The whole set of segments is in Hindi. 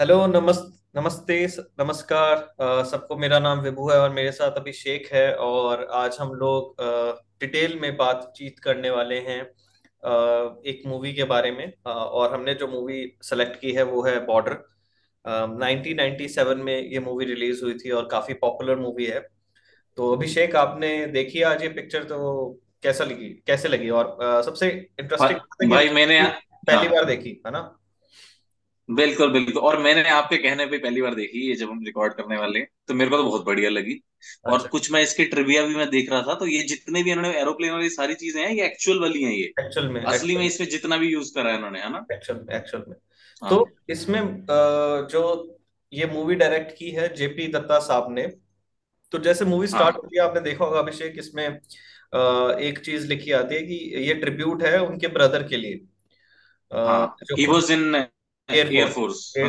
हेलो नमस् नमस्ते नमस्कार। सबको मेरा नाम विभू है और मेरे साथ अभिषेक है और आज हम लोग डिटेल में बातचीत करने वाले हैं एक मूवी के बारे में। और हमने जो मूवी सेलेक्ट की है वो है बॉर्डर। 1997 में ये मूवी रिलीज़ हुई थी और काफ़ी पॉपुलर मूवी है। तो अभिषेक आपने देखी आज ये पिक्चर तो कैसा लगी कैसे लगी? और सबसे इंटरेस्टिंग भाई मैंने पहली बार देखी है ना? बिल्कुल बिल्कुल। और मैंने आपके कहने पे पहली बार देखी ये जब हम रिकॉर्ड करने वाले हैं तो मेरे को तो बहुत बढ़िया लगी। और अच्छा। कुछ मैं इसके ट्रिविया भी मैं देख रहा था तो ये जितने भी इन्होंने एरोप्लेन वाली सारी चीज़ें हैं ये एक्चुअल वाली हैं ये। एक्चुअल में असली में इसमें जितना भी यूज़ करा है इन्होंने है ना? एक्चुअल में एक्चुअल में। तो हाँ इसमें जो ये मूवी डायरेक्ट की है जेपी दत्ता साहब ने तो जैसे मूवी स्टार्ट हाँ होती है आपने देखा होगा अभिषेक इसमें एक चीज़ लिखी आती है कि ये ट्रिब्यूट है उनके ब्रदर के लिए। हाँ। वॉज़ इन एयरफोर्स है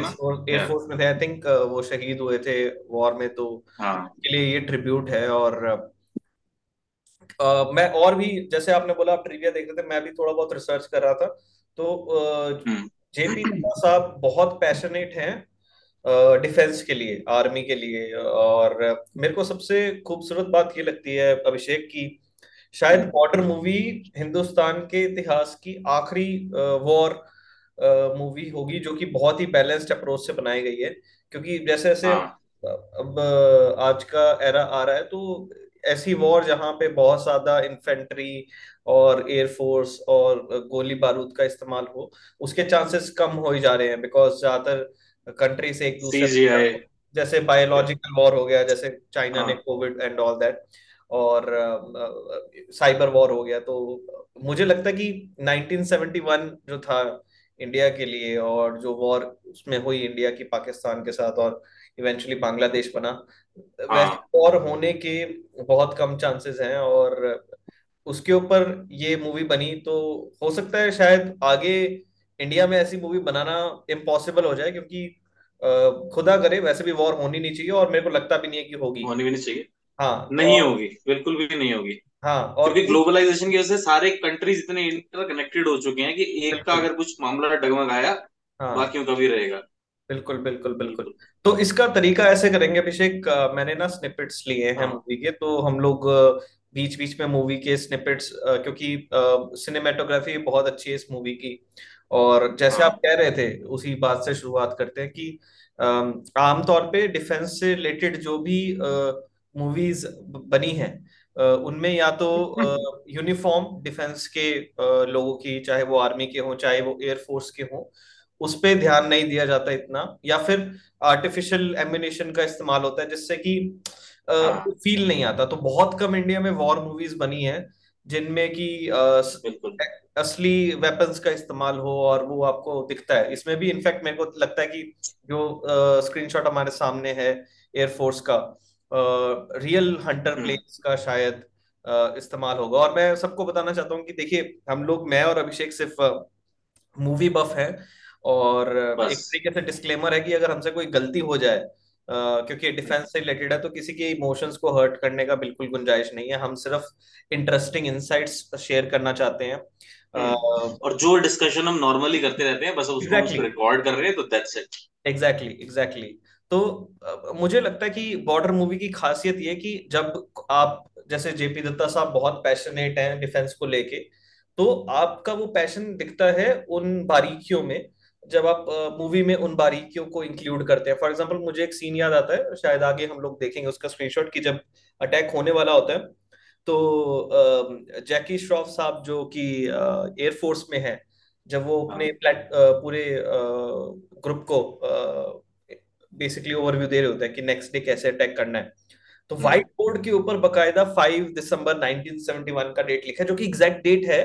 में थे आई थिंक वो शहीद हुए थे वॉर में तो हाँ। उनके लिए ये ट्रिब्यूट है और अ, मैं और भी जैसे आपने बोला आप ट्रिविया देख रहे थे मैं भी थोड़ा बहुत रिसर्च कर रहा था तो जेपी हम्म। साहब बहुत पैशनेट हैं डिफेंस के लिए आर्मी के लिए और मेरे को सबसे खूबसूरत बात ये लगती है अभिषेक की शायद हम्म, बॉर्डर मूवी हिंदुस्तान के इतिहास की आखिरी वॉर मूवी होगी जो कि बहुत ही बैलेंस्ड अप्रोच से बनाई गई है। क्योंकि जैसे जैसे हाँ। अब आज का एरा आ रहा है तो ऐसी वॉर जहाँ पे बहुत ज़्यादा इन्फेंट्री और एयरफोर्स और गोली बारूद का इस्तेमाल हो उसके चांसेस कम हो ही जा रहे हैं बिकॉज़ ज़्यादातर कंट्रीज़ एक दूसरे जैसे बायोलॉजिकल वॉर हो गया जैसे चाइना ने हाँ कोविड एंड ऑल दैट और साइबर uh, वॉर हो गया तो मुझे लगता है कि 1971 जो था इंडिया के लिए और जो वॉर उसमें हुई इंडिया की पाकिस्तान के साथ और इवेंचुअली बांग्लादेश बना। वैसे हाँ वॉर होने के बहुत कम चांसेस हैं और उसके ऊपर ये मूवी बनी तो हो सकता है शायद आगे इंडिया में ऐसी मूवी बनाना इम्पॉसिबल हो जाए क्योंकि खुदा करे वैसे भी वॉर होनी नहीं चाहिए और मेरे को लगता भी नहीं है कि होगी। होनी भी नहीं चाहिए। हाँ नहीं होगी बिल्कुल भी नहीं होगी। हाँ और क्योंकि ग्लोबलाइजेशन की वजह से सारे कंट्रीज़ इतने इंटरकनेक्टेड हो चुके हैं कि एक का अगर कुछ मामला डगमगाया हाँ। बाकियों का भी रहेगा। बिल्कुल बिल्कुल बिल्कुल। तो इसका तरीका ऐसे करेंगे अभिषेक मैंने ना स्निपेट्स लिए हैं हाँ। मूवी के तो हम लोग बीच बीच में मूवी के स्निपेट्स क्योंकि सिनेमेटोग्राफी बहुत अच्छी है इस मूवी की। और जैसे आप हाँ कह रहे थे उसी बात से शुरुआत करते हैं कि आमतौर पे डिफेंस से रिलेटेड जो भी मूवीज़ बनी हैं उनमें या तो यूनिफॉर्म डिफेंस के लोगों की चाहे वो आर्मी के हों चाहे वो एयरफोर्स के हों उस पे ध्यान नहीं दिया जाता इतना। या फिर आर्टिफिशियल एम्युनिशन का इस्तेमाल होता है जिससे कि हाँ। फील नहीं आता। तो बहुत कम इंडिया में वॉर मूवीज़ बनी है जिनमें कि असली वेपन्स का इस्तेमाल हो और वो आपको दिखता है। इसमें भी इनफैक्ट मेरे को लगता है कि जो स्क्रीनशॉट हमारे सामने है एयरफोर्स का रियल हंटर प्लेन्स का शायद इस्तेमाल होगा। और मैं सबको बताना चाहता हूँ कि देखिए हम लोग मैं और अभिषेक सिर्फ़ मूवी बफ है और एक तरीके से डिस्क्लेमर है कि अगर हमसे कोई गलती हो जाए अ, क्योंकि डिफेंस से रिलेटेड है तो किसी के इमोशंस को हर्ट करने का बिल्कुल गुंजाइश नहीं है। हम सिर्फ़ इंटरेस्टिंग इंसाइट्स शेयर करना चाहते हैं। हम्म। और जो डिस्कशन हम नॉर्मली करते रहते हैं बस उसको एग्जैक्टली रिकॉर्ड कर रहे हैं तो दैट्स इट एग्जैक्टली एग्जैक्टली तो मुझे लगता है कि बॉर्डर मूवी की खासियत ये कि जब आप जैसे जेपी दत्ता साहब बहुत पैशनेट हैं डिफेंस को लेके तो आपका वो पैशन दिखता है उन बारीकियों में जब आप मूवी में उन बारीकियों को इंक्लूड करते हैं। फॉर एग्जांपल मुझे एक सीन याद आता है शायद आगे हम लोग देखेंगे उसका स्क्रीनशॉट कि जब अटैक होने वाला होता है तो जैकी श्रॉफ साहब जो कि एयरफोर्स में है जब वो अपने हाँ प्लेट पूरे ग्रुप को बेसिकली ओवरव्यू दे रहे होते हैं कि नेक्स्ट डे कैसे अटैक करना है। तो हम्म। व्हाइट बोर्ड के ऊपर बकायदा 5 दिसंबर 1971 का डेट लिखा है जो कि एग्जैक्ट डेट है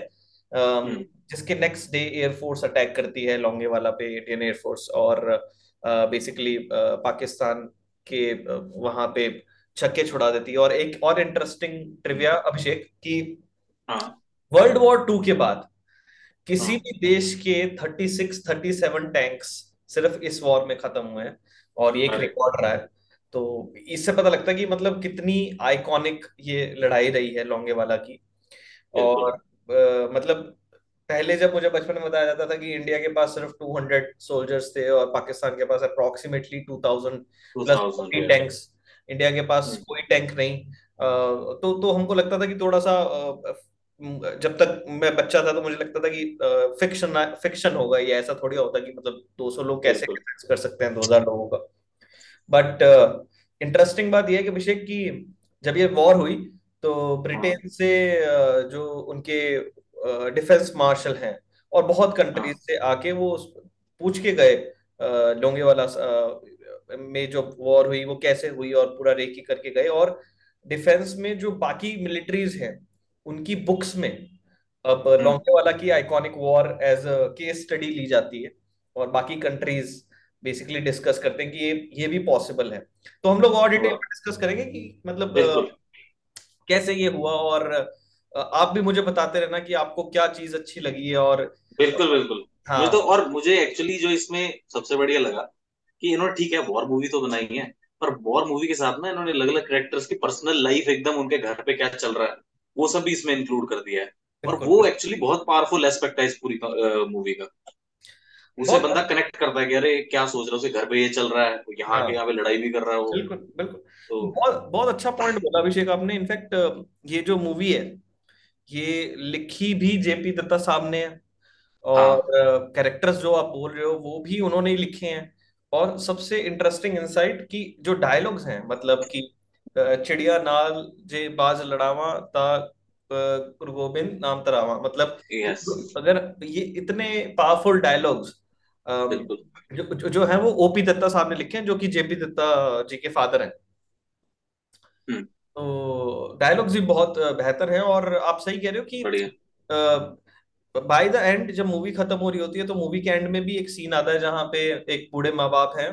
हम्म। जिसके नेक्स्ट डे एयरफोर्स अटैक करती है लोंगेवाला पे इंडियन एयरफोर्स और बेसिकली पाकिस्तान के वहाँ पे छक्के छुड़ा देती है। और एक और इंटरेस्टिंग ट्रिविया अभिषेक कि वर्ल्ड वॉर टू के बाद किसी हाँ। भी देश के thirty six thirty seven tanks सिर्फ़ इस वॉर में खत्म हुए हैं। और ये एक रिकॉर्ड रहा है। तो इससे पता लगता है कि मतलब कितनी आइकॉनिक ये लड़ाई रही है लोंगेवाला की। और अ, मतलब पहले जब मुझे बचपन में बताया जाता था कि इंडिया के पास सिर्फ़ टू हंड्रेड सोल्जर्स थे और पाकिस्तान के पास approximately two thousand two plus thousand forty tanks India के पास कोई टैंक नहीं। तो तो हमको लगता था कि थोड़ा सा जब तक मैं बच्चा था तो मुझे लगता था कि फिक्शन फिक्शन होगा ये ऐसा थोड़ी होता कि मतलब 200 लोग कैसे डिफेंस कर सकते हैं 2000 लोगों का। बट इंटरेस्टिंग बात यह है कि अभिषेक की जब ये वॉर हुई तो ब्रिटेन से जो उनके डिफेंस मार्शल हैं और बहुत कंट्रीज़ से आके वो पूछ के गए लोंगेवाला अ, में जो वॉर हुई वो कैसे हुई और पूरा रेकी करके गए और डिफेंस में जो बाकी मिलिट्रीज हैं उनकी बुक्स में अब हम्म। लोंगेवाला की iconic war as a case study ली जाती है और बाकी कंट्रीज़ बेसिकली डिस्कस करते हैं कि ये ये भी पॉसिबल है। तो हम लोग और डिटेल में डिस्कस करेंगे कि मतलब कैसे ये हुआ और आप भी मुझे बताते रहना कि आपको क्या चीज़ अच्छी लगी है और बिल्कुल बिल्कुल। मुझे तो हाँ और मुझे एक्चुअली जो इसमें सबसे बढ़िया लगा कि इन्होंने ठीक है वॉर मूवी तो बनाई है पर वॉर मूवी के साथ ना इन्होंने अलग अलग कैरेक्टर्स की पर्सनल लाइफ एकदम उनके घर पे क्या चल रहा है? वो सब भी इसमें इंक्लूड कर दिया है। और वो एक्चुअली बहुत पावरफुल एस्पेक्ट है इस पूरी मूवी का। उसे बंदा कनेक्ट करता है कि अरे क्या सोच रहा है? उसके घर पे ये चल रहा है वो यहाँ के हाँ यहाँ पे लड़ाई भी कर रहा है वो। बिल्कुल बिल्कुल। तो बहुत बहुत अच्छा पॉइंट बोला अभिषेक आपने। इनफैक्ट ये जो मूवी है ये लिखी भी जेपी दत्ता साहब ने। है। और हाँ कैरेक्टर्स जो आप बोल रहे हो वो भी उन्होंने ही लिखे हैं। और सबसे इंटरेस्टिंग इंसाइट कि जो डायलॉग्स हैं मतलब कि चिड़िया नाल जे बाज लड़ावा ता गुरु गोबिंद नाम तरावा मतलब यस अगर ये इतने पावरफुल डायलॉग्स जो, जो है वो ओपी दत्ता साहब ने लिखे हैं जो कि जेपी दत्ता जी के फादर हैं तो डायलॉग्स भी बहुत बेहतर हैं और आप सही कह रहे हो कि बाय द एंड जब मूवी खत्म हो रही होती है तो मूवी के एंड में भी एक सीन आता है जहाँ पे एक बूढ़े माँ बाप हैं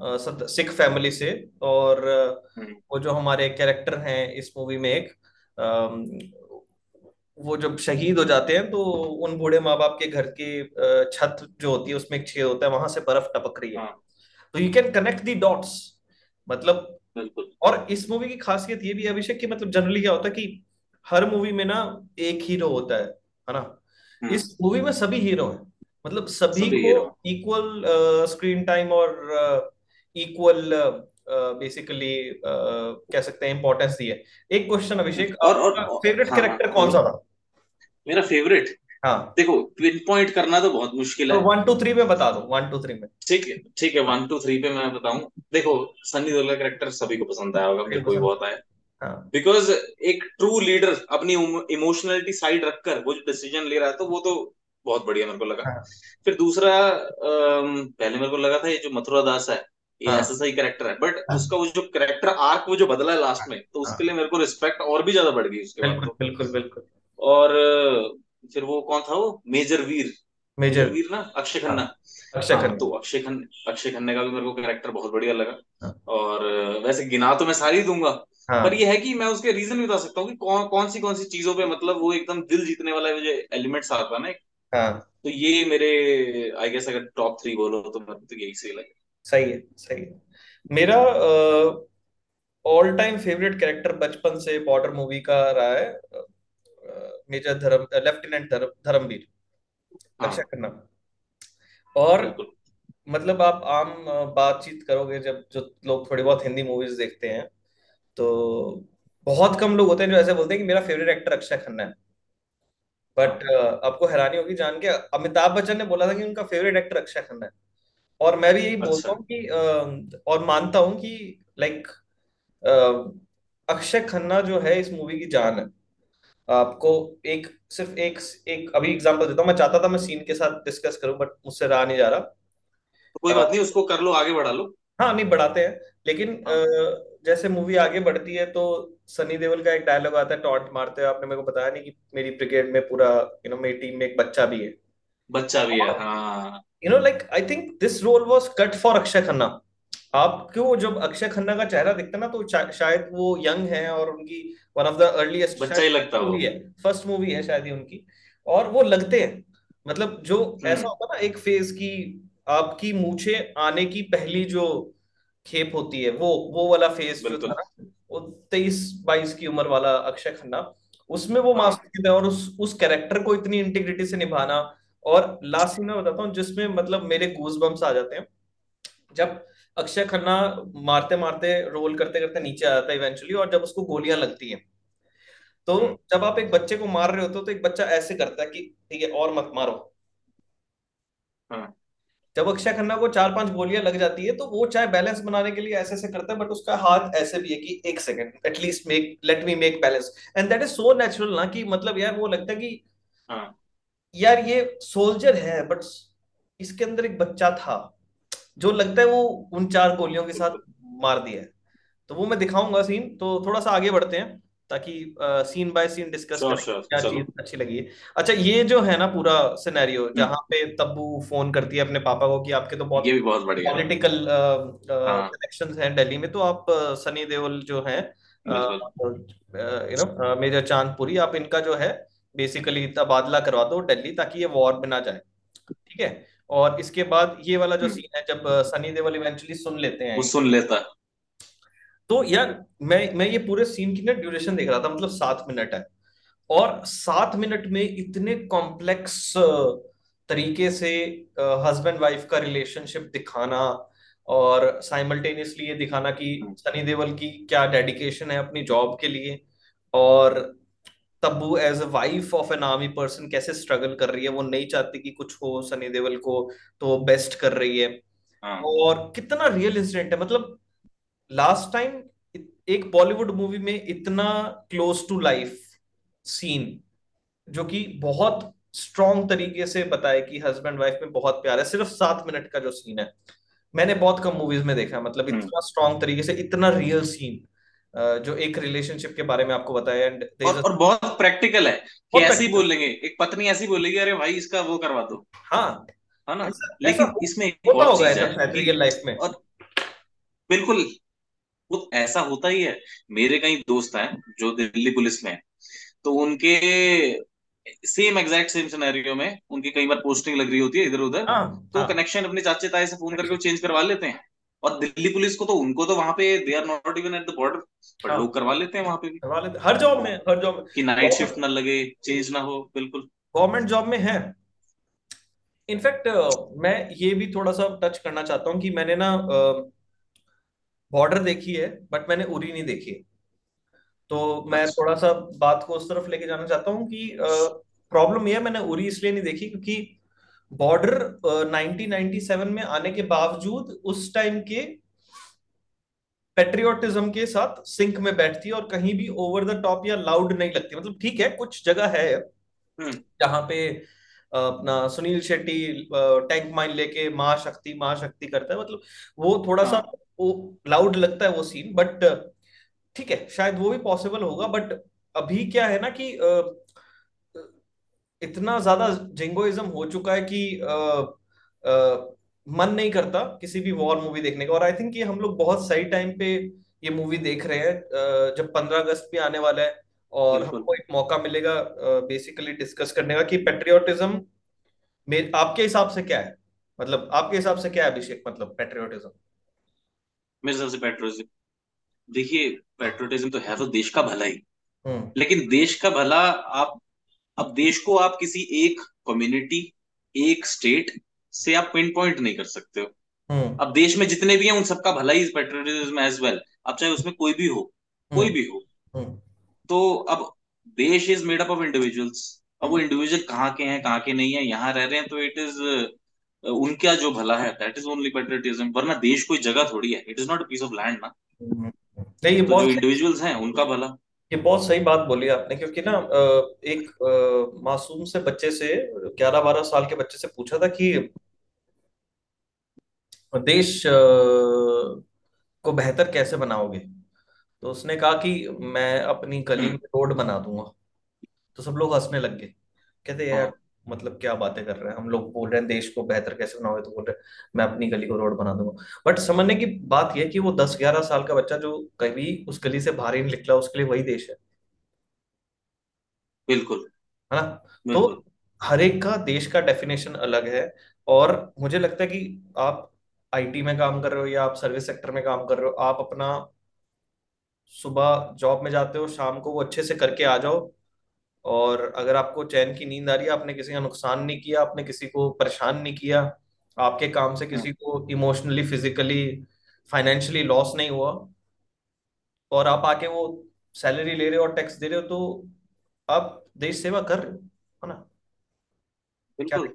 सिख फैमिली से और हम्म। वो जो हमारे कैरेक्टर हैं इस मूवी में एक वो जब शहीद हो जाते हैं तो उन बूढ़े माँ बाप के घर की छत जो होती है उसमें एक छेद होता है वहाँ से बर्फ़ टपक रही है। हाँ। तो you can connect the dots मतलब और इस मूवी की खासियत ये भी है अभिषेक कि मतलब जनरली क्या होता है कि हर मूवी में ना एक हीरो होता है है ना? हम्म। इस मूवी में सभी हीरो हैं मतलब सभी सभी को इक्वल स्क्रीन टाइम और इक्वल बेसिकली कह सकते हैं इंपॉर्टेंस दी है। एक क्वेश्चन अभिषेक और और, फेवरेट हाँ हाँ। कैरेक्टर कौन सा था? मेरा फेवरेट हाँ। देखो पिन पॉइंट करना तो बहुत मुश्किल तो है वन टू थ्री में बता दो वन टू थ्री में। ठीक है ठीक है हाँ वन टू थ्री पे मैं बताऊँ। देखो सनी देओल का कैरेक्टर सभी को पसंद आया होगा मेरे को भी बहुत आया। हाँ। बिकॉज़ एक ट्रू लीडर अपनी इमोशनलिटी साइड रखकर वो जो डिसीज़न ले रहा है तो वो तो बहुत बढ़िया मेरे को लगा। हाँ। फिर दूसरा पहले मेरे को लगा था ये जो मथुरा दास है ये हाँ। ऐसा सही कैरेक्टर है। बट हाँ। उसका वो जो कैरेक्टर आर्क वो जो बदला है लास्ट में तो उसके हाँ, लिए मेरे को रिस्पेक्ट और भी ज़्यादा बढ़ गई उसके बाद बिल्कुल तो। बिल्कुल बिल्कुल। और फिर वो कौन था वो? मेजर वीर। मेजर। वीर ना? अक्षय खन्ना। अक्षय खन्ना। तो अक्षय खन्ना अक्षय खन्ना का भी मेरे को कैरेक्टर बहुत बढ़िया लगा। और वैसे गिना तो मैं सारी दूँगा पर ये है कि मैं उसके रीजन भी बता सकता हूँ कि कौन कौन सी कौन सी चीज़ों पे मतलब वो एकदम दिल जीतने वाला जो एलिमेंट्स आता है ना हाँ। तो ये मेरे आई गेस अगर टॉप थ्री बोलो तो मेरे को तो यही सही लगे। सही है सही है। मेरा ऑल टाइम फेवरेट कैरेक्टर बचपन से बॉर्डर मूवी का रहा है मेजर धर्म लेफ्टिनेंट धर्म धर्मवीर। अक्षय हाँ खन्ना और मतलब आप आम बातचीत करोगे जब जो लोग थोड़ी बहुत हिंदी मूवीज़ देखते हैं तो बहुत कम लोग होते हैं जो ऐसे बोलते हैं कि मेरा फेवरेट एक्टर अक्षय खन्ना है। बट आपको हैरानी होगी जान के अमिताभ बच्चन ने बोला था कि उनका फेवरेट एक्टर अक्षय खन्ना है। और मैं भी यही बोलता अच्छा हूँ कि अ, और मानता हूँ कि लाइक अक्षय खन्ना जो है इस मूवी की जान है। आपको एक सिर्फ़ एक एक अभी एग्जांपल देता हूँ मैं चाहता था मैं सीन के साथ डिस्कस करूँ बट मुझसे रहा नहीं जा रहा। तो कोई बात नहीं उसको कर लो आगे बढ़ा लो। हाँ नहीं बढ़ाते हैं। लेकिन हाँ। जैसे मूवी आगे बढ़ती है तो सनी देओल का एक डायलॉग आता है टॉन्ट मारते हुए। आपने मेरे को बताया नहीं कि मेरी ब्रिगेड में पूरा यू नो मेरी टीम में एक बच्चा भी है। बच्चा भी है हाँ। You know like I think this role was cut for Akshay Khanna आपको जब अक्षय खन्ना का चेहरा दिखता ना तो शा, शायद वो यंग है और उनकी वन ऑफ़ द अर्लीस्ट बच्चा ही लगता मूवी है। फ़र्स्ट मूवी है शायद ही उनकी। और वो लगते हैं। मतलब जो ऐसा हम्म होता है ना एक फ़ेज़ की आपकी मूछे आने की पहली जो खेप होती है वो वो वाला फ़ेज़ जो था ना वो तेईस बाईस की उम्र वाला अक्षय खन्ना उसमें वो हाँ। मास्टर थे और उस उस कैरेक्टर को इतनी इंटीग्रिटी से निभाना और लास्ट सीन में बताता हूँ जिसमें मतलब मेरे गूज बम्स आ जाते हैं। जब अक्षय खन्ना मारते मारते रोल करते करते नीचे आ जाता है इवेंचुअली और जब उसको गोलियाँ लगती हैं। तो हम्म। जब आप एक बच्चे को मार रहे होते हो तो एक बच्चा ऐसे करता है कि ठीक है और मत मारो। हाँ। जब अक्षय खन्ना को चार पाँच गोलियाँ लग जाती है तो वो चाहे बैलेंस बनाने के लिए ऐसे ऐसे करता है बट उसका हाथ ऐसे भी है कि एक second at least make let me make balance and that is so natural ना कि मतलब यार वो लगता है कि हाँ। यार ये सोल्जर है बट इसके अंदर एक बच्चा था जो लगता है वो उन चार गोलियों के साथ मार दिया है। तो वो मैं दिखाऊँगा सीन तो थोड़ा सा आगे बढ़ते हैं ताकि सीन बाय सीन डिस्कस करें क्या चीज़ अच्छी लगी। है अच्छा ये जो है ना पूरा सिनेरियो हम्म। जहाँ पे तब्बू फ़ोन करती है अपने पापा को कि आपके तो बहुत ये भी बहुत बढ़िया है। पॉलिटिकल हाँ। कनेक्शंस हैं दिल्ली में तो आप सनी देओल जो हैं यू नो मेजर चांदपुरी आप इनका जो है बेसिकली तबादला करवा दो दिल्ली ताकि ये वॉर में ना जाए। ठीक है? और इसके बाद ये वाला जो हम्म। सीन है जब सनी देओल इवेंचुअली सुन लेते हैं। वो सुन लेता तो यार मैं मैं ये पूरे सीन की ना ड्यूरेशन देख रहा था मतलब सात मिनट है। और सात मिनट में इतने कॉम्प्लेक्स तरीके से हस्बैंड वाइफ का रिलेशनशिप दिखाना और साइमल्टेनियसली ये दिखाना कि हम्म। सनी देवल की क्या डेडिकेशन है अपनी जॉब के लिए और Tabu as a wife of an army person कैसे स्ट्रगल कर रही है? वो नहीं चाहती कि कुछ हो सनी देवल को तो बेस्ट कर रही है। हाँ। और कितना रियल इंसिडेंट है। मतलब लास्ट टाइम एक बॉलीवुड मूवी में इतना क्लोज टू लाइफ सीन जो कि बहुत स्ट्रॉन्ग तरीके से बताए कि हस्बैंड वाइफ में बहुत प्यार है। सिर्फ़ सात मिनट का जो सीन है मैंने बहुत कम मूवीज़ में देखा मतलब हम्म। इतना स्ट्रॉन्ग तरीके से इतना रियल सीन जो एक रिलेशनशिप के बारे में आपको बताया एंड और और बहुत प्रैक्टिकल है कि ऐसे ही बोलेंगे एक पत्नी ऐसी बोलेगी अरे भाई इसका वो करवा दो। हाँ। है ना? ऐसा लेकिन हो, इसमें होता होगा ऐसा है। शायद कि रियल लाइफ में। और बिल्कुल वो ऐसा होता ही है। मेरे कई दोस्त हैं जो दिल्ली पुलिस में हैं तो उनके सेम एग्जैक्ट सेम सिनेरियो में उनकी कई बार पोस्टिंग लग रही होती है इधर उधर हाँ तो हाँ। कनेक्शन अपने चाचे ताए से फ़ोन करके वो चेंज करवा लेते हैं। और दिल्ली पुलिस को तो उनको तो वहाँ पे they are not even at the border पर लोग करवा लेते हैं वहाँ पे भी। करवा लेते हर जॉब में हर जॉब में। कि नाइट शिफ्ट ना लगे चेंज ना हो बिल्कुल। गवर्नमेंट जॉब में है। इनफैक्ट मैं ये भी थोड़ा सा टच करना चाहता हूँ कि मैंने ना बॉर्डर देखी है बट मैंने उरी नहीं देखी। है तो मैं अच्छा। थोड़ा सा बात को उस तरफ़ लेके जाना चाहता हूँ कि प्रॉब्लम ये है मैंने उरी इसलिए नहीं देखी क्योंकि बॉर्डर 1997 में आने के बावजूद उस टाइम के पेट्रियोटिज्म के साथ सिंक में बैठती है और कहीं भी ओवर द टॉप या लाउड नहीं लगती। मतलब ठीक है कुछ जगह है जहाँ पे अपना सुनील शेट्टी टैंक माइन लेके महाशक्ति महाशक्ति करता है। मतलब वो थोड़ा सा हाँ। वो लाउड लगता है वो सीन बट ठीक है शायद वो भी पॉसिबल होगा बट अभी क्या है ना कि इतना ज़्यादा जिंगोइज्म हो चुका है कि अ, अ, मन नहीं करता किसी भी वॉर मूवी देखने का। और आई थिंक ये हम लोग बहुत सही टाइम पे ये मूवी देख रहे हैं जब पंद्रह अगस्त भी आने वाला है और हमको एक मौका मिलेगा बेसिकली डिस्कस करने का कि पेट्रियोटिज्म में आपके हिसाब से क्या है? मतलब आपके हिसाब से क्या है अभिषेक? मतलब पेट्रियोटिज्म मेरे हिसाब से पेट्रोलिज्म देखिए पेट्रोटिज्म तो है तो देश का भला ही। हम्म। लेकिन देश का भला आप अब देश को आप किसी एक कम्युनिटी एक स्टेट से आप पिन पॉइंट नहीं कर सकते हो। हम्म। अब देश में जितने भी हैं उन सबका भला ही पेट्रोटिज्म एज वेल अब चाहे उसमें कोई भी हो कोई हम्म भी हो। हम्म। तो अब देश is made up of individuals अब वो इंडिविजुअल कहाँ के हैं कहाँ के नहीं है यहाँ रह रहे हैं तो इट इज़ उनका जो भला है दैट इज़ ओनली पेट्रियटिज्म वरना देश कोई जगह थोड़ी है। It is not a piece of land ना। नहीं ये तो जो इंडिविजुअल्स हैं उनका भला। ये बहुत सही बात बोली आपने, क्योंकि ना एक मासूम से बच्चे से ग्यारह बारह साल के बच्चे से पूछा था कि देश को बेहतर कैसे बनाओगे? तो उसने कहा कि मैं अपनी गली में रोड बना दूँगा। तो सब लोग हंसने लग गए। कहते, यार मतलब क्या बातें कर रहे हैं? हम लोग बोल रहे हैं देश को बेहतर कैसे बनाओगे तो बोल रहे हैं मैं अपनी गली को रोड बना दूँगा। बट समझने की बात यह कि वो दस ग्यारह साल का बच्चा जो कभी उस गली से बाहर ही नहीं निकला उसके लिए वही देश है। बिल्कुल। है ना? तो हर एक का देश का डेफिनेशन अलग है और मुझे लगता है कि आप आईटी में काम कर रहे हो या आप सर्विस सेक्टर में काम कर रहे हो आप अपना सुबह जॉब में जाते हो शाम को वो अच्छे से करके आ जाओ और अगर आपको चैन की नींद आ रही है आपने किसी का नुकसान नहीं किया आपने किसी को परेशान नहीं किया आपके काम से किसी को इमोशनली फिजिकली फाइनेंशियली लॉस नहीं हुआ और आप आके वो सैलरी ले रहे हो और टैक्स दे रहे हो तो आप देश सेवा कर रहे हो ना? क्या बिल्कुल।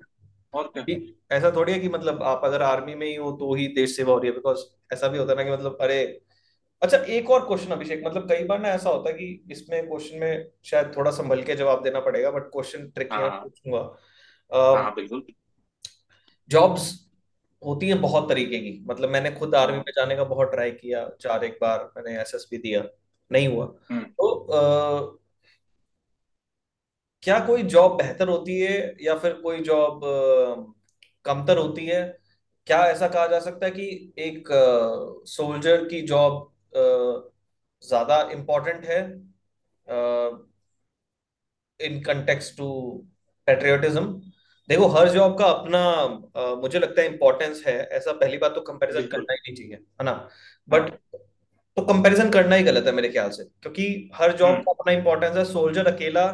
और क्या? ऐसा थोड़ी है कि मतलब आप अगर आर्मी में ही हो तो ही देश सेवा हो रही है बिकॉज़ ऐसा भी होता है ना कि मतलब अरे अच्छा एक और क्वेश्चन अभिषेक। मतलब कई बार ना ऐसा होता है कि इसमें क्वेश्चन में शायद थोड़ा संभल के जवाब देना पड़ेगा बट क्वेश्चन ट्रिकी पूछूँगा। हाँ बिल्कुल। जॉब्स होती है बहुत तरीके की। मतलब मैंने खुद आर्मी हाँ में जाने का बहुत ट्राई किया चार एक बार मैंने एसएसबी दिया। नहीं हुआ। हम्म। तो अ, क्या कोई जॉब बेहतर होती है या फिर कोई जॉब कमतर होती है? क्या ऐसा कहा जा सकता है कि एक सोल्जर की जॉब ज़्यादा इम्पोर्टेंट है इन कंटेक्स्ट टू पेट्रियोटिज्म देखो हर जॉब का अपना अ, मुझे लगता है इम्पोर्टेंस है। ऐसा पहली बात तो कंपैरिजन करना ही नहीं चाहिए है ना? बट तो कंपैरिजन करना ही गलत है मेरे ख्याल से क्योंकि हर जॉब हम्म। का अपना इम्पोर्टेंस है। सोल्जर अकेला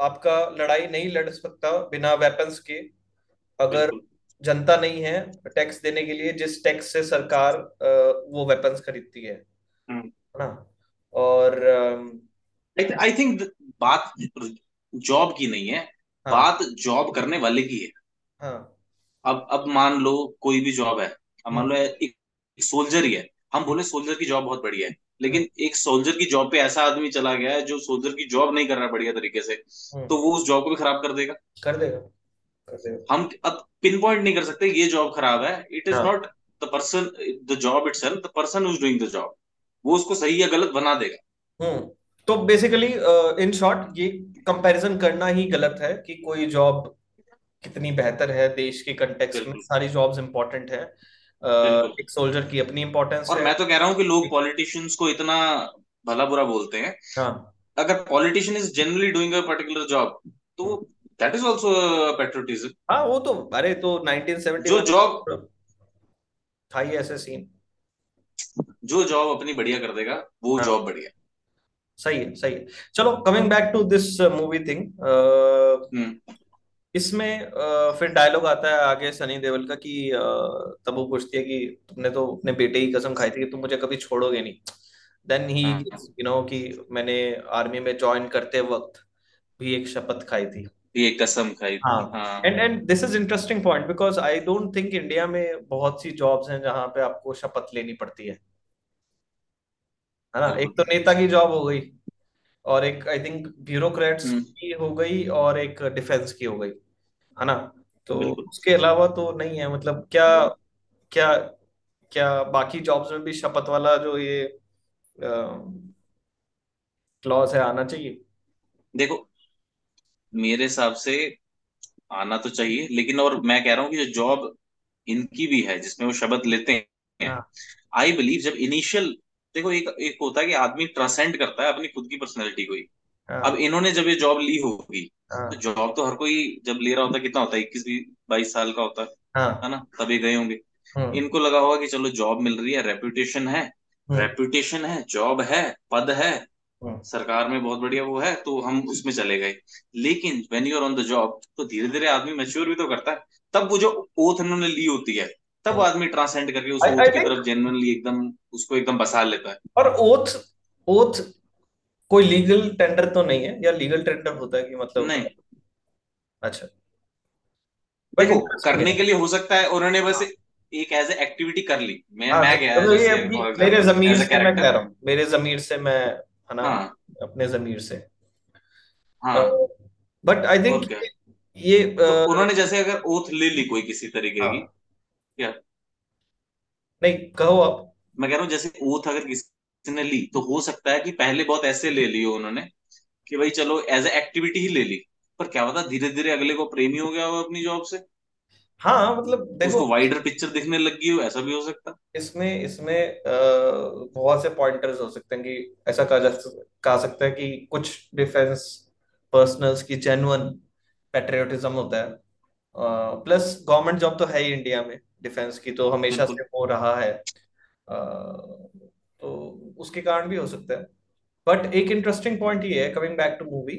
आपका लड़ाई नहीं लड़ सकता बिना वेपन्स के। अगर जनता नहीं है टैक्स देने के लिए जिस टैक्स से सरकार वो वेपन्स खरीदती है। है हम्म ना? और आई थिंक बात जॉब की नहीं है हाँ। बात जॉब करने वाले की है। हाँ। अब अब मान लो कोई भी जॉब है अब मान हम्म। लो एक, एक सोल्जर ही है। हम हम्म बोले सोल्जर की जॉब बहुत बढ़िया है हम्म। लेकिन एक सोल्जर की जॉब पे ऐसा आदमी चला गया है जो सोल्जर की जॉब नहीं कर रहा बढ़िया तरीके से हम्म, तो वो उस जॉब को भी खराब कर देगा। कर देगा। हम अब पिन पॉइंट नहीं कर सकते ये जॉब खराब है। It is not the person the job it the person who's doing the job वो उसको सही या गलत बना देगा। हम्म। तो बेसिकली इन शॉर्ट ये कंपैरिजन करना ही गलत है कि कोई जॉब कितनी बेहतर है देश के कंटेक्स्ट में सारी जॉब्स इंपॉर्टेंट है। बिल्कुल। एक सोल्जर की अपनी इंपॉर्टेंस और है। मैं तो कह रहा हूँ कि लोग पॉलिटिशियंस को इतना भला बुरा बोलते हैं। हाँ। अगर politician is generally doing a particular job तो दैट इज़ ऑल्सो पेट्रोटिज्म हाँ वो तो अरे तो 1971 जो जॉब था ही ऐसे सीन जो जॉब अपनी बढ़िया कर देगा वो हाँ। जॉब बढ़िया। सही है सही है। चलो coming back to this movie thing इसमें अ, फिर डायलॉग आता है आगे सनी देवल का कि अ, तब वो पूछती है कि तुमने तो अपने बेटे की कसम खाई थी कि तुम मुझे कभी छोड़ोगे नहीं। देन हाँ। यू नो कि मैंने आर्मी में ज्वाइन करते वक्त भी एक शपथ खाई थी। ये कसम खाई थी। हाँ। हाँ। And and this is interesting point because I don't think India में बहुत सी जॉब्स हैं जहाँ पे आपको शपथ लेनी पड़ती है। है ना? एक तो नेता की जॉब हो गई और एक आई थिंक ब्यूरोक्रेट्स की हो गई और एक डिफेंस की हो गई। है ना? तो उसके अलावा तो नहीं है। मतलब क्या क्या क्या बाकी जॉब्स में भी शपथ वाला जो ये क्लॉज है आना चाहिए? देखो मेरे हिसाब से आना तो चाहिए लेकिन और मैं कह रहा हूँ कि जो जॉब इनकी भी है जिसमें वो शब्द लेते हैं हाँ। आई बिलीव जब इनिशियल देखो एक एक होता है कि आदमी ट्रांसेंड करता है अपनी खुद की पर्सनैलिटी को ही। अब हाँ इन्होंने जब ये जॉब ली होगी तो हाँ जॉब तो हर कोई जब ले रहा होता है कितना होता है इक्कीस बाईस साल का होता है है। हाँ ना? तभी गए होंगे। इनको लगा होगा कि चलो जॉब मिल रही है रेपुटेशन है रेपुटेशन है जॉब है पद है सरकार में बहुत बढ़िया वो है तो हम उसमें चले गए। लेकिन when you're on the job तो धीरे धीरे आदमी मैच्योर भी तो करता है। तब वो जो ओथ उन्होंने ली होती है तब आदमी ट्रांसेंड करके उस ओथ की तरफ़ जेन्युइनली एकदम उसको एकदम बसा लेता है। और ओथ ओथ कोई लीगल टेंडर तो नहीं है या लीगल टेंडर होता है कि मतलब नहीं। अच्छा। देखो करने के लिए हो सकता है उन्होंने बस हाँ। एक एज एक्टिविटी कर ली। मैं हाँ मैं गया ये फॉर मेरे जमीर से मैं कह रहा हूँ मेरे जमीर से मैं है ना हाँ। अपने जमीर से। हाँ। बट आई थिंक ये तो उन्होंने जैसे अगर ओथ ले ली कोई किसी तरीके की हाँ क्या? नहीं कहो आप। मैं कह रहा हूँ जैसे ओथ अगर किसी ने ली तो हो सकता है कि पहले बहुत ऐसे ले लियो उन्होंने कि भाई चलो एज ए एक्टिविटी ही ले ली पर क्या पता धीरे धीरे अगले को प्रेमी हो गया हो अपनी जॉब से। हाँ मतलब देखो उसको वाइडर पिक्चर दिखने लग गई हो ऐसा भी हो सकता। इसमें इसमें बहुत से पॉइंटर्स हो सकते हैं कि ऐसा कहा जा कहा सकता है कि कुछ डिफेंस पर्सनल्स की जेन्युइन पेट्रियोटिज्म होता है। प्लस गवर्नमेंट जॉब तो है ही इंडिया में डिफेंस की तो हमेशा से हो रहा है। अ, तो उसके कारण भी हो सकता है। बट एक इंटरेस्टिंग पॉइंट ये है कमिंग बैक टू मूवी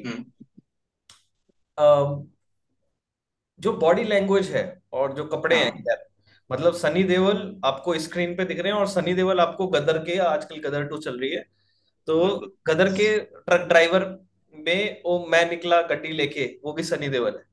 जो बॉडी लैंग्वेज है और जो कपड़े हैं। हाँ मतलब सनी देवल आपको स्क्रीन पे दिख रहे हैं और सनी देवल आपको गदर के आजकल गदर टू चल रही है। तो गदर के ट्रक ड्राइवर में वो मैं निकला गड्डी लेके वो भी सनी देवल है।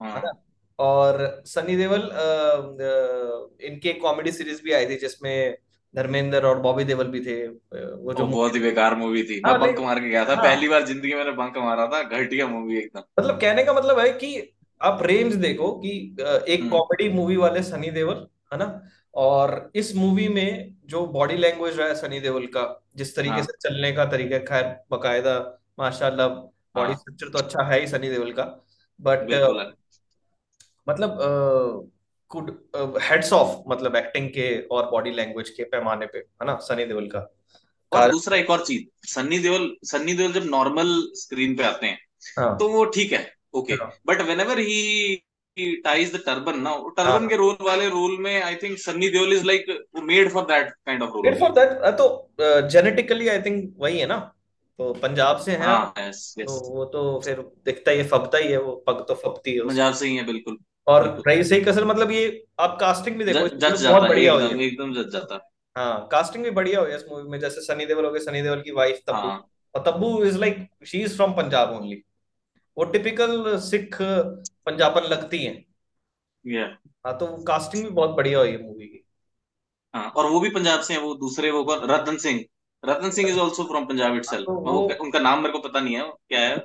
है। हाँ और सनी देवल अ, अ, इनकी एक कॉमेडी सीरीज़ भी आई थी जिसमें धर्मेंद्र और बॉबी देवल भी थे वो जो बहुत ही बेकार मूवी थी। मैं हाँ बंक मार के गया था। हाँ। पहली बार ज़िंदगी में बंक मारा था घटिया मूवी एकदम। मतलब कहने का मतलब है कि आप रेंज देखो कि एक हम्म। कॉमेडी मूवी वाले सनी देवल है ना? और इस मूवी में जो बॉडी लैंग्वेज रहा है सनी देओल का जिस तरीके से हाँ चलने का तरीका खैर बकायदा माशाल्लाह बॉडी हाँ। स्ट्रक्चर तो अच्छा है ही सनी देओल का बट मतलब कुड हेड्स ऑफ़ मतलब एक्टिंग के और बॉडी लैंग्वेज के पैमाने पे है ना सनी देओल का। और दूसरा एक और चीज़ सन्नी देओल सन्नी देओल जब नॉर्मल स्क्रीन पे आते हैं हाँ। तो वो ठीक है okay but whenever he ties the turban ना टर्बन के रोल वाले रोल में I think Sunny Deol is like made for that kind of role फिर फॉर दैट तो जेनेटिकली आई थिंक वही है ना? तो पंजाब से हैं। हाँ यस तो यस वो तो फिर दिखता ही फबता ही है वो पग तो फबती है पंजाब से ही है बिल्कुल। और रही सही कसर मतलब ये आप कास्टिंग भी देखो जज जाता बढ़िया है एकदम जज जाता है। कास्टिंग भी बढ़िया है इस मूवी में जैसे सनी देओल हो गए सनी देओल की वाइफ तब्बू हाँ। और Tabu is like she is from Punjab only वो टिपिकल सिख पंजाबन लगती हैं। या हाँ तो कास्टिंग भी बहुत बढ़िया हुई है मूवी की। हाँ और वो भी पंजाब से है वो दूसरे वो कौन? Ratan Singh. Ratan Singh is also from Punjab हाँ, इटसेल्फ तो वो वो उनका नाम मेरे को पता नहीं है क्या है?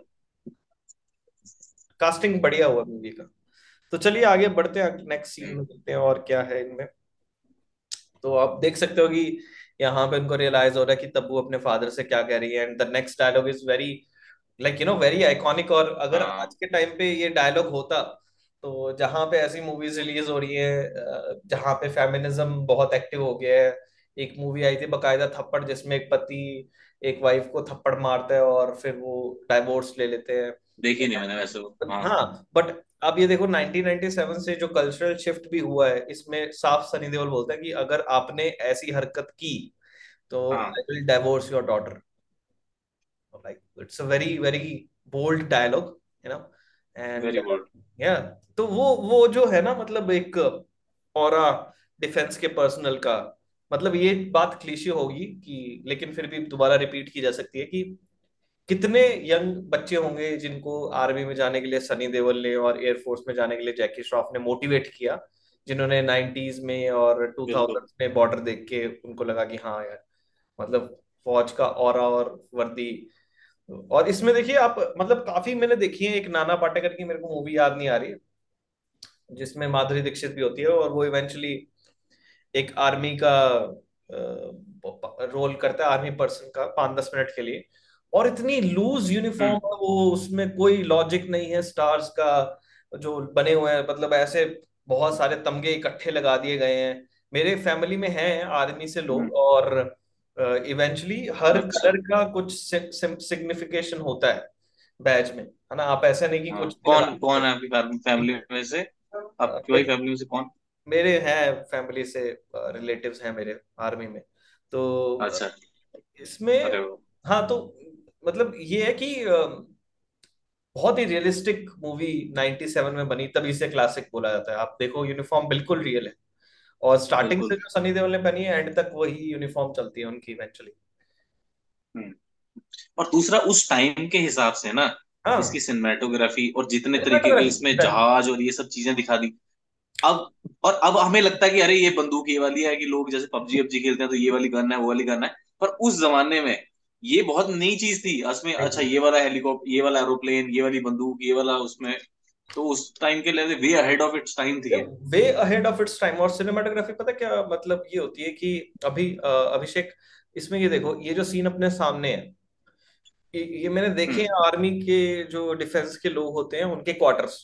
कास्टिंग बढ़िया हुआ मूवी का। तो चलिए आगे बढ़ते हैं नेक्स्ट सीन में देखते हैं और क्या है इनमें। तो आप देख सकते हो कि यहाँ पे उनको रियलाइज़ हो रहा है कि तब्बू अपने फादर से क्या कह रही है and the next dialogue is very like you know very iconic और अगर हाँ. आज के टाइम पे ये डायलॉग होता तो जहाँ पे ऐसी मूवीज़ रिलीज़ हो रही है जहाँ पे फेमिनिज्म बहुत एक्टिव हो गया है एक मूवी आई थी बकायदा थप्पड़ जिसमें एक पति एक वाइफ को थप्पड़ मारता है और फिर वो डाइवोर्स ले लेते हैं। देखी नहीं मैंने वैसे हाँ। हाँ बट अब ये देखो 1997 से जो कल्चरल शिफ्ट भी हुआ है इसमें साफ़ सनी देओल बोलता है कि अगर आपने ऐसी हरकत की तो I will divorce your daughter like it's a very very bold dialogue you know and very good या तो वो वो जो है ना मतलब एक ऑरा डिफेंस के पर्सनल का मतलब ये बात क्लीशे होगी कि लेकिन फिर भी दोबारा रिपीट की जा सकती है कि कितने यंग बच्चे होंगे जिनको आर्मी में जाने के लिए सनी देवल ने और एयरफोर्स में जाने के लिए जैकी श्रॉफ ने मोटिवेट किया जिन्होंने 90s में और बिल्कुल। 2000s में बॉर्डर देख के उनको लगा कि हाँ यार मतलब फौज का और वर्दी और इसमें देखिए आप मतलब काफ़ी मैंने देखी है एक नाना पाटेकर की मेरे को मूवी याद नहीं आ रही जिसमें माधुरी दीक्षित भी होती है और वो इवेंचुअली एक आर्मी का रोल करता है आर्मी पर्सन का पाँच दस मिनट के लिए। और इतनी लूज यूनिफॉर्म हम्म। है वो उसमें कोई लॉजिक नहीं है स्टार्स का जो बने हुए हैं मतलब ऐसे बहुत सारे तमगे इकट्ठे लगा दिए गए हैं। मेरे फैमिली में हैं आर्मी से लोग हम्म। और इवेंचुअली uh, हर अच्छा। कलर का कुछ सिग्निफिकेशन होता है बैज में है ना? आप ऐसा नहीं कि हाँ कुछ लगा कौन कौन है आपकी फैमिली में से? आपकी वाली फैमिली में से कौन? मेरे हैं फैमिली से रिलेटिव्स हैं मेरे आर्मी में। तो अच्छा। इसमें हाँ तो मतलब ये है कि बहुत ही रियलिस्टिक मूवी 97 में बनी तभी इसे क्लासिक बोला जाता है। आप देखो यूनिफॉर्म बिल्कुल रियल है। और स्टार्टिंग से जो सनी देओल ने पहनी है एंड तक वही यूनिफॉर्म चलती है उनकी इवेंचुअली हम्म। और दूसरा उस टाइम के हिसाब से ना हाँ। इसकी सिनेमेटोग्राफी और जितने तरीके के इसमें जहाज़ और ये सब चीज़ें दिखा दी। अब और अब हमें लगता है कि अरे ये बंदूक ये वाली है कि लोग जैसे पबजी वबजी खेलते हैं तो ये वाली गन है वो वाली गन है। पर उस जमाने में ये बहुत नई चीज़ थी। उसमें अच्छा ये वाला हेलीकॉप्टर ये वाला एरोप्लेन ये वाली बंदूक ये वाला उसमें तो उस टाइम के लिए way ahead of its time थी। Way ahead of its time और सिनेमाटोग्राफी पता क्या मतलब ये होती है कि अभी अभिषेक इसमें ये देखो ये जो सीन अपने सामने है ये, मैंने देखे हम्म। हैं आर्मी के जो डिफेंस के लोग होते हैं उनके क्वार्टर्स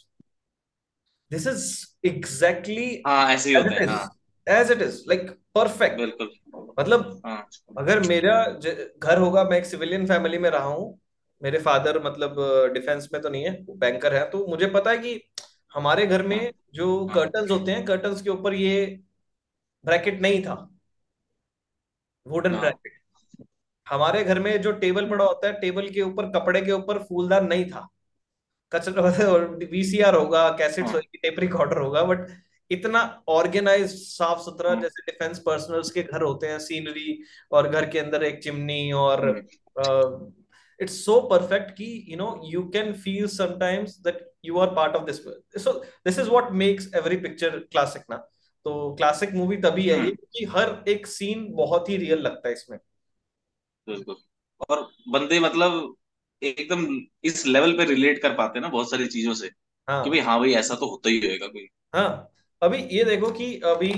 दिस इज़ एग्जैक्टली ऐसे ही एज होते इट हैं इज़ हाँ। As it is like perfect बिल्कुल। मतलब हाँ अगर मेरा घर होगा मैं एक सिविलियन फैमिली में रहा हूँ मेरे फादर मतलब डिफेंस में तो नहीं है वो बैंकर है तो मुझे पता है कि हमारे घर में हाँ जो हाँ कर्टन्स होते हैं कर्टन्स के ऊपर ये ब्रैकेट नहीं था। वुडन हाँ। ब्रैकेट हमारे घर में जो टेबल पड़ा होता है टेबल के ऊपर कपड़े के ऊपर फूलदार नहीं था। कचरा वीसीआर होगा कैसेट्स हाँ। होगी टेप रिकॉर्डर होगा बट इतना ऑर्गेनाइज साफ़ सुथरा हाँ। जैसे डिफेंस पर्सनल्स के घर होते हैं सीनरी और घर के अंदर एक चिमनी और हम्म, इट्स सो परफेक्ट कि you know you can feel sometimes that you are part of this so this is what makes every picture classic ना। तो क्लासिक मूवी तभी है ये हम्म, कि हर एक सीन बहुत ही रियल लगता है इसमें। बिल्कुल। और बंदे मतलब एकदम इस लेवल पे रिलेट कर पाते हैं ना बहुत सारी चीज़ों से कि भाई हाँ हाँ भाई ऐसा तो होता ही होएगा कोई। हाँ। अभी ये देखो कि अभी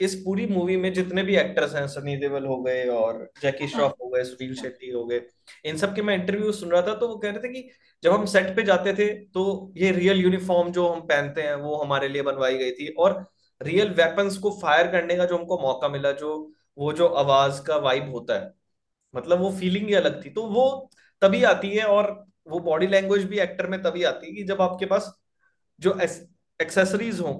इस पूरी मूवी में जितने भी एक्टर्स हैं, सनी देवल हो गए और जैकी श्रॉफ हो गए, सुनील शेट्टी हो गए, इन सब के मैं इंटरव्यू सुन रहा था तो वो कह रहे थे कि जब हम सेट पे जाते थे तो ये रियल यूनिफॉर्म जो हम पहनते हैं, वो हमारे लिए बनवाई गई थी और रियल वेपन्स को फायर करने का जो हमको मौका मिला, जो, वो जो आवाज़ का वाइब होता है मतलब वो फीलिंग ही अलग थी। तो वो तभी आती है और वो बॉडी लैंग्वेज भी एक्टर में तभी आती है कि जब आपके पास जो एक्सेसरीज हो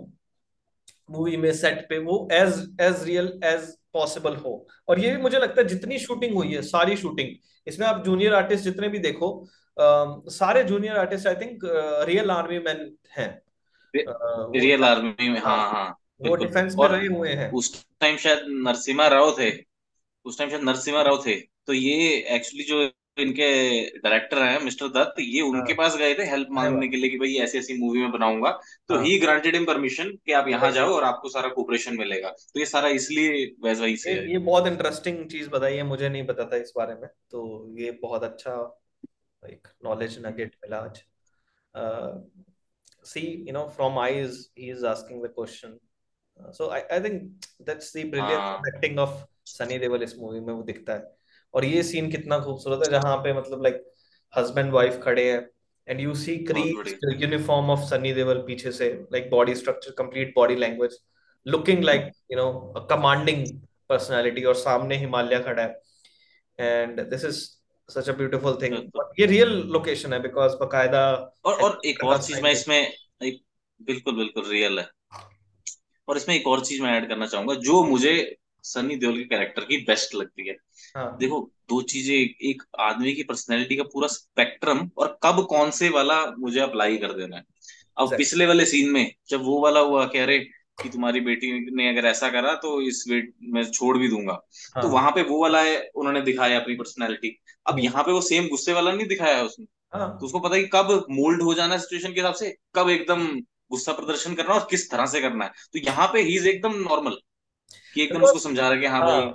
मूवी में सेट पे वो as as real as possible हो। और ये भी मुझे लगता है जितनी शूटिंग हुई है सारी शूटिंग इसमें आप जूनियर आर्टिस्ट जितने भी देखो अ, सारे junior artist I think real army man हैं। रियल आर्मी में हाँ हाँ। हाँ वो डिफेंस में रहे हुए हैं। उस टाइम शायद नरसिम्हा राव थे उस टाइम शायद नरसिम्हा राव थे। तो ये एक्चुअली जो इनके डायरेक्टर हैं मिस्टर दत्त ये उनके हाँ पास गए थे हेल्प मांगने के लिए कि भाई ऐसी ऐसी मूवी में बनाऊँगा। तो हाँ। ग्रांटेड हिम परमिशन कि आप यहाँ जाओ और आपको सारा कोऑपरेशन मिलेगा। तो ये सारा इसलिए वैसा ही से ये बहुत इंटरेस्टिंग चीज़ बताई है मुझे नहीं पता था इस बारे में। तो ये बहुत अच्छा एक नॉलेज नगेट मिला आज। See you know from eyes he is asking the question so I I think that's the हाँ। एक्टिंग ऑफ़ सनी देओल इस मूवी में वो दिखता है। और ये सीन कितना खूबसूरत है जहाँ पे मतलब लाइक हस्बैंड वाइफ खड़े हैं and you see crease uniform of Sunny Deol पीछे से like body structure complete body language looking like you know commanding personality और सामने हिमालय खड़ा है। And this is such a beautiful thing ये रियल लोकेशन है बिकॉज़ बकायदा और और एक और चीज़ मैं इसमें एक बिल्कुल बिल्कुल रियल है। और इसमें एक और चीज़ मैं ऐड करना चाहूँगा जो मुझे सनी देओल के कैरेक्टर की बेस्ट लगती है। हाँ। देखो दो चीज़ें एक आदमी की पर्सनैलिटी का पूरा स्पेक्ट्रम और कब कौन से वाला मुझे अप्लाई कर देना है। अब पिछले वाले सीन में जब वो वाला हुआ कह रहे कि तुम्हारी बेटी ने अगर ऐसा करा तो इस वेट मैं छोड़ भी दूँगा। तो हाँ वहाँ पे वो वाला है उन्होंने दिखाया अपनी पर्सनैलिटी अब हम्म, यहाँ पे वो सेम गुस्से वाला नहीं दिखाया है उसने। तो हाँ उसको पता है कि कब मोल्ड हो जाना है सिचुएशन के हिसाब से कब एकदम गुस्सा प्रदर्शन करना और किस तरह से करना है। तो यहाँ पे ही इज़ एकदम नॉर्मल कि एकदम उसको समझा रहा है कि हाँ हाँ भाई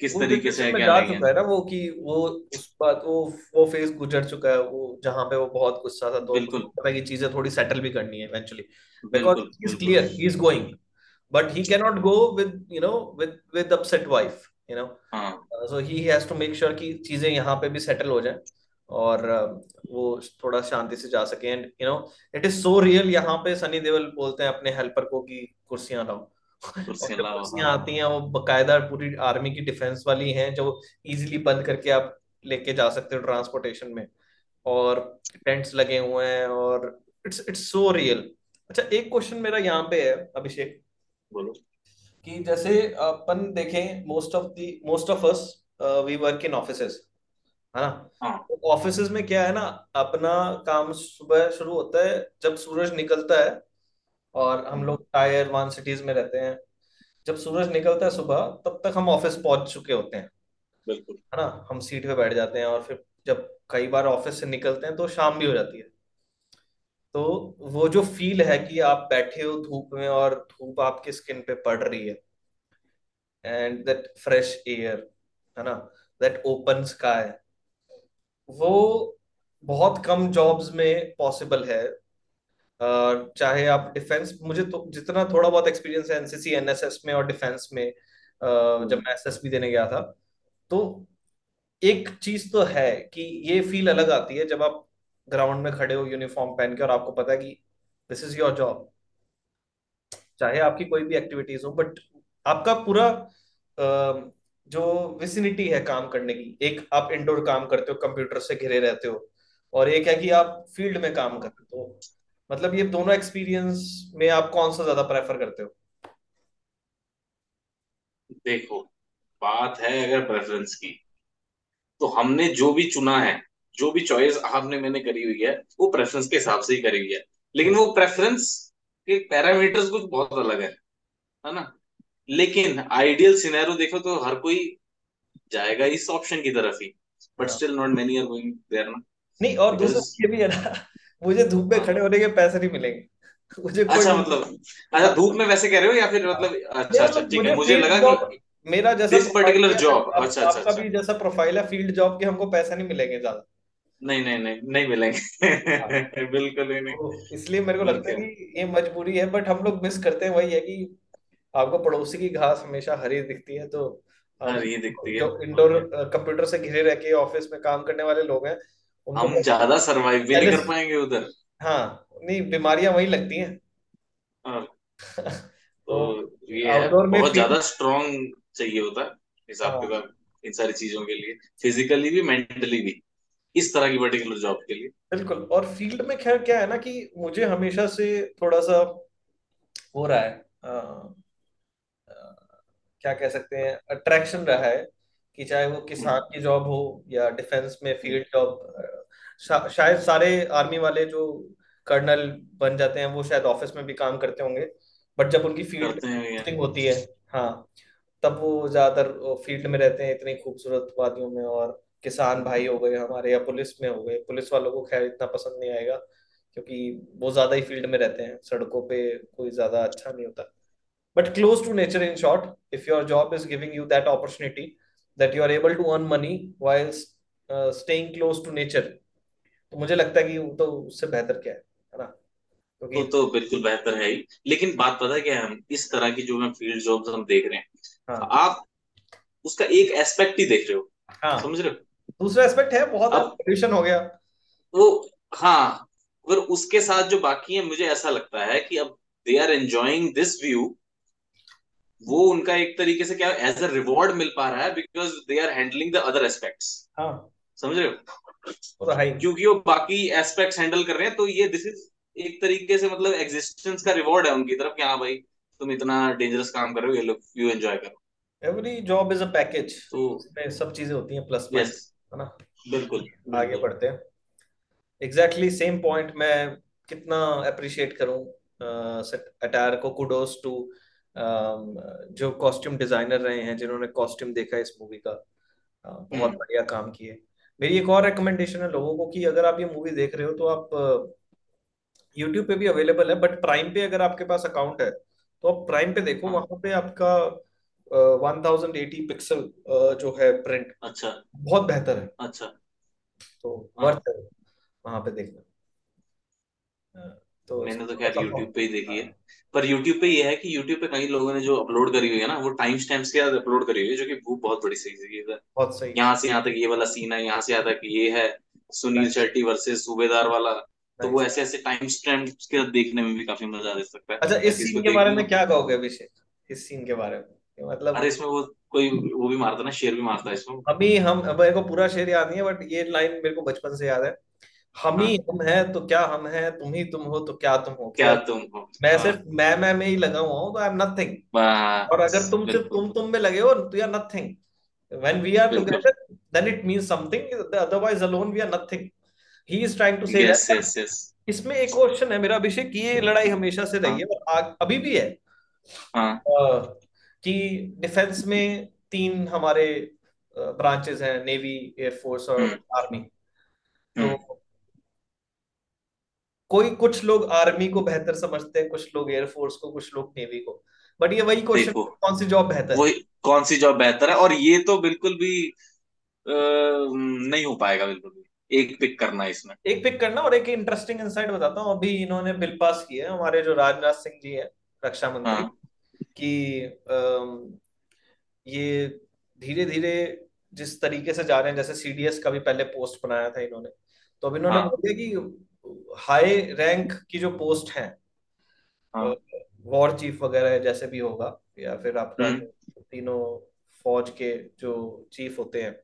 किस उस तरीके से है क्या जा नहीं है। चुका है ना वो कि वो उस बात वो वो फ़ेज़ गुजर चुका है वो जहाँ पे वो बहुत गुस्सा था तो बिल्कुल। पता है कि चीज़ें थोड़ी सेटल भी करनी है eventually because he is clear he is going but he can not go with you know with with upset wife you know हाँ so he has to make sure कि चीज़ें यहाँ पे भी सेटल हो जाए और uh, वो थोड़ा शांति से जा सके। And you know it is so real यहाँ पे सनी देओल बोलते हैं अपने हेल्पर को कि कुर्सियाँ लाओ। कुर्सियाँ हाँ। आती हैं वो बकायदा पूरी आर्मी की डिफेंस वाली हैं जो इजीली बंद करके आप लेके जा सकते हो ट्रांसपोर्टेशन में। और टेंट्स लगे हुए हैं और इट्स इट्स सो रियल अच्छा एक क्वेश्चन मेरा यहाँ पे है अभिषेक। बोलो। कि जैसे अपन देखें most of the most of us we work in offices है हाँ। ना ऑफिसेज में क्या है ना अपना काम सुबह शुरू होता है जब सूरज निकलता है और हम हम्म, लोग टायर वन सिटीज़ में रहते हैं। जब सूरज निकलता है सुबह तब तक हम ऑफ़िस पहुँच चुके होते हैं। बिल्कुल। है ना? हम सीट पे बैठ जाते हैं और फिर जब कई बार ऑफ़िस से निकलते हैं तो शाम भी हो जाती है। तो वो जो फील है कि आप बैठे हो धूप में और धूप आपकी स्किन पे पड़ रही है एंड दैट फ्रेश एयर है ना? दैट ओपन स्काई वो बहुत कम जॉब्स में पॉसिबल है। चाहे आप डिफेंस मुझे तो जितना थोड़ा बहुत एक्सपीरियंस है एनसीसी एनएसएस में और डिफेंस में जब मैं एसएसबी देने गया था तो एक चीज़ तो है कि ये फील अलग आती है जब आप ग्राउंड में खड़े हो यूनिफॉर्म पहन के और आपको पता है कि दिस इज़ योर जॉब चाहे आपकी कोई भी एक्टिविटीज़ हो बट आपका पूरा जो विसिनिटी है काम करने की, एक आप इंडोर काम करते हो कंप्यूटर से घिरे रहते हो, और एक है कि आप फ़ील्ड में काम। करते हो मतलब ये दोनों एक्सपीरियंस में आप कौन सा ज़्यादा प्रेफर करते हो? देखो बात है अगर प्रेफरेंस की तो हमने जो भी चुना है जो भी चॉइस आपने मैंने करी हुई है वो प्रेफरेंस के हिसाब से ही करी हुई है। लेकिन वो प्रेफरेंस के पैरामीटर्स कुछ बहुत अलग है है ना? लेकिन आइडियल सिनेरियो देखो तो हर कोई जाएगा इस ऑप्शन की तरफ़ ही but still not many are going there ना। नहीं और दूसरा ये भी है ना मुझे धूप में हाँ। खड़े होने के पैसे नहीं मिलेंगे। मुझे अच्छा मतलब अच्छा धूप में वैसे कह रहे हो या फिर मतलब अच्छा अच्छा मतलब ठीक है मुझे लगा कि मेरा जैसा दिस पर्टिकुलर जॉब अच्छा अच्छा आपका अच्छा। भी जैसा प्रोफ़ाइल है फ़ील्ड जॉब के हमको पैसा नहीं मिलेंगे ज़्यादा। नहीं नहीं नहीं नहीं मिलेंगे। बिल्कुल ही नहीं। तो इसलिए मेरे को लगता है कि ये मजबूरी है बट हम लोग मिस करते हैं वही है कि आपको पड़ोसी की घास हमेशा हरी दिखती है तो हाँ ये दिखती है। जो इंडोर कंप्यूटर से घिरे रह के ऑफ़िस में काम करने वाले लोग हैं हम ज़्यादा सरवाइव भी नहीं कर पाएँगे उधर। हाँ नहीं बीमारियाँ वही लगती हैं। हाँ। तो तो ये है आउटडोर में बहुत ज़्यादा स्ट्रांग चाहिए होता है हिसाब हाँ। किताब इन सारी चीज़ों के लिए फिजिकली भी मेंटली भी इस तरह की पर्टिकुलर जॉब के लिए। बिल्कुल और फ़ील्ड में खैर क्या है ना कि मुझे हमेशा से थोड़ा सा हो रहा है अ, अ, क्या कह सकते हैं अट्रैक्शन रहा है। कि चाहे वो किसान की जॉब हो या डिफेंस में फ़ील्ड जॉब शा, शायद सारे आर्मी वाले जो कर्नल बन जाते हैं वो शायद ऑफ़िस में भी काम करते होंगे बट जब उनकी फ़ील्ड होती है हाँ तब वो ज़्यादातर फ़ील्ड में रहते हैं इतनी खूबसूरत वादियों में और किसान भाई हो गए हमारे या पुलिस में हो गए। पुलिस वालों को खैर इतना पसंद नहीं आएगा क्योंकि वो ज़्यादा ही फ़ील्ड में रहते हैं सड़कों पे कोई ज़्यादा अच्छा नहीं होता। But close to nature in short if your job is giving you that opportunity that you are able to earn money while uh, staying close to nature. तो मुझे लगता है कि वो तो उससे बेहतर क्या है है ना? तो क्योंकि तो बिल्कुल बेहतर है ही। लेकिन बात पता है क्या है हम इस तरह की जो हम फ़ील्ड जॉब्स हम देख रहे हैं हाँ। आप उसका एक एस्पेक्ट ही देख रहे हो। हाँ। समझ रहे हो? दूसरा एस्पेक्ट है बहुत पोल्यूशन हो गया। वो हाँ पर उसके साथ जो बाकी है मुझे ऐसा लगता है कि अब they are enjoying this view वो उनका एक तरीके से क्या एज अ रिवॉर्ड मिल पा रहा है because they are handling the other aspects हाँ। समझ रहे हो? तो क्योंकि वो बाकी एस्पेक्ट्स हैंडल कर रहे हैं तो ये दिस इज़ एक तरीके से मतलब एग्जिस्टेंस का रिवॉर्ड है उनकी तरफ़ कि हाँ भाई तुम इतना डेंजरस काम कर रहे हो ये लोग यू एंजॉय करो every job is a package तो सब चीज़ें होती हैं प्लस यस है ना? बिल्कुल। आगे बढ़ते हैं। एग्जैक्टली सेम पॉइंट मैं कितना अप्रिशिएट करूँ अटायर को कुडोस टू जो कॉस्ट्यूम डिज़ाइनर रहे हैं जिन्होंने कॉस्ट्यूम देखा इस मूवी का बहुत हम्म। बढ़िया काम किए। मेरी एक और रिकमेंडेशन है लोगों को कि अगर आप ये मूवी देख रहे हो तो आप यूट्यूब पे भी अवेलेबल है बट प्राइम पे अगर आपके पास अकाउंट है तो आप प्राइम पे देखो हाँ। वहाँ पे आपका वन थाउज़ेंड एटी पिक्सल जो है प्रिंट अच्छा। बहुत बेहतर है। अच्छा। तो हाँ। वर्थ है वहाँ पे देखना। अ, तो मैंने तो खैर यूट्यूब पे ही देखी है। हाँ, पर यूट्यूब पे ये है कि यूट्यूब पे कई लोगों ने जो अपलोड करी हुई है ना वो टाइम स्टैम्प्स के साथ अपलोड करी हुई है जो कि वो बहुत बड़ी सही चीज़ है बहुत सही। यहाँ से यहाँ तक ये वाला सीन है यहाँ से यहाँ तक ये है सुनील शेट्टी वर्सेस सूबेदार वाला। तो वो ऐसे ऐसे टाइम स्टैम्प्स के साथ देखने में भी काफ़ी मज़ा दे सकता है। अच्छा इस सीन के बारे में क्या कहोगे अभिषेक? इस सीन के बारे में कि अरे मतलब इसमें वो कोई वो भी मारता ना शेर भी मारता है इसमें। अभी हम मेरे को पूरा शेर याद नहीं है बट ये लाइन मेरे को बचपन से याद है। हम ही हाँ। हम हैं तो क्या हम हैं? तुम ही तुम हो तो क्या तुम हो? क्या तुम हो? मैं हाँ। सिर्फ़ मैं मैं में ही लगा हुआ हूँ तो आई एम नथिंग और अगर तुम सिर्फ़ तुम तुम में लगे हो तो you are nothing we are बिल्कुल। Together then it means something otherwise alone we are nothing he is trying to say yes that yes yes इसमें एक क्वेश्चन है मेरा अभिषेक कि ये लड़ाई हमेशा से रही हाँ है। और अभी भी है। हाँ। कि डिफेंस में तीन हमारे ब्रांचेस हैं नेवी एयरफोर्स और हम्म। आर्मी तो हम्म। कोई कुछ लोग आर्मी को बेहतर समझते हैं कुछ लोग एयरफोर्स को कुछ लोग नेवी को। बट ये वही क्वेश्चन कौन सी जॉब बेहतर है? वही कौन सी जॉब बेहतर है? और ये तो बिल्कुल भी अ, नहीं हो पाएगा बिल्कुल भी। एक पिक करना है इसमें। एक पिक करना और एक इंटरेस्टिंग इंसाइट बताता हूँ। अभी इन्होंने बिल पास किया है हमारे जो राजनाथ सिंह जी है रक्षा मंत्री हाँ। कि अम, ये धीरे धीरे जिस तरीके से जा रहे हैं जैसे सीडीएस का भी पहले पोस्ट बनाया था इन्होंने। तो अब इन्होंने हाँ। बोल दिया कि हाई रैंक की जो पोस्ट है हाँ। वॉर चीफ वगैरह जैसे भी होगा या फिर आपका हम्म। तीनों फौज के जो चीफ होते हैं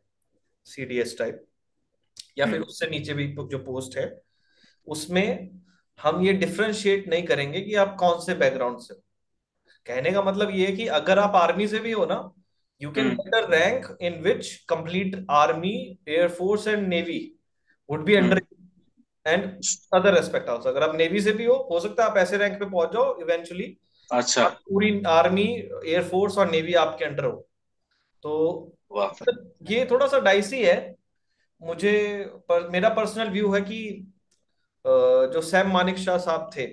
सीडीएस टाइप या फिर हम्म। उससे नीचे भी जो पोस्ट है उसमें हम ये डिफ्रेंशिएट नहीं करेंगे कि आप कौन से बैकग्राउंड से हो। कहने का मतलब ये है कि अगर आप आर्मी से भी हो ना you can hmm. Rank in which complete army air force and navy would be navy and other aspect also. अगर आप नेवी से भी हो हो सकता है आप ऐसे रैंक पे पहुँच जाओ इवेंचुअली अच्छा। पूरी आर्मी एयरफोर्स और नेवी आपके अंडर हो। तो ये थोड़ा सा डाइसी है। मुझे पर, मेरा पर्सनल व्यू है कि जो सैम मानिक शाह साहब थे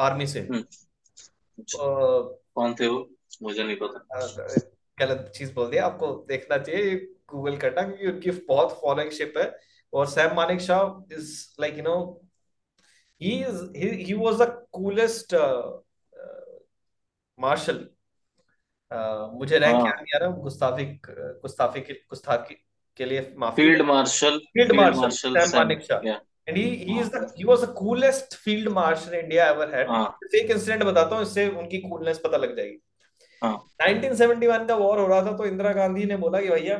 आर्मी से हम्म। कौन थे वो? मुझे नहीं पता। गलत चीज़ बोल दिया। आपको देखना चाहिए गूगल करना क्योंकि उनकी बहुत फॉलोइंग शिप है। और Sam Manekshaw is like you know he is he was the coolest marshal मुझे रैंक याद हाँ नहीं आ रहा गुस्ताफी गुस्ताफी के गुस्ताखी के लिए माफ़ी field marshal field marshal Sam Manekshaw या and he he is the he was the coolest field marshal India ever had एक इंसिडेंट बताता हूँ इससे उनकी कूलनेस पता लग जाएगी। 1971 का वॉर हो रहा था तो इंदिरा गांधी ने बोला कि भैया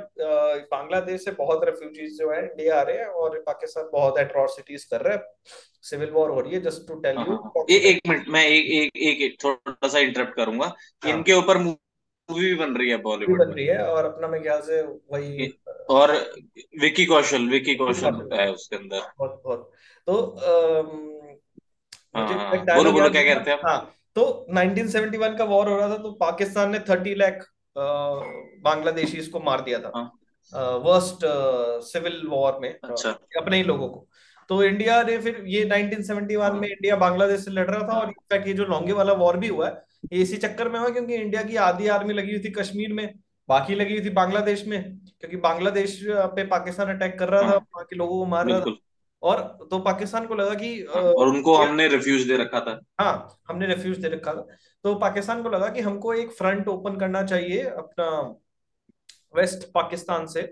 बांग्लादेश से बहुत रेफ्यूजीज जो है इंडिया आ रहे हैं और पाकिस्तान बहुत एट्रोसिटीज कर रहा है। सिविल वॉर हो रही है जस्ट टू टेल हाँ यू हाँ हाँ। ए, एक मिनट मैं एक एक एक, एक थोड़ा सा इंटरप्ट करूँगा। हाँ। इनके ऊपर मूवी भी बन रही है बॉलीवुड बन रही है और अपना मेरे ख्याल से वही और विकी कौशल विकी कौशल है उसके अंदर। बहुत बहुत। तो हाँ मुझे हाँ बोलो बोलो क्या कहते हैं हाँ। तो 1971 का वॉर हो रहा था तो पाकिस्तान ने 30 लाख बांग्लादेशीज को मार दिया था। वर्स्ट सिविल वॉर में अच्छा। अपने ही लोगों को। तो इंडिया ने फिर ये 1971 में इंडिया बांग्लादेश से लड़ रहा था और इनफैक्ट ये जो लॉन्गे वाला वॉर भी हुआ है ये इसी चक्कर में हुआ क्योंकि इंडिया की आधी आर्मी लगी हुई थी कश्मीर में बाकी लगी हुई थी बांग्लादेश में क्योंकि बांग्लादेश पे पाकिस्तान अटैक कर रहा था वहाँ के लोगों को मार रहा था। और तो पाकिस्तान को लगा कि और उनको हमने रिफ्यूज दे रखा था। हाँ हमने रेफ्यूज दे रखा था। तो पाकिस्तान को लगा कि हमको एक फ्रंट ओपन करना चाहिए अपना वेस्ट पाकिस्तान से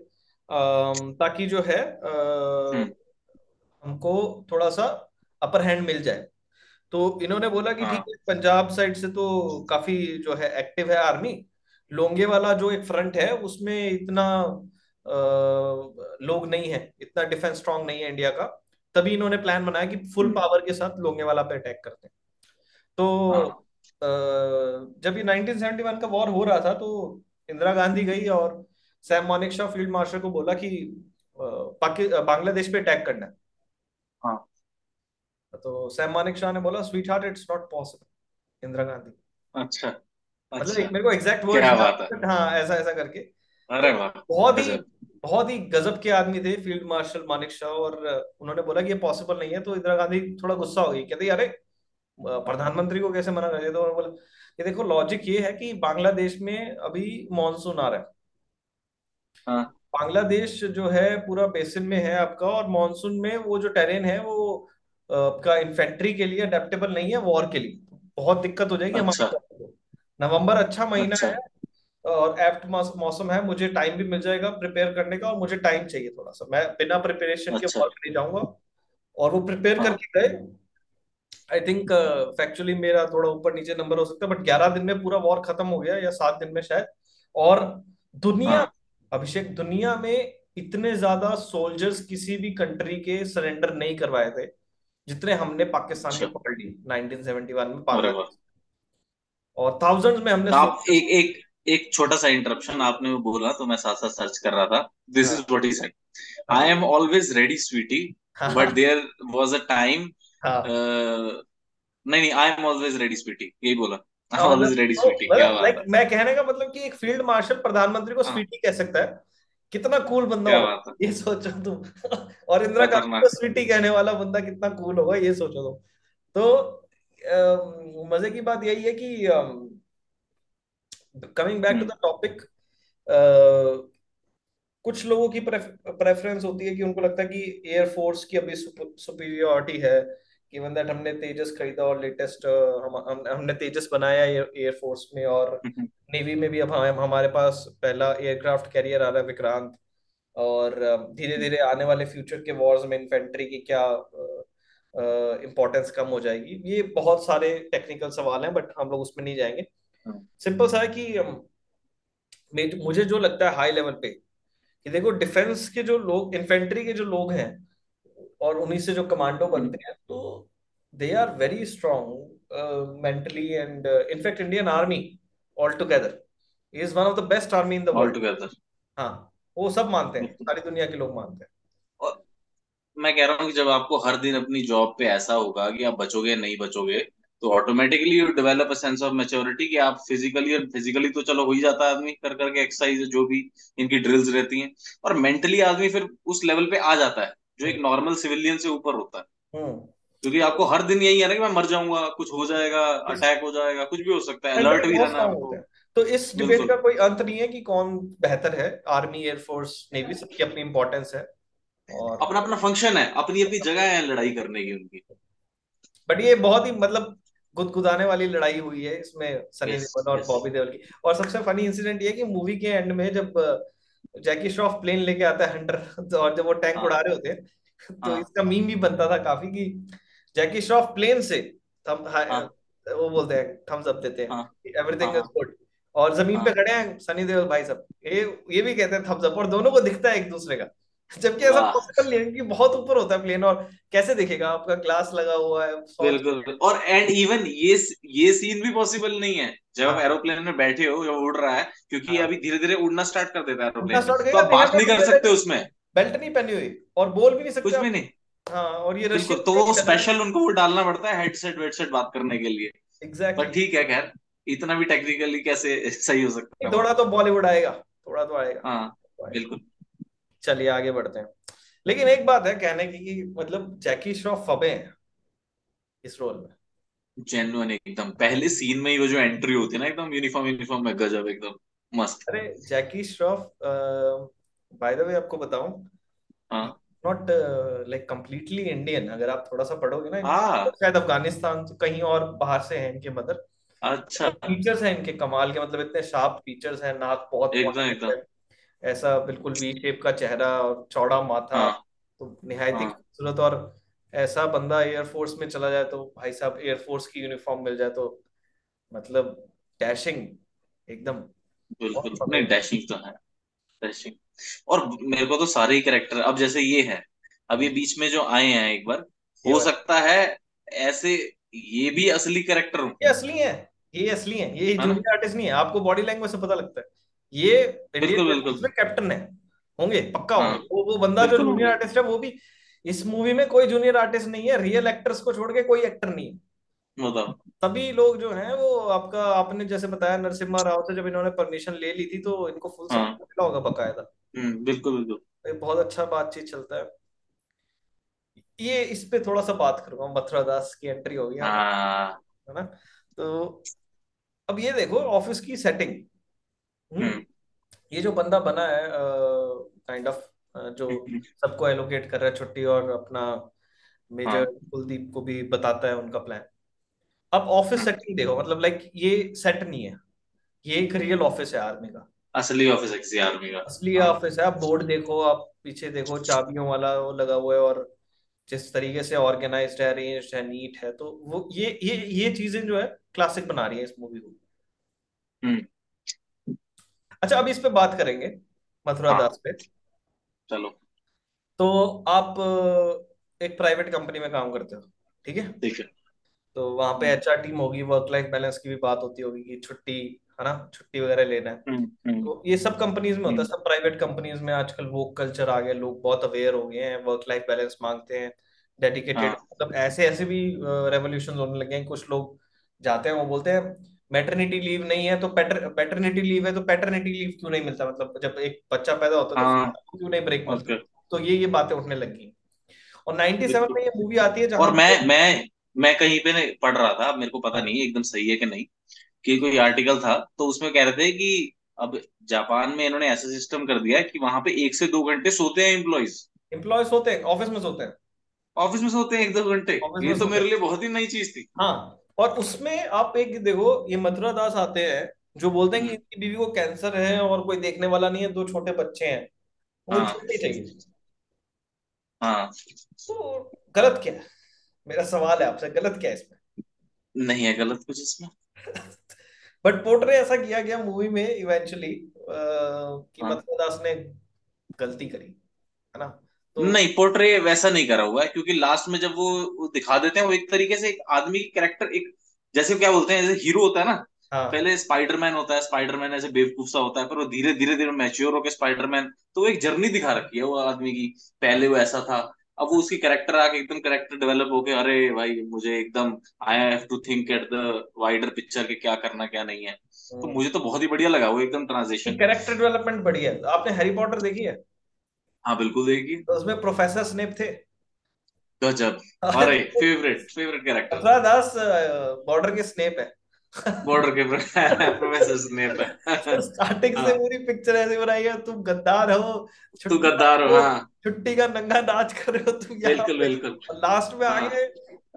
ताकि जो है हम्म। हमको थोड़ा सा अपर हैंड मिल जाए। तो इन्होंने बोला कि ठीक हाँ। है पंजाब साइड से तो काफ़ी जो है एक्टिव है आर्मी लोंगे वाला जो एक फ्रंट है उसमें इतना लोग नहीं है इतना डिफेंस स्ट्रांग नहीं है इंडिया का तभी इन्होंने प्लान बनाया कि फुल हम्म। पावर के साथ लोंगे वाला पे अटैक करते हैं। तो हाँ। जब ये 1971 का वॉर हो रहा था तो इंदिरा गांधी गई और सैम मानेकशॉ फ़ील्ड मार्शल को बोला कि बांग्लादेश पे अटैक करना है। हाँ। तो सैम मानेकशॉ ने बोला sweetheart it's not possible Indira Gandhi. अच्छा। मतलब अच्छा। मेरे को एग्जैक्ट बट हाँ ऐसा ऐसा करके। अरे बहुत ही बहुत ही गजब के आदमी थे फ़ील्ड मार्शल मानिक शाह और उन्होंने बोला कि ये पॉसिबल नहीं है तो इंदिरा गांधी थोड़ा गुस्सा हो गई। कहते अरे प्रधानमंत्री को कैसे मना कर तो बोला कि देखो लॉजिक ये है कि बांग्लादेश में अभी मानसून आ रहा है। हाँ। बांग्लादेश जो है पूरा बेसिन में है आपका और मानसून में वो जो टेरेन है वो आपका इन्फेंट्री के लिए अडेप्टेबल नहीं है वॉर के लिए। बहुत दिक्कत हो जाएगी हमारे अच्छा। को नवंबर अच्छा महीना अच्छा। है और एप्ट मौसम है मुझे टाइम भी मिल जाएगा प्रिपेयर करने का और मुझे टाइम चाहिए थोड़ा सा। मैं बिना प्रिपरेशन के अच्छा। वॉर नहीं जाऊँगा। और वो प्रिपेयर हाँ। करके गए। आई थिंक फैक्चुअली मेरा थोड़ा ऊपर नीचे नंबर हो सकता है बट ग्यारह दिन में पूरा वॉर खत्म हो गया या सात दिन में शायद। और दुनिया हाँ। अभिषेक दुनिया में इतने ज़्यादा सोल्जर्स किसी भी कंट्री के सरेंडर नहीं करवाए थे जितने हमने पाकिस्तान के अच्छा पकड़ लिए 1971 में बांग्लादेश और थाउजेंड्स में हमने आप एक एक एक छोटा सा इंटरप्शन आपने वो बोला तो मैं साथ साथ सर्च कर रहा था। दिस इज़ हाँ। व्हाट ही सेड आई हाँ am always ready sweetie but हाँ देयर वाज अ टाइम हाँ नहीं नहीं I am always ready sweetie यही बोला। हाँ, ऑलवेज रेडी स्वीटी क्या बात है। मैं कहने का मतलब कि एक फ़ील्ड मार्शल प्रधानमंत्री को हाँ। स्वीटी कह सकता है। कितना कूल बंदा होगा। ये सोचो तुम। और इंदिरा गांधी को स्वीटी कहने वाला बंदा कितना कूल होगा ये सोचो तुम। तो मज़े की बात यही है कि कमिंग बैक टू हम्म। द टॉपिक कुछ लोगों की प्रेफरेंस होती है कि उनको लगता है कि एयरफोर्स की अभी सुपीरियोरिटी है गिवन दैट हमने तेजस खरीदा और लेटेस्ट हम, हम हमने तेजस बनाया एयरफोर्स में और हम्म, नेवी में भी अब हम हमारे पास पहला एयरक्राफ्ट कैरियर आ रहा है विक्रांत। और धीरे धीरे आने वाले फ्यूचर के वॉर्स में इन्फेंट्री की क्या इम्पोर्टेंस कम हो जाएगी ये बहुत सारे टेक्निकल सवाल हैं बट हम लोग उसमें नहीं जाएँगे। हम्म, सिंपल सा है कि um, मुझे जो लगता है हाई लेवल पे कि देखो डिफेंस के जो लोग इन्फेंट्री के जो लोग हैं और उन्हीं से जो कमांडो हम्म, बनते हैं तो they are very strong mentally and in fact Indian army all together is one of the best army in the world together हाँ वो सब मानते हैं सारी दुनिया के लोग मानते हैं। और मैं कह रहा हूँ कि जब आपको हर दिन अपनी जॉब पे ऐसा होगा कि आप बचोगे नहीं बचोगे तो automatically you develop a sense of maturity कि आप फिजिकली और फिजिकली तो चलो हो ही जाता है आदमी कर करके एक्सरसाइज जो भी इनकी ड्रिल्स रहती हैं। और मेंटली आदमी फिर उस लेवल पे आ जाता है जो एक नॉर्मल सिविलियन से ऊपर होता है। हम्म। क्योंकि आपको हर दिन यही है ना कि मैं मर जाऊँगा कुछ हो जाएगा अटैक हो जाएगा कुछ भी हो सकता है अलर्ट भी रहना आपको। तो इस डिबेट का कोई अंत नहीं है कि कौन बेहतर है आर्मी एयरफोर्स नेवी सबकी अपनी इंपॉर्टेंस है और अपना अपना फ़ंक्शन है अपनी अपनी जगह है लड़ाई करने की उनकी। बट ये बहुत ही मतलब गुदगुदाने वाली लड़ाई हुई है इसमें सनी यस देओल और बॉबी देओल की। और सबसे फनी इंसिडेंट ये कि मूवी के एंड में जब जैकी श्रॉफ प्लेन लेके आता है हंटर और जब वो टैंक उड़ा हाँ रहे होते हैं तो हाँ। इसका मीम भी बनता था काफ़ी कि जैकी श्रॉफ प्लेन से थम हाँ। वो बोलते हैं थम्स अप देते हाँ। एवरीथिंग इज़ गुड और ज़मीन पे हाँ। खड़े हैं सनी देओल भाई सब। ये ये भी कहते हैं थम्स अप और दोनों को दिखता है एक दूसरे का। जबकि ऐसा पॉसिबल नहीं है कि बहुत ऊपर होता है प्लेन और कैसे देखेगा आपका ग्लास लगा हुआ है बिल्कुल और एंड इवन ये ये सीन भी पॉसिबल नहीं है। जब आप एरोप्लेन में बैठे हो जब उड़ रहा है क्योंकि हाँ। अभी धीरे धीरे उड़ना स्टार्ट कर देता है एरोप्लेन तो आप बात नहीं कर सकते उसमें। बेल्ट नहीं पहनी हुई और बोल भी नहीं सकते कुछ भी नहीं। हाँ और ये बिल्कुल तो वो स्पेशल उनको वो डालना पड़ता है हेडसेट वेडसेट बात करने के लिए। पर एग्जैक्टली ठीक है खैर इतना भी टेक्निकली कैसे सही हो सकता है। थोड़ा तो बॉलीवुड आएगा थोड़ा तो आएगा। हाँ बिल्कुल। चलिए आगे बढ़ते हैं। लेकिन एक बात है कहने की कि मतलब जैकी श्रॉफ फबे हैं इस रोल में। जेन्युइन एकदम। पहले सीन में ही वो जो एंट्री होती है ना एकदम यूनिफॉर्म यूनिफॉर्म में गजब एकदम मस्त। अरे Jackie Shroff by the way आपको बताऊँ हाँ। नॉट लाइक कंप्लीटली इंडियन अगर आप थोड़ा सा पढ़ोगे ना हाँ। शायद अफ़गानिस्तान से कहीं और बाहर से हैं इनके मदर अच्छा। फीचर्स हैं इनके कमाल के मतलब इतने शार्प फीचर्स हैं नाक बहुत एकदम एकदम। ऐसा बिल्कुल वी शेप का चेहरा और चौड़ा माथा हाँ। तो निहायत ही हाँ। खूबसूरत और ऐसा बंदा एयरफोर्स में चला जाए तो भाई साहब एयरफोर्स की यूनिफॉर्म मिल जाए तो मतलब डैशिंग एकदम। बिल्कुल। नहीं डैशिंग तो है। डैशिंग और मेरे को तो सारे ही कैरेक्टर अब जैसे ये है अब ये बीच में जो आए हैं एक बार हो सकता है ऐसे ये भी असली कैरेक्टर हो। ये असली है ये असली है ये है जूनियर आर्टिस्ट नहीं है आपको बॉडी लैंग्वेज से पता लगता है। ये इंडियन कैप्टन है। होंगे पक्का हाँ। होंगे। वो वो बंदा जो जूनियर आर्टिस्ट है वो भी इस मूवी में कोई जूनियर आर्टिस्ट नहीं है। रियल एक्टर्स को छोड़ के कोई एक्टर नहीं है। बताओ सभी लोग जो हैं वो आपका आपने जैसे बताया नरसिम्हा राव से जब इन्होंने परमिशन ले ली थी तो इनको फुल हाँ। सपोर्ट मिला होगा बकायदा। हम्म बिल्कुल बिल्कुल। बहुत अच्छा बातचीत चलता है। ये इस पे थोड़ा सा बात करूँगा। मथुरा दास की एंट्री हो पे हाँ है। ना? तो अब ये देखो ऑफ़िस की सेटिंग ये जो बंदा बना है kind uh, of kind of, uh, जो हम्म, सबको एलोकेट कर रहा है छुट्टी और अपना मेजर हाँ। कुलदीप को भी बताता है उनका प्लान अब ऑफ़िस हम्म, सेटिंग देखो मतलब लाइक ये सेट नहीं है। ये एक रियल ऑफ़िस है आर्मी का। असली ऑफ़िस है किसी आर्मी का। असली हाँ। ऑफ़िस है। आप बोर्ड देखो आप पीछे देखो चाबियों वाला वो लगा हुआ है और जिस तरीके से ऑर्गेनाइज्ड है अरेंज्ड है नीट है तो वो ये ये ये चीज़ें जो है क्लासिक बना रही है इस मूवी को। हम्म। अच्छा अब इस पे बात करेंगे मथुरा हाँ। दास पे। चलो। तो आप एक प्राइवेट कंपनी में काम करते हो ठीक है? ठीक है। तो वहाँ पे हम्म। एचआर टीम होगी वर्क लाइफ बैलेंस की भी बात होती होगी कि छुट्टी है ना? छुट्टी वगैरह लेना है। हम्म हम्म। तो ये सब कंपनीज़ में होता है हम्म, सब प्राइवेट कंपनीज़ में आजकल वो कल्चर आ गया लोग बहुत अवेयर हो गए हैं वर्क लाइफ बैलेंस मांगते हैं डेडिकेटेड हाँ। मतलब ऐसे ऐसे भी रेवोल्यूशन होने लगे हैं कुछ लोग जाते हैं वो बोलते हैं मैटरनिटी लीव नहीं है तो पैटर पैटर्निटी लीव है तो पैटर्निटी लीव क्यों नहीं मिलता? मतलब जब एक बच्चा पैदा होता है तो हाँ। क्यों नहीं ब्रेक मिलता? तो ये ये बातें उठने लगी और 97 बिल्कुल। में ये मूवी आती है और मैं मैं मैं कहीं पे नहीं पढ़ रहा था मेरे को पता नहीं एकदम सही है कि नहीं कि कोई आर्टिकल था तो उसमें कह रहे थे कि अब जापान में इन्होंने ऐसा सिस्टम कर दिया है कि वहाँ पे एक से दो घंटे सोते हैं एम्प्लॉयज़ एम्प्लॉय सोते हैं ऑफ़िस में सोते हैं। ऑफ़िस में सोते हैं एक दो घंटे। ये तो मेरे लिए बहुत ही नई चीज़ थी। हाँ। और उसमें आप एक देखो ये मथुरा दास आते हैं जो बोलते हैं कि हम्म, इनकी बीवी को कैंसर है और कोई देखने वाला नहीं है दो छोटे बच्चे हैं। वो हाँ। छुट्टी चाहिए हाँ। तो गलत क्या है? मेरा सवाल है आपसे गलत क्या है इसमें? नहीं है गलत कुछ इसमें। बट पोर्ट्रे ऐसा किया गया मूवी में इवेंचुअली कि हाँ। मथुरा दास ने गलती करी है ना? तो नहीं पोर्ट्रे वैसा नहीं करा हुआ है क्योंकि लास्ट में जब वो, दिखा देते हैं वो एक तरीके से एक आदमी की कैरेक्टर एक जैसे क्या बोलते हैं जैसे हीरो होता है ना हाँ। पहले स्पाइडरमैन होता है स्पाइडरमैन ऐसे बेवकूफ़ सा होता है पर वो धीरे धीरे धीरे मैच्योर होकर स्पाइडरमैन तो वो एक जर्नी दिखा रखी है वो आदमी की पहले वो ऐसा था अब वो उसकी कैरेक्टर आके एकदम कैरेक्टर डेवलप होके अरे भाई मुझे एकदम I have to think at the wider picture के क्या करना क्या नहीं है। तो हम्म। मुझे तो बहुत ही बढ़िया लगा वो एकदम ट्रांजिशन कैरेक्टर डेवलपमेंट बढ़िया है। आपने हैरी पॉटर देखी है? हाँ बिल्कुल देखिए। तो उसमें प्रोफेसर स्नेप थे। गजब। अरे फेवरेट फेवरेट कैरेक्टर अठारह दास बॉर्डर के स्नेप है। बॉर्डर के प्रोफेसर स्नेप है। स्टार्टिंग से हाँ। पूरी पिक्चर ऐसे बनाई है तुम गद्दार हो तू गद्दार हो हाँ। छुट्टी का नंगा नाच कर रहे हो तुम बिल्कुल बिल्कुल। लास्ट में हाँ। आगे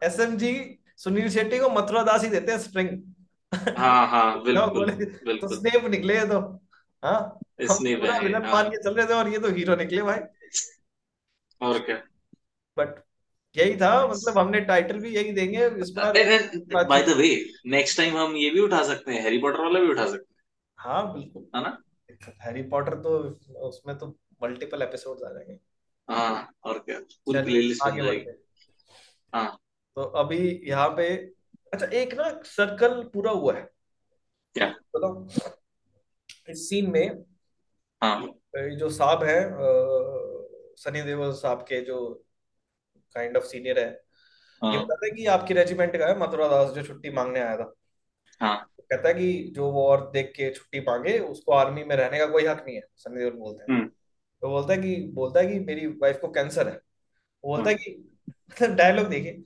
एसएमजी सुनील शेट्टी को मथुरा दास ही देते हैं स्ट्रिंग हाँ हाँ ना बिल्कुल तो स्नेप निकले तो। हाँ। है विलन हाँ। मान के चल रहे थे और ये तो हीरो निकले भाई। और क्या? बट यही था मतलब हमने टाइटल भी यही देंगे इस बार by the way next time हम ये भी उठा सकते हैं हैरी पॉटर वाला भी उठा सकते हैं। हाँ बिल्कुल। है ना? हैरी पॉटर तो उसमें तो मल्टीपल एपिसोड्स आ जाएँगे। हाँ और क्या? पूरी प्लेलिस्ट बन आगे जाएगी। हैं। हाँ। तो अभी यहाँ पे अच्छा एक ना सर्कल पूरा हुआ है। क्या? बताओ। इस सीन में हाँ। जो साहब है सनी देओल साहब के जो काइंड ऑफ़ सीनियर है ये हाँ। बताता है कि आपकी रेजिमेंट का है? मथुरा दास जो छुट्टी मांगने आया था। हाँ। कहता है कि जो वो और देख के छुट्टी मांगे उसको आर्मी में रहने का कोई हक नहीं है सनी देओल बोलते हैं। हम्म। तो बोलता है कि बोलता है कि मेरी वाइफ को कैंसर है। बोलता है हम्म। कि मतलब डायलॉग देखिए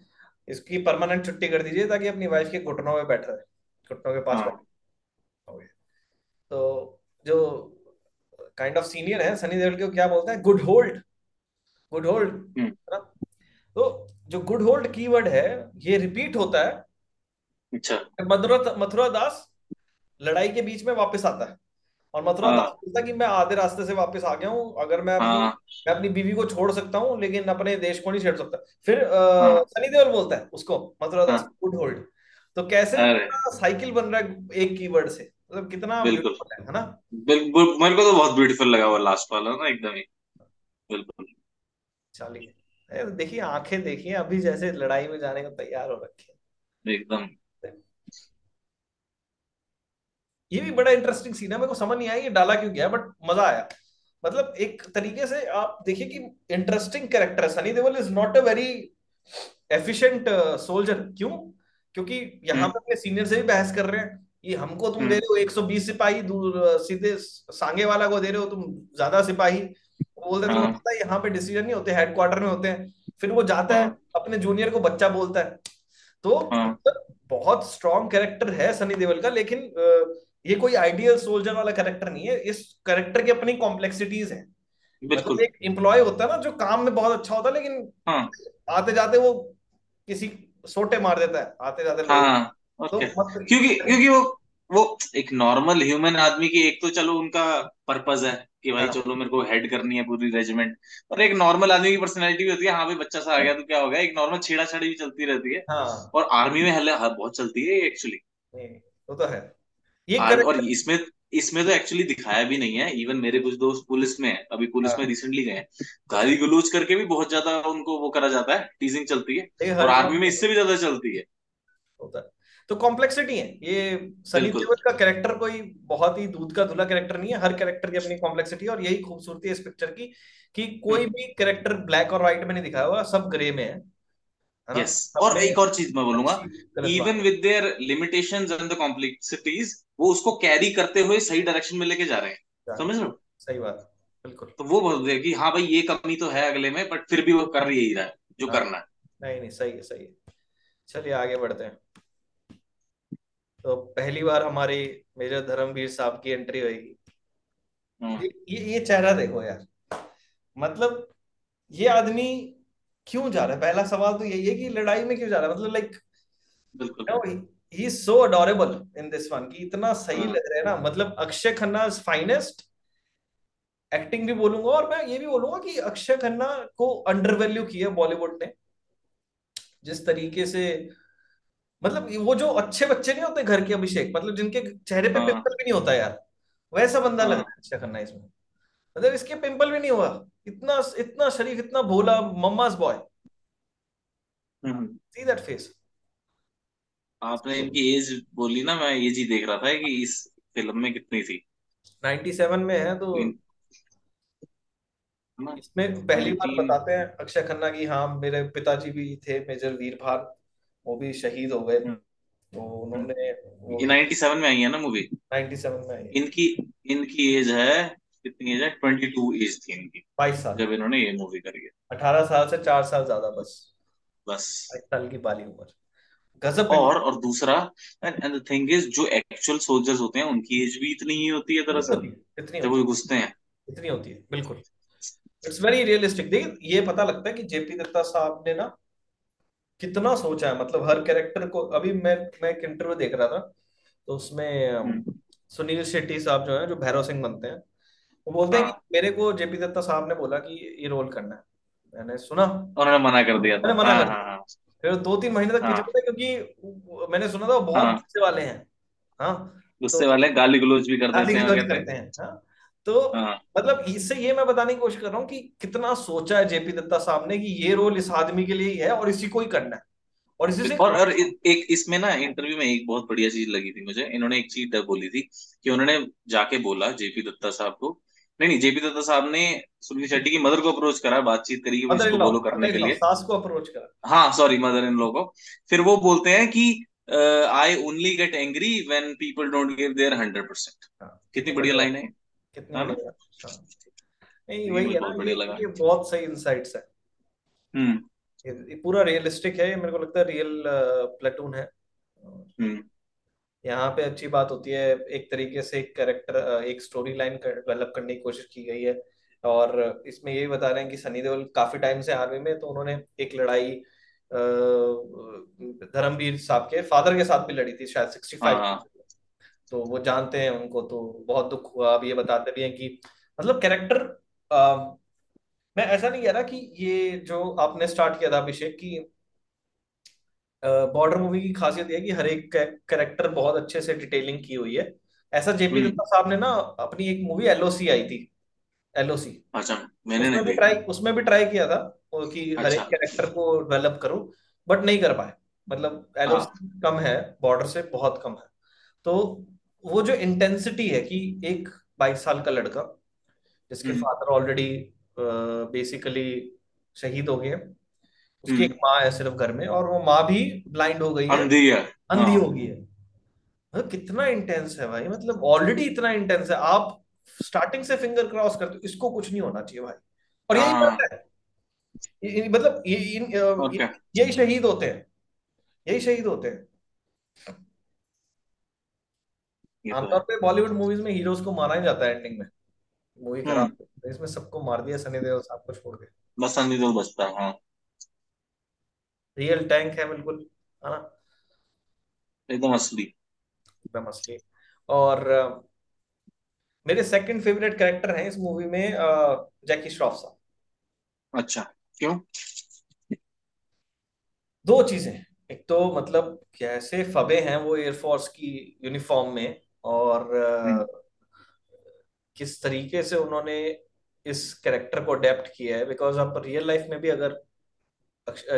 इसकी परमानेंट छुट्टी कर दीजिए ताकि अपनी वाइफ के घुटनों में बैठ रहे घुटनों के पास बैठ हाँ तो जो काइंड ऑफ़ सीनियर है सनी देओल को क्या बोलता है? गुड होल्ड गुड होल्ड ना? तो जो गुड होल्ड कीवर्ड है ये रिपीट होता है। अच्छा। मथुरा मथुरा दास लड़ाई के बीच में वापस आता है। और मथुरा दास हाँ बोलता है कि मैं आधे रास्ते से वापस आ गया हूँ अगर मैं अपनी हाँ। मैं अपनी बीवी को छोड़ सकता हूँ लेकिन अपने देश को नहीं छेड़ सकता। फिर हाँ। सनी देओल बोलता है उसको मथुरा दास हाँ। गुड होल्ड तो कैसे साइकिल बन रहा है एक कीवर्ड से? मतलब कितना बिल्कुल। है ना? बिल्कुल मेरे को तो बहुत ब्यूटीफुल लगा वो लास्ट वाला ना एकदम ही। बिल्कुल। चलिए। देखिए आँखें देखिए अभी जैसे लड़ाई में जाने को तैयार हो रखे एकदम। ये भी बड़ा इंटरेस्टिंग सीन है मेरे को समझ नहीं आया ये डाला क्यों गया बट मज़ा आया। मतलब एक तरीके से आप देखिए कि इंटरेस्टिंग कैरेक्टर है Sunny Deol is not a very efficient soldier क्यों? क्योंकि यहाँ हम्म। पे अपने सीनियर से भी बहस कर रहे हैं। ये हमको तुम दे हम्म रहे हो 120 सिपाही दूर सीधे सांगे वाला को दे रहे हो तुम ज़्यादा सिपाही। वो बोलते हैं हाँ। पता है यहाँ पे डिसीज़न नहीं होते हेडक्वार्टर में होते हैं। फिर वो जाता है हाँ। अपने जूनियर को बच्चा बोलता है। तो हाँ। मतलब बहुत स्ट्रॉन्ग कैरेक्टर है सनी देओल का लेकिन ये कोई आइडियल सोल्जर वाला कैरेक्टर नहीं है। इस कैरेक्टर की अपनी कॉम्प्लेक्सिटीज है। मतलब एक एम्प्लॉय होता है ना जो काम में बहुत अच्छा होता है लेकिन हाँ। आते जाते वो किसी सोटे मार देता है आते जाते हाँ तो मतलब क्योंकि क्योंकि वो वो एक नॉर्मल ह्यूमन आदमी की एक तो चलो उनका पर्पज है कि भाई हाँ। चलो मेरे को हेड करनी है पूरी रेजिमेंट और एक नॉर्मल आदमी की पर्सनैलिटी भी होती है हाँ भाई बच्चा सा आ गया तो क्या हो गया एक नॉर्मल छेड़ा छाड़ी भी चलती रहती है। हाँ। और आर्मी में हल्ले हाँ, बहुत चलती है एक्चुअली वो तो है। ये और और इसमें इसमें तो एक्चुअली दिखाया भी नहीं है। इवन मेरे कुछ दोस्त पुलिस में है अभी पुलिस में हाँ रिसेंटली गए गाली गलौज करके भी बहुत ज़्यादा उनको वो करा जाता है टीजिंग चलती है। और आर्मी में में इससे भी ज़्यादा चलती है। होता है। तो कॉम्प्लेक्सिटी है। ये सनी देओल का कैरेक्टर कोई बहुत ही दूध का धुला कैरेक्टर नहीं है। हर कैरेक्टर की अपनी कॉम्प्लेक्सिटी है और यही खूबसूरती है इस पिक्चर की कि कोई हम्म। भी कैरेक्टर ब्लैक और व्हाइट में नहीं दिखाया हुआ सब ग्रे में है। यस और एक और चीज़ मैं बोलूँगा even with their limitations and the complexities वो उसको कैरी करते हुए सही डायरेक्शन में लेके जा रहे हैं। समझ रहे हो? सही बात बिल्कुल। तो वो है कि हाँ भाई ये कमी तो है अगले में बट फिर भी वो कर ही रहा है जो हाँ। करना है। नहीं नहीं सही है सही है। चलिए आगे बढ़ते हैं। तो पहली बार हमारी मेजर धर्मवीर साहब की एंट्री होगी हम्म, ये ये चेहरा देखो यार। मतलब ये आदमी क्यों जा रहा है? पहला सवाल तो यही है कि लड़ाई में क्यों जा रहा है? मतलब लाइक बिल्कुल ही so adorable in this one कि इतना सही हाँ। लग रहा है ना। मतलब Akshaye Khanna is finest acting भी बोलूँगा और मैं ये भी बोलूँगा कि अक्षय खन्ना को अंडर वैल्यू किया बॉलीवुड ने। जिस तरीके से मतलब वो जो अच्छे बच्चे नहीं होते घर के अभिषेक मतलब जिनके चेहरे पे हाँ। पिंपल भी नहीं होता यार। वैसा बंदा लग हाँ। रहा है अक्षय खन्ना इसमें। मतलब इसके पिंपल भी नहीं हुआ। इतना इतना शरीफ इतना भोला mamma's boy see that face आपने इनकी एज बोली ना मैं एज ही देख रहा था कि इस फ़िल्म में कितनी थी। 97 में है तो इसमें पहली बार बताते हैं अक्षय खन्ना की हाँ मेरे पिताजी भी थे मेजर वीर भान वो भी शहीद हो गए। तो उन्होंने भी 97 में आई है ना मूवी 97 में आई इनकी इनकी एज है कितनी एज है? 22 एज थी इनकी। बाईस साल। जब इन्होंने ये मूवी करी है। अठारह साल से चार साल ज़्यादा बस। बस। बाईस साल की बाली उम्र। गजब और और दूसरा एंड द थिंग इज़ जो एक्चुअल सोल्जर्स होते हैं उनकी एज भी इतनी ही होती है दरअसल। जब वो घुसते हैं। इतनी होती है बिल्कुल। इट्स वेरी रियलिस्टिक देखिए ये पता लगता है कि जेपी दत्ता साहब ने ना कितना सोचा है? मतलब हर कैरेक्टर को अभी मैं मैं एक इंटरव्यू देख रहा था तो उसमें हम्म, सुनील शेट्टी साहब जो है जो भैरव सिंह बनते हैं वो बोलते हैं कि हाँ मेरे को जेपी दत्ता साहब ने बोला कि ये रोल करना है। मैंने सुना। उन्होंने मना कर दिया था। मैंने मना हाँ कर हाँ दिया। फिर दो तीन महीने तक हाँ। पड़ा क्योंकि मैंने सुना था वो बहुत गुस्से वाले हैं। हाँ। तो गुस्से वाले गाली गलौज भी कर देते हैं। तो हाँ। मतलब इससे ये मैं बताने की कोशिश कर रहा हूँ कि कितना सोचा है जेपी दत्ता साहब ने कि ये रोल इस आदमी के लिए ही है और इसी को ही करना है। और इसी से और और एक इसमें ना इंटरव्यू में एक बहुत बढ़िया चीज़ लगी थी मुझे। इन्होंने एक चीज़ बोली थी कि उन्होंने जाके बोला जेपी दत्ता साहब को नहीं नहीं जेपी दत्ता साहब ने सुनील शेट्टी की मदर को अप्रोच करा बातचीत करी कि इसको बोलो करने के लिए। सास को अप्रोच करा। हाँ सॉरी मदर इन लॉ को। फिर वो बोलते हैं कि I only get angry when people don't give their hundred percent कितनी बढ़िया लाइन है कितनी है। नहीं वही है ना ये बहुत सही इंसाइट्स है। हम्म। पूरा रियलिस्टिक है मेरे को लगता है रियल प्लेटून है। हम्म। यहाँ पे अच्छी बात होती है एक तरीके से एक कैरेक्टर एक स्टोरी लाइन डेवलप करने की कोशिश की गई है। और इसमें ये बता रहे हैं कि सनी देओल काफ़ी टाइम से आर्मी में तो उन्होंने एक लड़ाई अ, धर्मवीर साहब के फादर के साथ भी लड़ी थी शायद सिक्सटी हाँ फाइव हाँ। तो वो जानते हैं उनको तो बहुत दुख हुआ। अब ये बताते भी हैं कि मतलब कैरेक्टर मैं ऐसा नहीं कह रहा कि ये जो आपने स्टार्ट किया था अभिषेक की बॉर्डर मूवी की खासियत है कि हर एक कैरेक्टर बहुत अच्छे से डिटेलिंग की हुई है। ऐसा जेपी हम्म। दत्ता साहब ने ना अपनी एक मूवी एलओसी आई थी। एलओसी अच्छा मैंने उसमें नहीं ट्राई उसमें भी ट्राई किया था कि हर एक अच्छा। कैरेक्टर को डेवलप करूँ बट नहीं कर पाए। मतलब हाँ। एलओसी कम है बॉर्डर से बहुत कम है। तो वो जो इंटेंसिटी है कि एक बाईस साल का लड़का जिसके फादर ऑलरेडी बेसिकली शहीद हो गए उसकी एक हम्म माँ है सिर्फ़ घर में और वो माँ भी ब्लाइंड हो गई है। अंधी है। अंधी हाँ। हो गई है। मतलब कितना इंटेंस है भाई मतलब ऑलरेडी इतना इंटेंस है। आप स्टार्टिंग से फिंगर क्रॉस करते हो इसको कुछ नहीं होना चाहिए भाई। और यही हाँ। मरता है। मतलब ये इन- ओके ये- यही शहीद होते हैं। यही शहीद होते हैं। आमतौर है। पे बॉलीवुड मूवीज़ में हीरोज को मारा ही जाता है एंडिंग में। मूवी हम्म। खराब। इसमें सबको मार दिया सनी देओल साहब को छोड़ के बस संधि तो बचता है हाँ। रियल टैंक है बिल्कुल है ना? एकदम असली। एकदम असली। और मेरे सेकंड फेवरेट कैरेक्टर हैं इस मूवी में जैकी श्रॉफ साहब। अच्छा क्यों? दो चीज़ें एक तो मतलब कैसे फबे हैं वो एयरफोर्स की यूनिफॉर्म में और हम्म। किस तरीके से उन्होंने इस कैरेक्टर को अडेप्ट किया है? बिकॉज़ आप रियल लाइफ में भी अगर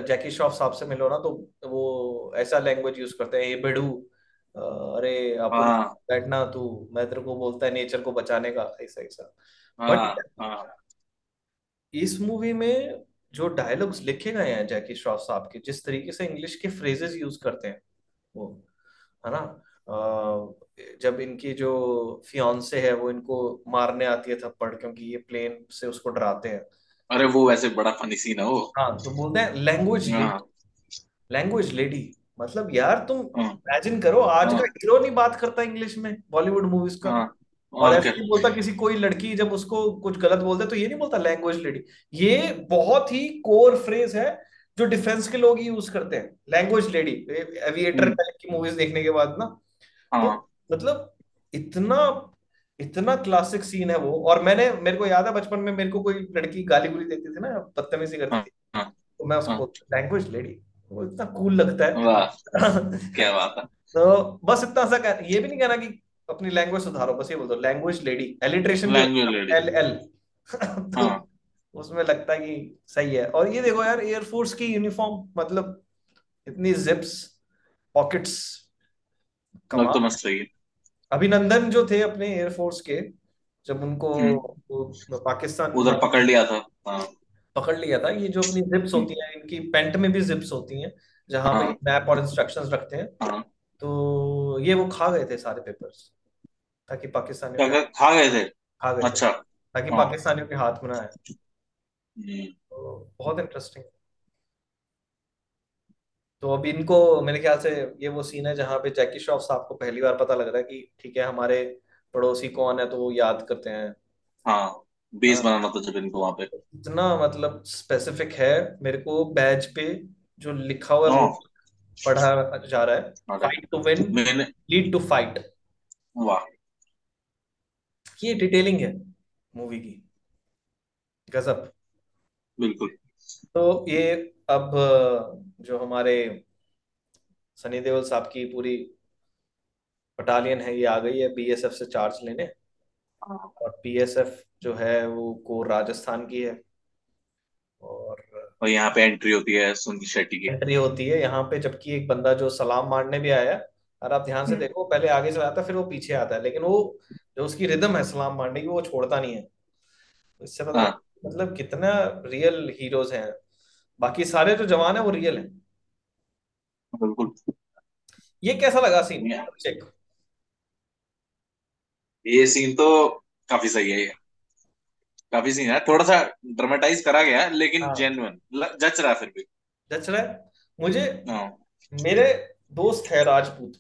जैकी श्रॉफ साहब से मिलो ना तो वो ऐसा लैंग्वेज यूज़ करते हैं ये बेडू अरे आप हाँ। बैठना तू मैं तेरे को बोलता है नेचर को बचाने का ऐसा ऐसा। बट हाँ हाँ। इस मूवी में जो डायलॉग्स लिखे गए हैं जैकी श्रॉफ साहब के जिस तरीके से इंग्लिश के फ्रेजेस यूज़ करते हैं वो है ना? जब इनकी जो फियांसे है वो इनको मारने आती है थप्पड़ क्योंकि ये प्लेन से उसको डराते हैं। अरे वो वैसे बड़ा फनी सीन है वो। हाँ तो बोलते हैं लैंग्वेज हाँ। लैंग्वेज लेडी मतलब यार तुम हाँ। इमेजिन करो आज का हाँ हीरो नहीं बात करता इंग्लिश में बॉलीवुड मूवीज़ का। हाँ और ऐसे नहीं बोलता किसी कोई लड़की जब उसको कुछ गलत बोलते तो ये नहीं बोलता लैंग्वेज लेडी ये बहुत ही कोर फ्रेज है जो डिफेंस के लोग यूज़ करते हैं। लैंग्वेज लेडी एविएटर टाइप की मूवीज़ देखने के बाद ना। तो हाँ मतलब इतना इतना क्लासिक सीन है वो। और मैंने मेरे को याद है बचपन में मेरे को कोई लड़की गाली गुली देती थी ना बदतमीजी करती हाँ थी। हाँ तो मैं उसको लैंग्वेज लेडी वो इतना कूल लगता है। क्या बात है। तो बस इतना सा कह, ये भी नहीं कहना कि अपनी लैंग्वेज सुधारो बस ये बोल दो लैंग्वेज लेडी एलिट्रेशन भी लैंग्वेज लेडी एल एल तो हाँ। उसमें लगता है कि सही है। और ये देखो यार एयरफोर्स की यूनिफॉर्म मतलब इतनी जिप्स पॉकेट्स लग तो मस्त रही अभिनंदन जो थे अपने एयरफोर्स के जब उनको हम्म। पाकिस्तान उधर पकड़ लिया था हाँ। पकड़ लिया था। ये जो अपनी जिप्स होती हैं इनकी पेंट में भी जिप्स होती हैं जहाँ पे हाँ। मैप और इंस्ट्रक्शंस रखते हैं। हाँ। तो ये वो खा गए थे सारे पेपर्स ताकि के खा गए थे? खा गए अच्छा। ताकि हाँ। पाकिस्तानियों के हाथ में ना आए। हम्म, तो बहुत इंटरेस्टिंग तो अब इनको मेरे ख्याल से ये वो सीन है जहाँ पे जैकी श्रॉफ साहब को पहली बार पता लग रहा है कि ठीक है हमारे पड़ोसी कौन है तो वो याद करते हैं। हाँ बेस हाँ। बनाना था जब इनको वहाँ पे। इतना मतलब स्पेसिफिक है मेरे को बैज पे जो लिखा हुआ हाँ रूल पढ़ा जा रहा है। फाइट टू विन मैंने लीड टू फाइट वाह। ये डिटेलिंग है मूवी की। गजब। बिल्कुल। तो ये अब जो हमारे सनी देओल साहब की पूरी बटालियन है ये आ गई है बीएसएफ से चार्ज लेने। हाँ। और बीएसएफ जो है वो को राजस्थान की है। और और यहाँ पे एंट्री होती है सुनील शेट्टी की। एंट्री होती है यहाँ पे जबकि एक बंदा जो सलाम मारने भी आया है। और आप ध्यान से हम्म, देखो पहले आगे चला जाता है फिर वो पीछे आता है। लेकिन वो जो उसकी रिदम है सलाम मारने की वो छोड़ता नहीं है। तो इससे पता है। मतलब कितना रियल हीरोज हैं। बाकी सारे जो जवान है वो रियल है। बिल्कुल। ये कैसा लगा सीन चेक ये सीन तो काफ़ी सही है ये। काफ़ी सीन है। थोड़ा सा ड्रामेटाइज करा गया है लेकिन हाँ। जेन्युइन जच रहा है फिर भी। जच रहा है? मुझे हाँ। मेरे दोस्त है राजपूत।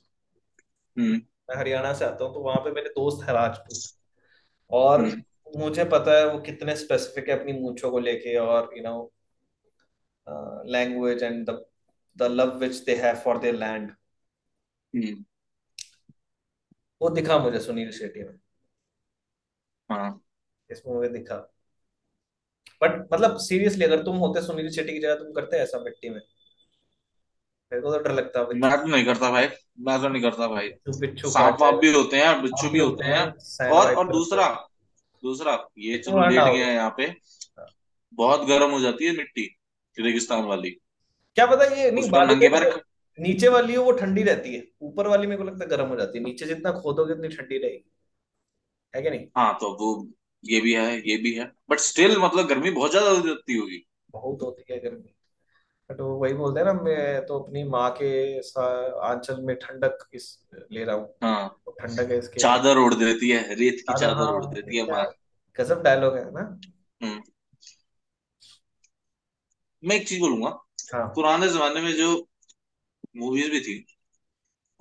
हम्म। मैं हरियाणा से आता हूँ तो वहाँ पे मेरे दोस्त है राजपूत। और हम्म। मुझे पता है वो कितने स्पेसिफिक है अपनी मूंछों को लेके और you know language and the the love which they have for their land hmm वो दिखा मुझे सुनील शेट्टी में हाँ। इसमें मुझे दिखा। बट मतलब सीरियसली अगर तुम होते सुनील शेट्टी की जगह तुम करते ऐसा मिट्टी में? मेरे को तो डर लगता है मैं तो नहीं करता भाई। मैं तो नहीं करता भाई। बिच्छू सांप वाप भी होते हैं बिच्छू भी होते हैं। हैं और और दूसरा दूसरा ये तुम चलो लेट हो हैं यहाँ पे। बहुत गर्म हो जाती है मिट्टी। रेगिस्तान वाली। क्या पता ये नहीं नंगे पैर नीचे वाली है वो ठंडी रहती है। ऊपर वाली मेरे को लगता है गर्म हो जाती है। नीचे जितना खोदोगे उतनी ठंडी रहेगी। है कि नहीं? हाँ तो वो ये भी है ये भी है। बट स्टिल मतलब गर्मी बहुत ज़्यादा हो जाती होगी। बहुत होती है गर्मी। बट वो वही बोलते हैं ना मैं तो अपनी माँ के आंचल में ठंडक इस ले रहा हूँ। हाँ। तो ठंडक है इसके चादर ओढ़ देती है रेत की चादर चादर ओढ़ हाँ देती है माँ। गजब डायलॉग है ना हम्म मैं एक चीज़ बोलूँगा। हाँ। पुराने जमाने में जो मूवीज़ भी थी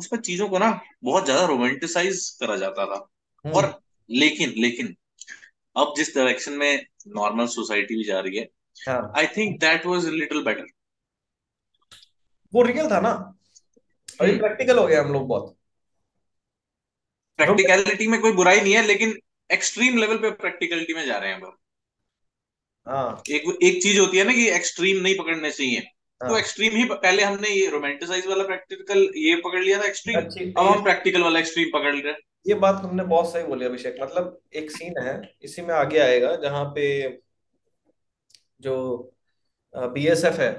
उसमें चीज़ों को ना बहुत ज़्यादा रोमांटिसाइज करा जाता था। और हम्म लेकिन लेकिन अब जिस डायरेक्शन में नॉर्मल सोसाइटी भी जा रही है I think that was little better वो रियल था ना? अभी हम्म। प्रैक्टिकल हो गया हम लोग बहुत। प्रैक्टिकलिटी में कोई बुराई नहीं है लेकिन एक्सट्रीम लेवल पे प्रैक्टिकलिटी में जा रहे हैं अब हाँ। एक एक चीज़ होती है ना कि एक्सट्रीम नहीं पकड़ने चाहिए। तो हाँ। एक्सट्रीम ही पहले हमने ये रोमांटिसाइज वाला प्रैक्टिकल ये पकड़ लिया था एक्सट्रीम अब हम प्रैक्टिकल वाला एक्सट्रीम पकड़ रहे हैं ये बात तुमने बहुत सही बोली अभिषेक। मतलब एक सीन है इसी में आगे आएगा जहाँ पे जो बीएसएफ है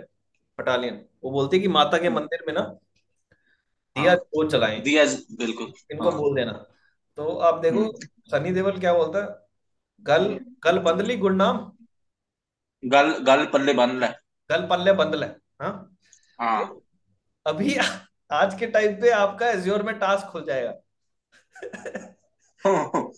बटालियन वो बोलती है कि माता के मंदिर में ना दिया हाँ। ज़रूर जलाएँ दिया बिल्कुल। इनको हाँ। बोल देना। तो आप देखो हम्म, सनी देवल क्या बोलता है? गल गल बंदली गुड़नाम गल गल पल्ले बाँध ले। गल पल्ले बंदल है हाँ? हाँ। अभी आज के टाइम पे आपका एज्योर में टास्क खुल जाएगा।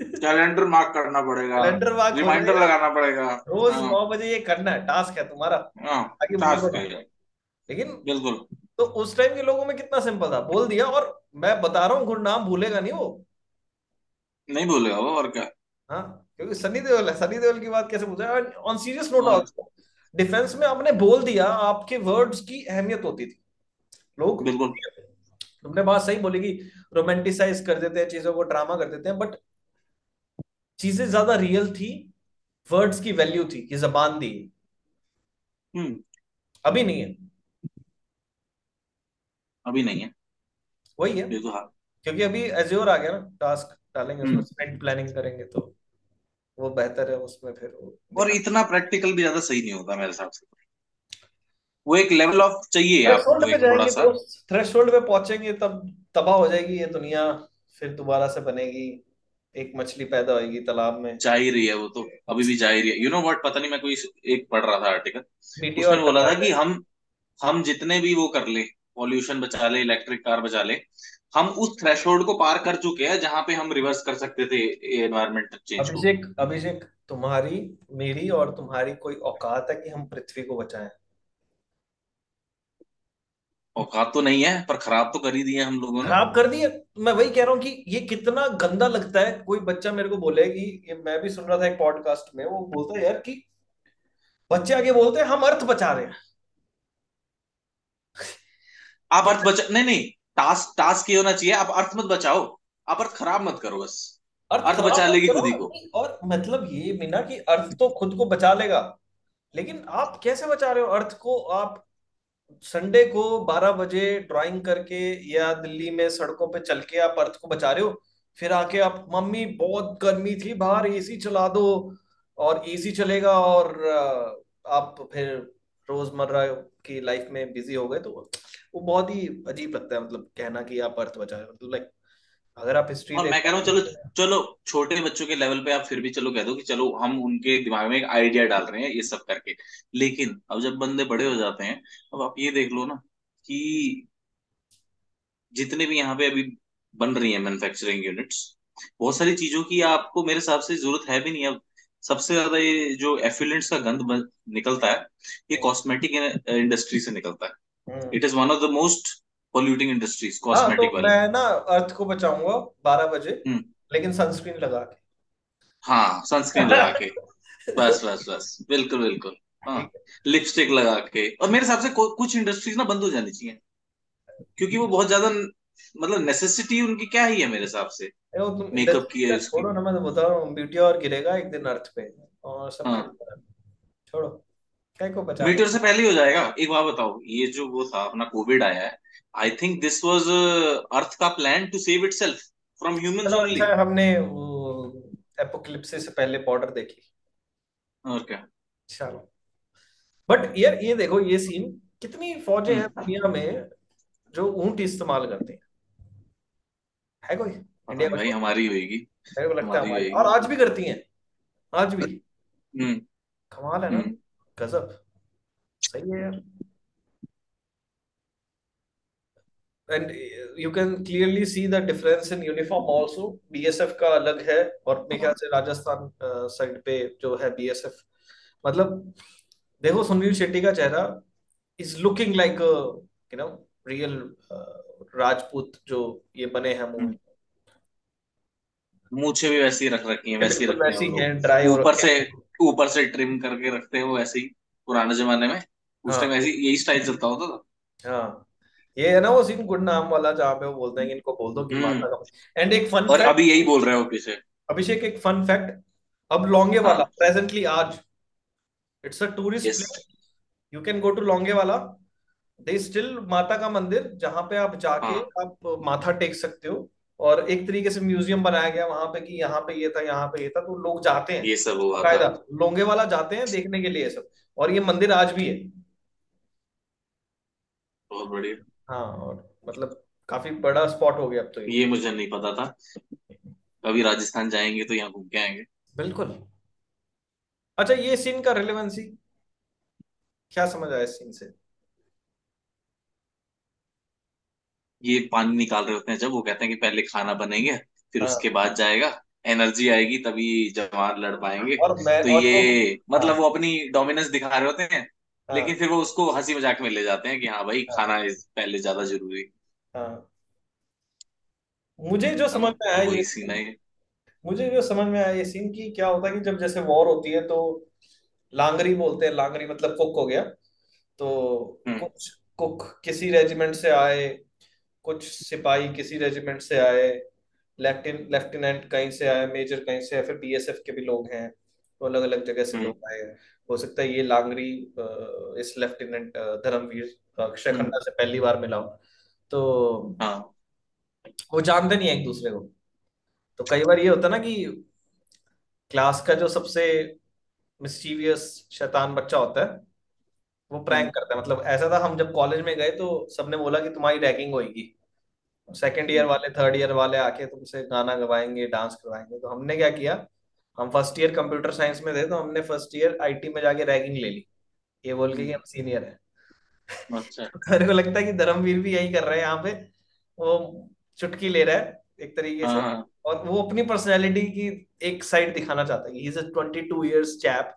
कैलेंडर मार्क करना पड़ेगा। कैलेंडर हो रिमाइंडर लगाना पड़ेगा। रोज हाँ। नौ बजे ये करना है टास्क है तुम्हारा। हाँ आगे टास्क है। लेकिन बिल्कुल। तो उस टाइम के लोगों में कितना सिंपल था? बोल दिया और मैं बता रहा हूँ गुरनाम भूलेगा नहीं वो? नहीं भूलेगा वो और क्या। हाँ। क्योंकि सनी देओल है सनी देओल की बात कैसे पूछा? On serious note also defence में आपने बोल दिया आपके वर्ड्स की अहमियत होती थी। लोग बिल्कुल। तुमने बात सही बोली कि रोमांटिसाइज कर देते हैं चीज़ों को ड्रामा कर देते हैं बट चीज़ें ज़्यादा रियल थी वर्ड्स की वैल्यू थी कि जबान दी। हम्म। अभी नहीं है। अभी नहीं है। वही है। तो हाँ। क्योंकि अभी एज्योर आ गया ना टास्क डालेंगे उसमें हम्म स्प्रिंट प्लानिंग करेंगे तो। वो बेहतर है उसमें फिर और इतना प्रैक्टिकल भी ज़्यादा सही नहीं होता मेरे हिसाब से। वो एक लेवल ऑफ़ चाहिए थ्रेशोल्ड आपको पे एक थोड़ा सा। तो थ्रेशोल्ड पे पहुँचेंगे तब तबाह हो जाएगी ये दुनिया फिर दोबारा से बनेगी एक मछली पैदा होगी तालाब में। जा ही रही है वो तो अभी भी जा ही रही है। यू नो व्हाट पता नहीं मैं कोई एक पढ़ रहा था आर्टिकल उसमें बोला था कि हम हम जितने भी वो कर ले पॉल्यूशन बचा ले इलेक्ट्रिक कार बचा ले हम उस थ्रेशोल्ड को पार कर चुके हैं जहाँ पे हम रिवर्स कर सकते थे एनवायरमेंट चेंज को। अभिषेक अभिषेक तुम्हारी मेरी और तुम्हारी कोई औकात है कि हम पृथ्वी को बचाएँ? औकात तो नहीं है पर खराब तो कर ही दिए हम लोगों ने। खराब कर दिया मैं वही कह रहा हूँ कि ये कितना गंदा लगता है। कोई बच्चा मेरे को बोले कि ये मैं भी सुन रहा था एक पॉडकास्ट में वो बोलता है यार कि बच्चे आगे बोलते हैं हम अर्थ बचा रहे हैं। आप अर्थ बचा नहीं नहीं टास्क टास्क ये होना चाहिए आप अर्थ मत बचाओ आप अर्थ खराब मत करो बस। अर्थ अर्थ बचा लेगी खुद ही को। और मतलब ये बिना कि अर्थ तो खुद को बचा लेगा लेकिन आप कैसे बचा रहे हो? अर्थ को आप संडे को बारह बजे ड्राइंग करके या दिल्ली में सड़कों पे चल के आप अर्थ को बचा रहे हो फिर आके आप मम्मी बहुत गर्मी थी बाहर एसी चला दो और एसी चलेगा और आप फिर रोज़मर्रा की लाइफ में बिज़ी हो गए तो वो बहुत ही अजीब लगता है मतलब कहना कि आप अर्थ बचा रहे हो। मतलब लाइक अगर आप हिस्ट्री और मैं कह रहा हूँ चलो चलो छोटे बच्चों के लेवल पे आप फिर भी चलो कह दो कि चलो हम उनके दिमाग में एक आइडिया डाल रहे हैं ये सब करके। लेकिन अब जब बंदे बड़े हो जाते हैं अब आप ये देख लो ना कि जितने भी यहाँ पे अभी बन रही है मैन्युफैक्चरिंग यूनिट्स बहुत सारी चीज़ों की आपको मेरे हिसाब से ज़रूरत है भी नहीं अब सबसे ज़्यादा ये जो एफिलेंट्स का गंध निकलता है ये कॉस्मेटिक इंडस्ट्री से निकलता है। हम्म। It is one of the most polluting industries cosmetic वाली। मैं ना अर्थ को बचाऊँगा बारह बजे हम्म। लेकिन सनस्क्रीन लगा के। हाँ सनस्क्रीन लगा के। बस बस बस। बिल्कुल बिल्कुल। हाँ लिपस्टिक लगा के। और मेरे हिसाब से कुछ इंडस्ट्रीज़ ना बंद हो जानी चाहिए क्योंकि वो बहुत ज़्यादा मतलब नेसेसिटी उनकी क्या ही है मेरे हिसाब से? मेकअप की है उसकी। छोड़ो ना मैं तो बता रहा हूँ ब्यूटी और गिरेगा एक दिन अर्थ पे और सब हाँ। छोड़ो क्या को बचा मीटर से पहले ही हो जाएगा। एक बार बताओ ये जो वो था अपना कोविड आया है I think this was earth का plan to save itself from humans only हमने एपोकलिप्सिस से पहले बॉर्डर देखी। और क्या? चलो। बट यार ये देखो ये सीन कितनी फौजें हैं दुनिया में जो ऊँट इस्तेमाल करते हैं। है कोई? इंडिया में भाई हमारी होएगी। मेरे को लगता है हमारी हमारी। और आज भी करती हैं। आज भी। हम्म। कमाल है ना। हम्म। गजब। सही है यार। And you can clearly see the difference in uniform also BSF का अलग है और मेरे ख्याल से राजस्थान साइड पे जो है बीएसएफ मतलब देखो सुनील शेट्टी का चेहरा is looking like you know real Rajput जो ये बने हैं मूवी। मूछें भी वैसी रख रखी हैं वैसी हैं वो वैसी हैं ड्राई हो ऊपर रखे से हैं। ऊपर से ट्रिम करके रखते हैं वो वैसे ही पुराने जमाने में। उस टाइम हाँ ऐसी यही स्टाइल चलता होता था। हाँ। ये है ना वो सीन गुड नाम वाला जहाँ पे वो बोलते हैं कि इनको बोल दो कि हम्म। माता का एंड एक फन और अभी यही बोल रहे हो पीछे अभिषेक एक फन फैक्ट अब लौंगे वाला हाँ। प्रेजेंटली आज। It's a tourist place you can go to Longewala they still माता का मंदिर जहाँ पे आप जाके हाँ। आप माथा टेक सकते हो। और एक तरीके से म्यूज़ियम बनाया गया वहाँ पे कि यहाँ पे ये था यहाँ पे ये था तो लोग जाते हैं। ये सब हुआ था। कायदा। लोंगे वाला जाते हैं देखने के लिए सब। और ये मंदिर आज भी है। बहुत बढ़िया। हाँ और मतलब काफ़ी बड़ा स्पॉट हो गया अब तो ये। ये मुझे नहीं पता था। कभी राजस्थान जाएँगे तो यहाँ घूम के आएँगे। बिल्कुल। अच्छा ये सीन का रिलेवेंसी क्या समझ आया इस सीन से? ये पानी निकाल रहे होते हैं जब वो कहते हैं कि पहले खाना बनेंगे फिर उसके हाँ बाद जाएगा एनर्जी आएगी तभी जवान लड़ पाएँगे। और मैं तो और ये वो हाँ। मतलब वो अपनी डोमिनेंस दिखा रहे होते हैं लेकिन हाँ फिर वो उसको हँसी मज़ाक में ले जाते हैं कि हाँ भाई हाँ। खाना इस पहले ज़्यादा ज़रूरी। हाँ। मुझे जो समझ में आया तो ये सीन है मुझे जो समझ में आया ये सीन की क्या होता है कि जब जैसे वॉर होती है तो लांगरी बोलते हैं लांगरी मतलब कुक हो गया। तो हम्म। कुछ कुक किसी रेजिमेंट से आए कुछ सिपाही किसी रेजिमेंट से आए लेफ्टिन लेफ्टिनेंट कहीं से आए मेजर कहीं से आए फिर बीएसएफ के भी लोग हैं तो अलग अलग जगह से हम्म। लोग आए। हैं सकता है ये लांगरी इस लेफ्टिनेंट धर्मवीर अक्षय हम्म। खन्ना से पहली बार मिला हो। तो हाँ। वो जानते नहीं है एक दूसरे को। तो कई बार ये होता ना कि क्लास का जो सबसे मिस्चीवियस शैतान बच्चा होता है वो हम्म। प्रैंक करता है। मतलब ऐसा था हम जब कॉलेज में गए तो सबने बोला कि तुम्हारी रैगिंग होगी सेकंड ईयर वाले थर्ड ईयर वाले आके तुमसे गाना गवाएँगे डांस करवाएँगे। तो हमने क्या किया हम फ़र्स्ट ईयर कंप्यूटर साइंस में थे तो हमने फ़र्स्ट ईयर आईटी में जाके रैगिंग ले ली। ये बोल के कि हम सीनियर हैं। अच्छा। मेरे को लगता है कि धर्मवीर भी यही कर रहे हैं यहाँ पे वो चुटकी ले रहा है एक तरीके हाँ से। हाँ और वो अपनी पर्सनैलिटी की एक साइड दिखाना चाहता है he is a twenty two years chap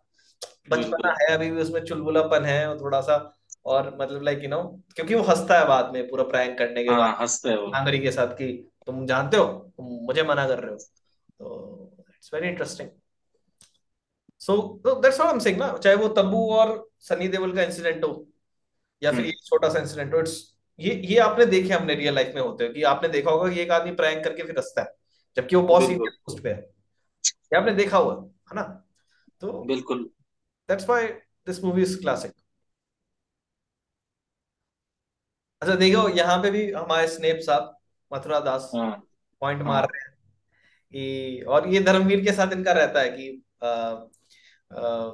बचपना है अभी भी उसमें चुलबुलापन है और थोड़ा सा और मतलब लाइक यू नो क्योंकि वो हंसता है बाद में पूरा प्रैंक करने के बाद। हाँ हँसते हैं वो। के साथ कि तुम जानते हो तुम मुझे मना कर रहे हो। तो it's very interesting so that's what I am saying ना चाहे वो तब्बू और सनी देओल का इंसिडेंट हो या फिर हम्म। ये छोटा सा इंसिडेंट हो इट्स ये ये आपने देखे हमने रियल लाइफ में होते हो कि आपने देखा होगा कि एक आदमी प्रैंक करके फिर हंसता है जबकि वो बहुत सीनियर पोस्ट पे है। ये आपने देखा हुआ है ना? तो बिल्कुल। That's why this movie is classic अच्छा देखो यहाँ पे भी हमारे स्नेप साहब मथुरा दास हाँ। पॉइंट मार हाँ रहे हैं कि और ये धर्मवीर के साथ इनका रहता है कि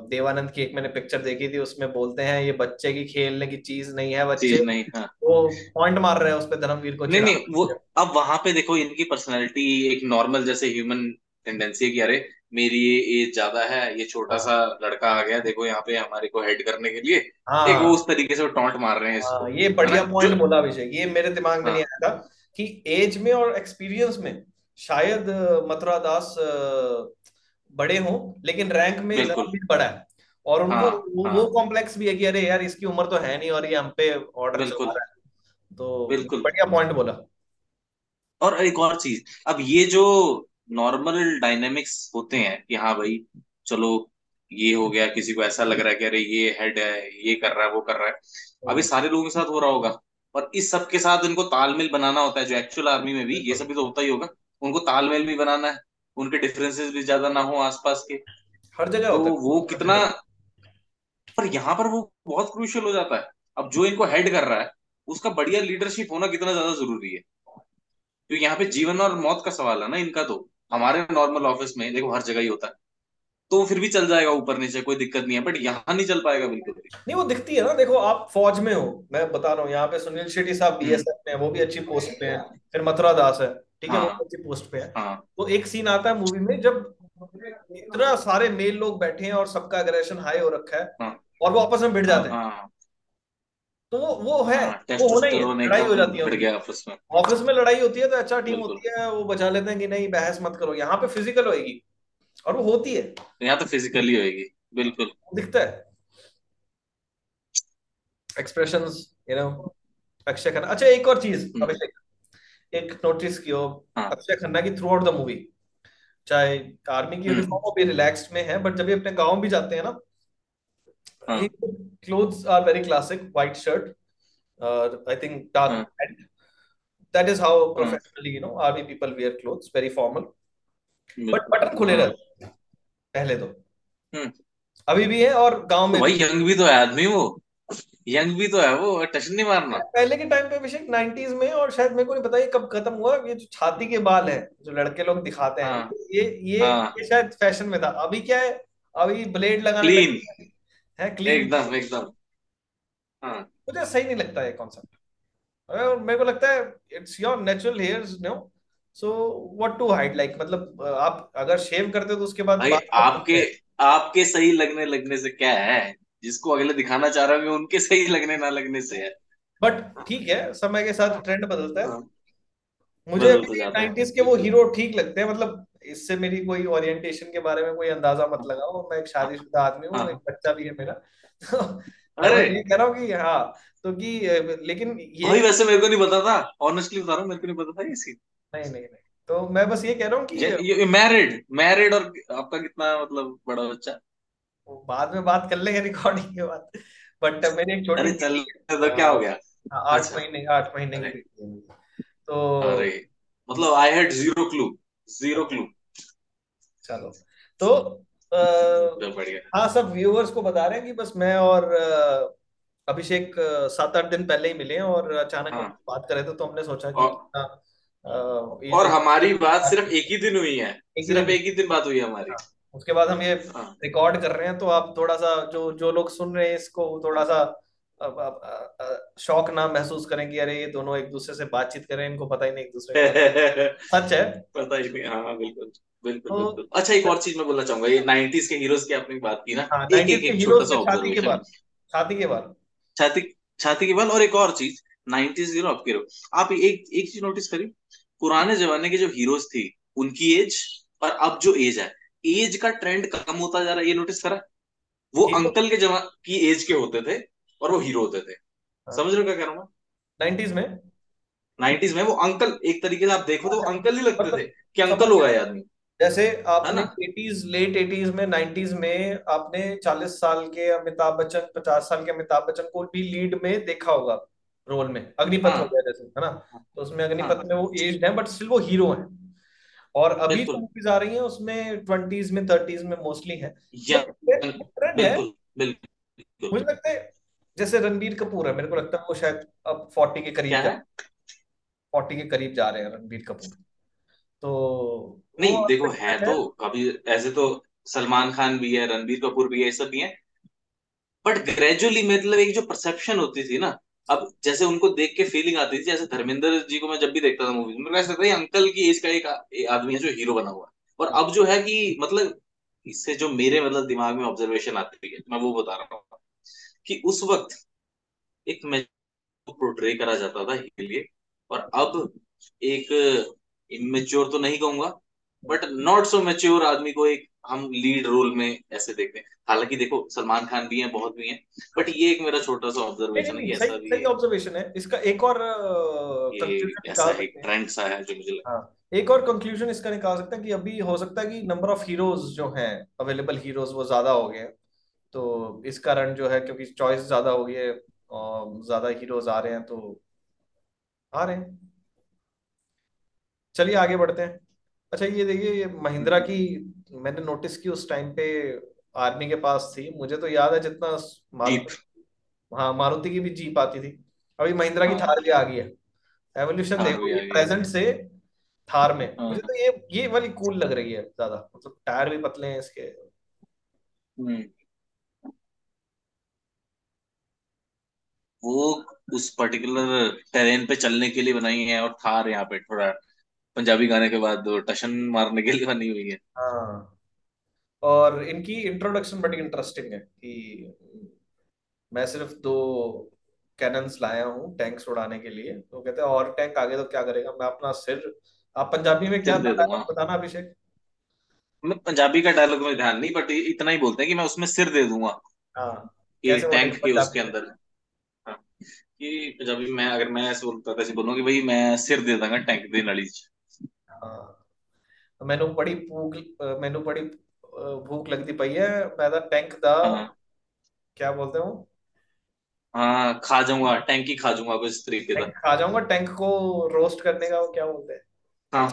देवानंद की एक मैंने पिक्चर देखी थी उसमें बोलते हैं ये बच्चे की खेलने की चीज़ नहीं है बच्चे नहीं हाँ। वो पॉइंट मार रहे हैं उस पर धर्मवीर को नहीं नहीं वो अब वहाँ पे देखो इनकी पर्सनैलिटी एक नॉर्मल जैसे ह्यूमन टेंडेंसी है कि अरे मेरी ये एज ज़्यादा है ये छोटा सा हाँ। लड़का आ गया देखो यहाँ पे हमारे को हेड करने के लिए। एक वो हाँ उस तरीके से टॉन्ट मार रहे हैं इसको। हाँ ये बढ़िया पॉइंट बोला अभिषेक ये मेरे दिमाग में नहीं हाँ। आया था कि एज में और एक्सपीरियंस में शायद मथुरा दास बड़े हों लेकिन रैंक में बड़ा है। और उनको हाँ वो, वो हाँ कॉम्प्लेक्स भी है कि अरे यार इसकी उम्र तो है नहीं और ये हम पे ऑर्डर बिल्कुल। रहा है। तो बिल्कुल। बढ़िया पॉइंट बोला। और एक और चीज़ अब ये जो नॉर्मल डायनेमिक्स होते हैं कि हाँ भाई चलो ये हो गया किसी को ऐसा लग रहा है कि अरे ये हेड है ये कर रहा है वो कर रहा है। अभी हम्म, सारे लोगों के साथ हो रहा होगा और इस सब के साथ इनको तालमेल बनाना होता है जो एक्चुअल आर्मी में भी ये सब भी तो होता ही होगा। उनको तालमेल भी बनाना है उनके डिफरेंसेस भी ज़्यादा ना हो आसपास के। हर जगह तो वो कितना पर यहाँ पर वो बहुत क्रूशियल हो जाता है। अब जो इनको हेड कर रहा है उसका बढ़िया लीडरशिप होना कितना ज़्यादा ज़रूरी है। क्योंकि यहाँ पे जीवन और मौत का सवाल है ना इनका तो। हमारे नॉर्मल ऑफ़िस में देखो हर जगह ही होता है। तो फिर भी चल जाएगा ऊपर नीचे कोई दिक्कत नहीं है बट यहाँ नहीं चल पाएगा बिल्कुल नहीं वो दिखती है ना देखो आप फौज में हो मैं बता रहा हूँ यहाँ पे सुनील शेट्टी साहब हम्म। बीएसएफ में है वो भी अच्छी पोस्ट पे है फिर मथुरा दास है ठीक है वो हाँ। अच्छी पोस्ट पे है। हाँ। तो एक सीन आता है मूवी में जब इतना सारे मेल लोग बैठे हैं और सबका अग्रेशन हाई हो रखा है हाँ। और वो आपस में भिड़ जाते हाँ। तो वो वो है हाँ वो होना ही है लड़ाई हो जाती है आपस में। ऑफ़िस में लड़ाई होती है तो अच्छा टीम होती है वो बचा लेते हैं कि नहीं बहस मत करो। यहाँ पे फ़िज़िकल होएगी और वो होती है। यहाँ तो फिजिकली होएगी बिल्कुल। दिखता है। Expressions you know Akshaye Khanna. अच्छा एक और चीज़ हम्म। अभिषेक। एक नोटिस किया हाँ अक्षय खन्ना की थ्रू आउट द मूवी चाहे आर्मी की हम्म। यूनिफॉर्म वो भी रिलैक्स्ड में है बट जब ये अपने गाँव भी जाते हैं ना हाँ। Clothes are very classic white shirt I think dark हाँ। दैट इज़ हाउ हाँ। Professionally you know army people wear clothes very formal but button खुले रहते पहले तो। हम्म। अभी भी है और गाँव में भाई यंग भी तो है आदमी वो। यंग भी तो है वो टच नहीं मारना। पहले के टाइम पे अभिषेक 90s में और शायद मेरे को नहीं पता ये कब खत्म हुआ ये जो छाती के बाल है जो लड़के लोग दिखाते हैं हाँ। ये ये हाँ। ये शायद फ़ैशन में था। अभी क्या है? अभी ब्लेड लगाने क्लीन हैं क्लीन एकदम एकदम। हाँ। मुझे सही नहीं लगता ये कॉन्सेप्ट मेरे को लगता है it's your natural hairs no so what to hide like मतलब आप अगर शेव करते हो तो उसके बाद आपके आपके सही लगने लगने से क्या है? जिसको अगले दिखाना चाह रहे होंगे उनके सही लगने ना लगने से है। बट ठीक है समय के साथ ट्रेंड बदलता है। हाँ। मुझे है 90s के वो हीरो ठीक लगते हैं मतलब इससे मेरी कोई ओरिएंटेशन के बारे में कोई अंदाज़ा मत लगाओ। मैं एक शादीशुदा आदमी हूँ एक हाँ बच्चा भी है मेरा। तो अरे! ये कह रहा हूँ कि हाँ तो कि लेकिन ये भाई वैसे मेरे को नहीं पता था। ऑनेस्टली बता रहा हूँ मेरे को नहीं पता था ये सीन नहीं नहीं नहीं। तो मैं बस ये कह रहा हूँ कि मैरिड मैरिड और आपका कितना मतलब बड़ा बच्चा? बाद में बात कर लेंगे रिकॉर्डिंग के बाद। बट मेरी एक छोटी चल तो क्या हो गया? हाँ, आठ अच्छा। महीने आठ महीने की तो अरे मतलब I had zero clue zero clue चलो। तो हाँ सब व्यूअर्स को बता रहे हैं कि बस मैं और अभिषेक सात आठ दिन पहले ही मिले हैं और अचानक हाँ। बात कर रहे थे तो हमने सोचा कि और ये और हमारी बात सिर्फ़ एक ही दिन हुई है। एक ही सिर्फ़ एक ही दिन बात हुई है हमारी। हाँ, उसके बाद हम ये हाँ। रिकॉर्ड कर रहे हैं तो आप थोड़ा सा जो जो लोग सुन रहे हैं इसको थोड़ा सा अब अब शौक ना महसूस करें कि अरे ये दोनों एक दूसरे से बातचीत करें इनको पता ही नहीं एक दूसरे का। सच है? पता ही नहीं हाँ बिल्कुल। बिल्कुल तो बिल्कुल। अच्छा एक और चीज़ मैं बोलना चाहूँगा ये नाइनटीज के हीरोज की आपने बात की ना? हाँ एक एक छोटा सा छाती के बाल छाती के बाल। छाती छाती के बल और एक और चीज़ नाइनटीज हीरो आपके हीरो। आप एक एक चीज़ नोटिस करी पुराने जमाने के जो हीरोज थी उनकी एज और अब जो एज है एज का ट्रेंड कम होता जा रहा है ये नोटिस करा? वो अंकल के जमा की एज के होते थे और वो हीरो होते थे। समझ रहे हो क्या कह रहा हूँ नाइनटीज में? नाइनटीज में वो अंकल एक तरीके से आप देखो तो अंकल ही लगते थे मतलब कि अंकल होगा ये आदमी। जैसे आपने एटीज लेट एटीज में नाइनटीज में आपने चालीस साल के अमिताभ बच्चन पचास साल के अमिताभ बच्चन को भी लीड में देखा होगा रोल में। अग्निपथ हो। हाँ गया जैसे है ना? तो उसमें अग्निपथ हाँ। में वो एज्ड है बट स्टिल वो हीरो है। और अभी जो मूवीज़ आ रही हैं उसमें ट्वेंटीज में थर्टीज में मोस्टली है। ट्रेंड है। मुझे लगता है जैसे रणबीर कपूर है मेरे को लगता है वो शायद अब फोर्टी के करीब है? फोर्टी के करीब जा रहे हैं रणबीर कपूर। तो नहीं देखो है है तो अभी ऐसे तो सलमान खान भी है रणबीर कपूर भी है ये सब भी है। बट ग्रेजुअली मतलब एक जो परसेप्शन होती थी ना अब जैसे उनको देख के फीलिंग आती थी जैसे धर्मेंद्र जी को मैं जब भी देखता था मूवीज़ में ऐसा लगता था अंकल की एज का एक आदमी है जो हीरो बना हुआ है। और अब जो है कि मतलब इससे जो मेरे मतलब दिमाग में ऑब्जर्वेशन आती है मैं वो बता रहा हूँ कि उस वक्त एक मैच प्रोट्रे करा जाता था के लिए। और अब एक इमेच्योर तो नहीं कहूँगा बट नॉट सो मेच्योर आदमी को एक हम लीड रोल में ऐसे देखते हैं। हालाँकि देखो सलमान खान भी हैं बहुत भी हैं बट ये एक मेरा छोटा सा ऑब्जर्वेशन है ऐसा भी सही ऑब्जर्वेशन है। इसका एक और ऐसा एक ट्रेंड सा है जो मुझे लगता हाँ एक और कंक्लूजन इसका निकाल सकते हैं कि अभी हो सकता है कि नंबर ऑफ़ हीरोज जो हैं अवेलेबल हीरोज वो ज़्यादा हो गए हैं। तो इस कारण जो है क्योंकि चॉइस ज़्यादा हो गई है और ज़्यादा हीरोज आ रहे हैं तो आ रहे हैं। चलिए आगे बढ़ते हैं। अच्छा ये देखिए ये महिंद्रा की मैंने नोटिस की उस टाइम पे आर्मी के पास थी। मुझे तो याद है जितना मारुति हाँ मारुति की भी जीप आती थी। अभी महिंद्रा की हाँ। थार भी आ गई है। एवोल्यूशन देखो ये प्रेजेंट से थार में। मुझे हाँ तो ये ये वाली कूल लग रही है ज़्यादा। मतलब टायर भी पतले हैं इसके। हम्म। वो उस पर्टिकुलर टेरेन पे चलने के लिए बनाई है और थार यहाँ पे थोड़ा पंजाबी गाने के बाद टशन मारने के लिए बनी हुई है। हाँ। और इनकी इंट्रोडक्शन बड़ी इंटरेस्टिंग है कि मैं सिर्फ़ दो कैनन्स लाया हूँ टैंक्स उड़ाने के लिए। तो कहते हैं और टैंक आगे तो क्या करेगा? मैं अपना सिर आप पंजाबी में क्या बताना अभिषेक? मैं पंजाबी का डायलॉग में ध्यान नहीं बट इतना ही बोलते हैं कि मैं उसमें सिर दे दूँगा। हाँ। कि कैसे टैंक बोलेंगे के उसके अंदर। हाँ। कि पंजाबी में अगर मैं ऐसे बोलता था ऐसे बोलूँ कि भाई मैं सिर दे दूँगा टैंक दे नली च। हाँ। मैनू बड़ी भूख मैनू बड़ी भूख लगती पई है। मैं तो टैंक दा हाँ क्या बोलते हो हाँ खा जाऊँगा टैंक ही खा जाऊँगा कुछ तरीके का। खा जाऊँगा टैंक को रोस्ट करने का वो क्या बोलते हैं? हाँ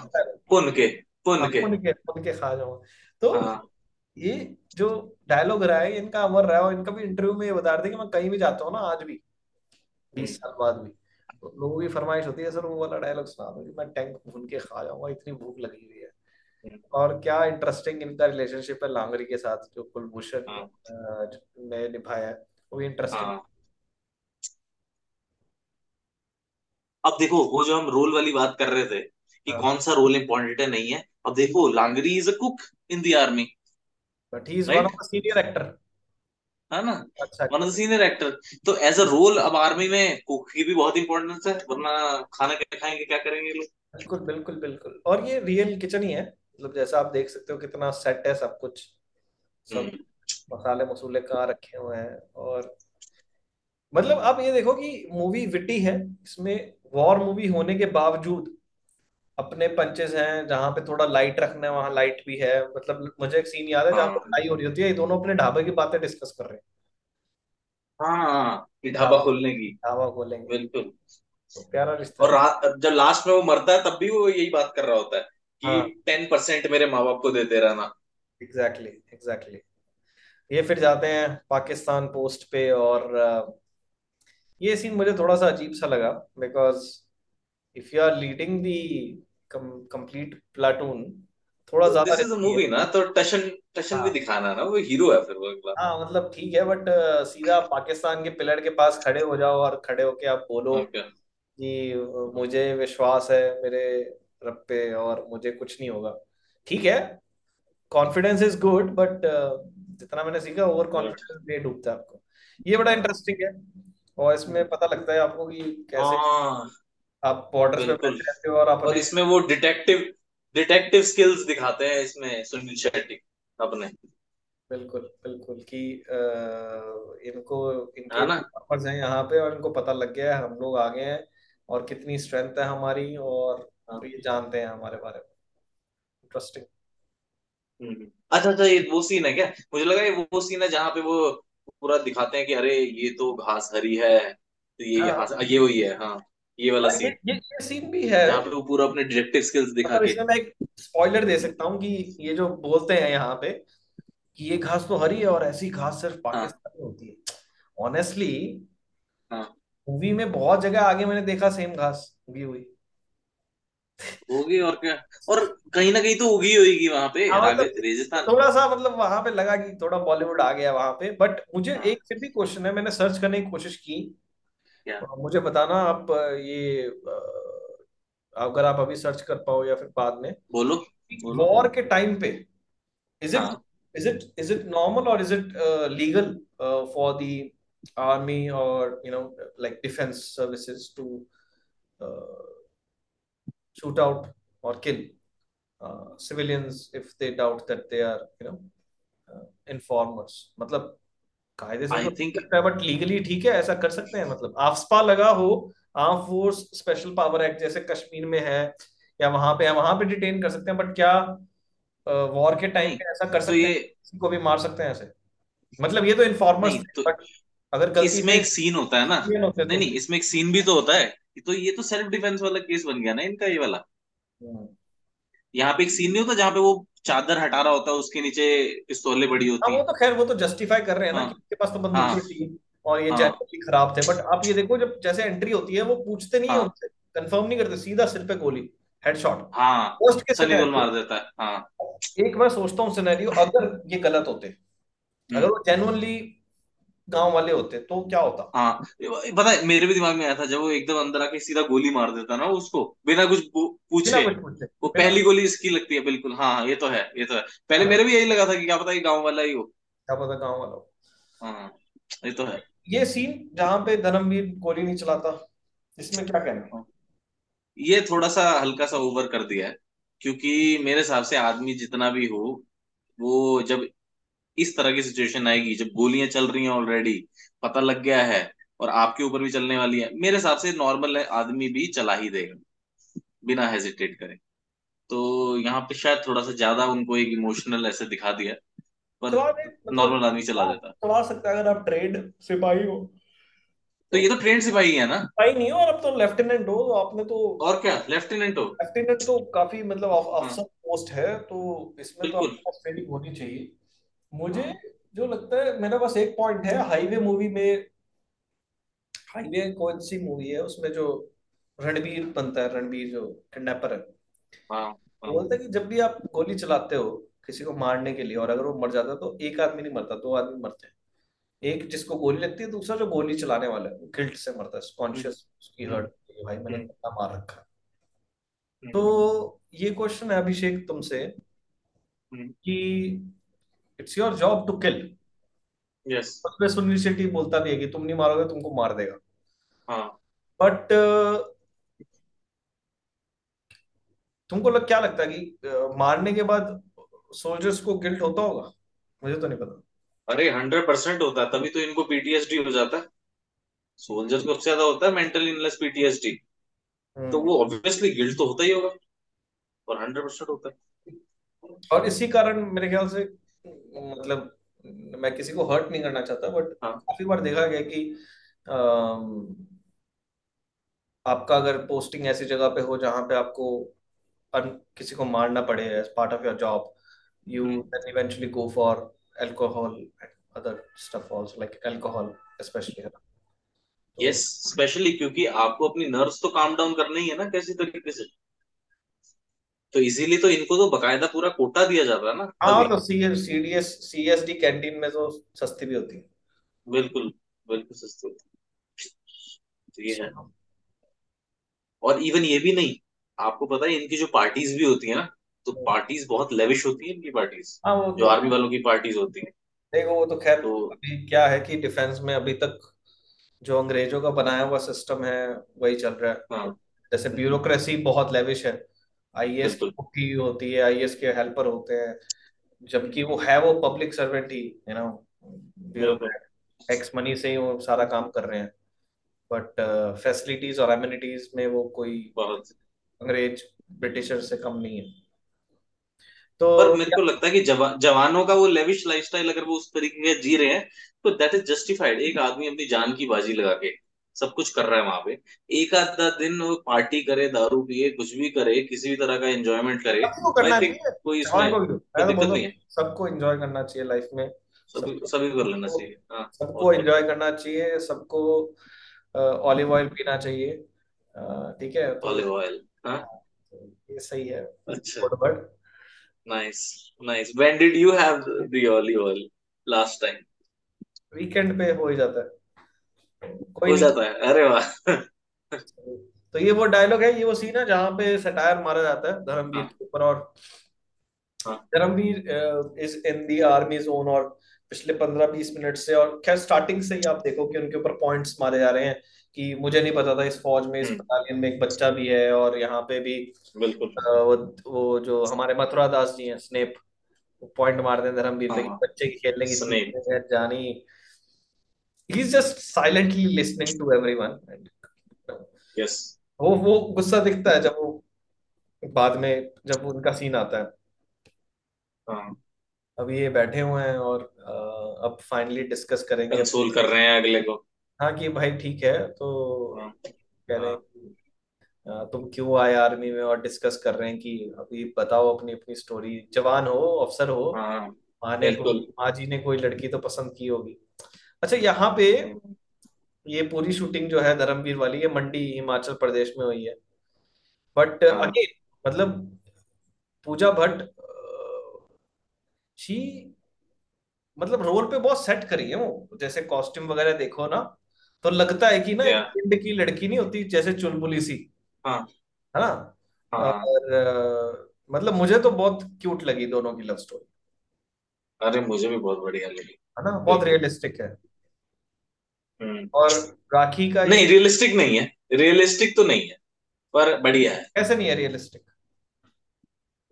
पुन के हाँ पुन के। भून के भून के खा जाऊँगा। तो हाँ। ये जो डायलॉग रहा है इनका अमर रहा है और इनका भी इंटरव्यू में ये बता रहे थे कि मैं कहीं भी जाता हूँ ना आज भी बीस साल बाद भी। लोगों की फरमाइश होती है सर वो वाला डायलॉग सुना दो मैं टैंक भून के खा जाऊँगा इतनी भूख लगी हुई है। हम्म, और क्या इंटरेस्टिंग इनका रिलेशनशिप है लांगरी के साथ जो कुलभूषण हाँ। ने निभाया है वो भी इंटरेस्टिंग हाँ। अब देखो वो जो हम रोल वाली बात कर रहे थे कि हाँ। कौन सा रोल इंपॉर्टेंट है नहीं है अब देखो Langri is a cook in the army but he is one of the senior actor है ना? One of the senior actor तो एज अ रोल अब आर्मी में कुक की भी बहुत इंपॉर्टेंस है वरना खाना क्या खाएँगे क्या करेंगे लोग? बिल्कुल बिल्कुल बिल्कुल। और ये रियल किचन ही है। मतलब जैसा आप देख सकते हो कितना सेट है सब कुछ। सब हम्म, मसाले मसूले कहाँ रखे हुए हैं और मतलब आप ये देखो कि मूवी विटी है। इसमें वॉर मूवी होने के बावजूद अपने पंचेस हैं जहाँ पे थोड़ा लाइट रखना है वहाँ लाइट भी है। मतलब मुझे एक सीन याद है जहाँ हाँ। लड़ाई हो रही होती है ये दोनों अपने ढाबे की बातें डिस्कस कर रहे हैं। हाँ कि कि ढाबा ढाबा खोलने की। ढाबा खोलेंगे। बिल्कुल। तो प्यारा रिश्ता और है। जब लास्ट में वो मरता है तब भी वो यही बात कर रहा होता है हाँ। कि टेन परसेंट मेरे माँ बाप को देते रहना। एग्जैक्टली एग्जैक्टली ये फिर जाते हैं पाकिस्तान पोस्ट पे और ये सीन मुझे थोड़ा सा अजीब सा लगा because if you are leading the complete platoon थोड़ा तो ज़्यादा दिस इज़ अ मूवी ना तो टशन टशन भी हाँ। दिखाना ना वो हीरो है फिर वो अगला। हाँ मतलब ठीक है बट सीधा पाकिस्तान के पिलर के पास खड़े हो जाओ और खड़े होके आप बोलो कि मुझे विश्वास है मेरे रब पे और मुझे कुछ नहीं होगा। ठीक है कॉन्फिडेंस इज़ गुड बट जितना मैंने सीखा ओवर कॉन्फिडेंस नहीं डूबता है आपको। ये बड़ा इंटरेस्टिंग है और इसमें पता लगता है आपको कि कैसे हाँ। आप बॉर्डर्स पे बैठे रहते हो और और इसमें वो डिटेक्टिव डिटेक्टिव स्किल्स दिखाते हैं इसमें सुनील शेट्टी अपने। बिल्कुल बिल्कुल कि इनको है इनके ना हैं यहाँ पे और इनको पता लग गया है हम लोग आ गए हैं और कितनी स्ट्रेंथ है हमारी और हाँ ये जानते हैं हमारे बारे में। इंटरेस्टिंग हम्म। अच्छा अच्छा ये वो सीन है क्या? मुझे लगा ये वो सीन है जहाँ पे वो पूरा दिखाते हैं कि अरे ये तो घास हरी है तो ये यहाँ हाँ से ये वही है हाँ। ये वाला हाँ, सीन ये ये सीन भी है। जहाँ पे वो पूरा अपने डिटेक्टिव स्किल्स दिखा के। इसमें मैं एक स्पॉइलर दे सकता हूँ कि ये जो बोलते हैं यहाँ पे कि ये घास तो हरी है और ऐसी घास सिर्फ़ हाँ। पाकिस्तान में होती है। ऑनेस्टली हाँ। मूवी में बहुत जगह आगे मैंने देखा सेम घास उगी हुई। होगी और क्या? और कहीं ना कहीं तो उगी होगी वहाँ पे हाँ मतलब रेगिस्तान। थोड़ा सा मतलब वहाँ पे लगा कि थोड़ा बॉलीवुड आ गया वहाँ पे बट मुझे हाँ। एक फिर भी क्वेश्चन है मैंने सर्च करने की कोशिश की मुझे बताना आप ये अगर आप अभी सर्च कर पाओ या फिर बाद में बोलो वॉर के टाइम पे is it is it is it normal और is it legal for the army और you know like defence services to shoot out और kill civilians if they doubt that they are you know informers मतलब कायदे से तो आई थिंक है बट लीगली ठीक है ऐसा कर सकते हैं मतलब। आफ्सपा लगा हो arm force special power act जैसे कश्मीर में है या वहाँ पे है वहाँ पे डिटेन कर सकते हैं बट क्या वॉर के टाइम ऐसा कर तो सकते हैं किसी को भी मार सकते हैं ऐसे? मतलब ये तो इन्फॉर्मर्स तो अगर इसमें एक सीन होता है ना। होते नहीं तो नहीं इसमें एक सीन भी तो होता है तो ये तो सेल्फ डिफेंस वाला केस बन गया ना इनका ये वाला। हम्म। यहाँ पे एक सीन नहीं होता जहाँ पे वो चादर हटा रहा होता है उसके नीचे पिस्तौलें बड़ी हाँ होती वो तो खैर वो तो जस्टिफाई कर रहे हैं ना हाँ। कि उनके पास तो बंदूक बंदूकें थी और ये जैकेट भी खराब थे बट आप ये देखो जब जैसे एंट्री होती है वो पूछते नहीं है हाँ। उनसे कंफर्म नहीं करते सीधा सिर पे गोली हेडशॉट हाँ पोस्ट के सनी सिनेरियो मार देता है हाँ। एक मैं सोचता हूँ सिनेरियो अगर ये गलत होते अगर हम्म। वो जेनुअनली गाँव वाले होते तो क्या होता? हाँ पता है मेरे भी दिमाग में आया था जब वो एकदम अंदर आके सीधा गोली मार देता ना उसको बिना कुछ पूछे। कुछ पूछे। वो पहली गोली इसकी लगती है बिल्कुल। हाँ हाँ ये तो है ये तो है। पहले हाँ, मेरे भी यही लगा था कि क्या पता ये गाँव वाला ही हो। क्या पता गाँव वाला हो। हाँ ये तो है। ये सीन जहाँ पे धर्मवीर गोली नहीं चलाता इसमें क्या कहना है? हाँ। ये थोड़ा सा हल्का सा ओवर कर दिया है क्योंकि मेरे हिसाब से आदमी जितना भी हो वो जब इस तरह की सिचुएशन आएगी। जब गोलियाँ चल रही हैं ऑलरेडी पता लग गया है और आपके ऊपर भी चलने वाली है। मेरे हिसाब से नॉर्मल आदमी भी चला ही देगा बिना हेजिटेट करे। तो यहाँ पे शायद थोड़ा सा ज़्यादा उनको एक इमोशनल ऐसे दिखा दिया पर चला दे मतलब नॉर्मल आदमी चला हाँ, देता। चला सकता है अगर आप ट्रेड सिपाही हो। तो तो ये तो ट्रेन सिपाही है ना? सिपाही नहीं हो और अब तो लेफ्टिनेंट हो तो आपने तो और क्या? लेफ्टिनेंट हो? लेफ्टिनेंट तो काफ़ी मतलब हाँ। अफसर पोस्ट है तो इसमें तो आपके ट्रेनिंग होनी चाहिए। मुझे हाँ। जो लगता है मेरे पास एक पॉइंट है हाईवे मूवी में हाईवे कौन सी मूवी है उसमें जो रणबीर बनता है रणबीर जो किडनैपर है। हाँ हाँ। बोलता है कि जब भी आप गोली चलाते हो किसी को मारने के लिए और अगर वो मर जाता है तो एक आदमी नहीं मरता दो आदमी मरते हैं। एक जिसको गोली लगती है दूसरा जो गोली चलाने वाला है वो गिल्ट से मरता है हम्म, कॉन्शियस उसकी हम्म, हर्ट भाई मैंने हम्म, कितना मार रखा हम्म, तो ये क्वेश्चन है अभिषेक तुमसे हम्म, कि it's your job to kill yes उसमें सुनील शेट्टी बोलता भी है कि तुम नहीं मारोगे तुमको मार देगा। हाँ। बट तुमको लग क्या लगता है कि अ, मारने के बाद सोल्जर्स को गिल्ट होता होगा? मुझे तो नहीं पता। अरे हंड्रेड परसेंट होता है तभी तो इनको पीटीएसडी हो जाता है। सोल्जर्स को सबसे ज़्यादा होता है मेंटल इलनेस पीटीएसडी तो वो ऑब्वियसली गिल्ट तो होता ही होगा और हंड्रेड परसेंट होता है। और इसी कारण मेरे ख्याल से मतलब मैं किसी को हर्ट नहीं करना चाहता बट हाँ। काफ़ी बार देखा गया कि अम, आपका अगर पोस्टिंग ऐसी जगह पे हो जहाँ पे आपको किसी को मारना पड़े as part of your job you then eventually go for alcohol other stuff also like alcohol specially है ना? तो यस स्पेशली क्योंकि आपको अपनी नर्व्स तो काम डाउन करनी ही है ना कैसी तरीके से? तो इसीलिए तो इनको तो बकायदा पूरा कोटा दिया जाता है ना। हाँ तो S C S D canteen में तो सस्ती भी होती है। बिल्कुल बिल्कुल सस्ते होते हैं। तो ये है। अच्छा और इवन ये भी नहीं आपको पता है इनकी जो पार्टीज़ भी होती है ना तो पार्टीज़ बहुत लेविश होती है इनकी पार्टीज़ हाँ वो जो आर्मी वालों की पार्टीज़ होती है। देखो वो तो खैर तो अभी क्या है कि डिफेंस में अभी तक जो अंग्रेज़ों का बनाया हुआ सिस्टम है वही चल रहा है। हाँ। जैसे ब्यूरोक्रेसी बहुत लेविश है। आईएएस की बिल्कुल। कुकी होती है आईएएस के हेल्पर होते हैं जबकि वो है वो पब्लिक सर्वेंट ही यू नो टैक्स मनी से ही वो सारा काम कर रहे हैं। बट फैसिलिटीज़ और एमिनिटीज में वो कोई बहुत अंग्रेज़ ब्रिटिशर से कम नहीं है। तो पर मेरे को लगता है कि जवा, जवानों का वो लेविश लाइफस्टाइल अगर वो उस तरीके का जी रहे हैं तो दैट इज़ जस्टिफाइड एक आदमी अपनी जान की बाजी लगा के। सब कुछ कर रहा है वहाँ पे। एक आधा दिन वो पार्टी करे दारू पिए कुछ भी करे किसी भी तरह का एंजॉयमेंट करे आई थिंक कोई इसमें कोई तो दिक्कत नहीं है। सबको एंजॉय करना चाहिए लाइफ में। सभी सभी कर लेना चाहिए। हाँ सबको एंजॉय करना चाहिए सबको ऑलिव ऑयल पीना चाहिए। ठीक है तो ऑलिव ऑयल हाँ। हाँ, तो ये सही है। अच्छा। Nice nice when did you have the olive oil last time weekend पे हो ही जाता है। कोई हो जाता है। अरे वाह। तो ये वो डायलॉग है ये वो सीन है जहाँ पे सटायर मारा जाता है धर्मवीर हाँ। के ऊपर और हाँ। Dharamvir is in the army zone और पिछले पंद्रह बीस मिनट से और खैर स्टार्टिंग से ही आप देखो कि उनके ऊपर पॉइंट्स मारे जा रहे हैं कि मुझे नहीं पता था इस फौज में इस हम्म। बटालियन में एक बच्चा भी है और यहाँ पे भी बिल्कुल। वो वो जो हमारे मथुरा दास जी हैं स्नेप पॉइंट मारते हैं धर्मवीर पे हाँ। बच्चे की खेलने की जानी he is just silently listening to everyone yes वो वो गुस्सा दिखता है जब वो बाद में जब उनका सीन आता है। हाँ। अब ये बैठे हुए हैं और अ, अब फाइनली डिस्कस करेंगे। कंसोल कर रहे हैं अगले को। हाँ कि भाई ठीक है तो हाँ। कह रहे हैं। तुम क्यों आए आर्मी में और डिस्कस कर रहे हैं कि अभी बताओ अपनी अपनी स्टोरी जवान हो अफसर हो हाँ। माँ ने माँ जी ने कोई लड़की तो पसंद की होगी। अच्छा यहाँ पे ये पूरी शूटिंग जो है धर्मवीर वाली ये मंडी हिमाचल प्रदेश में हुई है। बट हाँ। अगेन मतलब पूजा भट्ट शी मतलब रोल पे बहुत सेट करी है वो। जैसे कॉस्ट्यूम वगैरह देखो ना तो लगता है कि ना एक या पिंड की लड़की नहीं होती जैसे चुलबुली सी। हाँ। है ना? हाँ। और मतलब मुझे तो बहुत क्यूट लगी दोनों की लव स्टोरी अरे मुझे भी बहुत बढ़िया लगी। है ना? बहुत रियलिस्टिक है। और राखी का नहीं रियलिस्टिक नहीं है। रियलिस्टिक तो नहीं है पर बढ़िया है। कैसे नहीं है रियलिस्टिक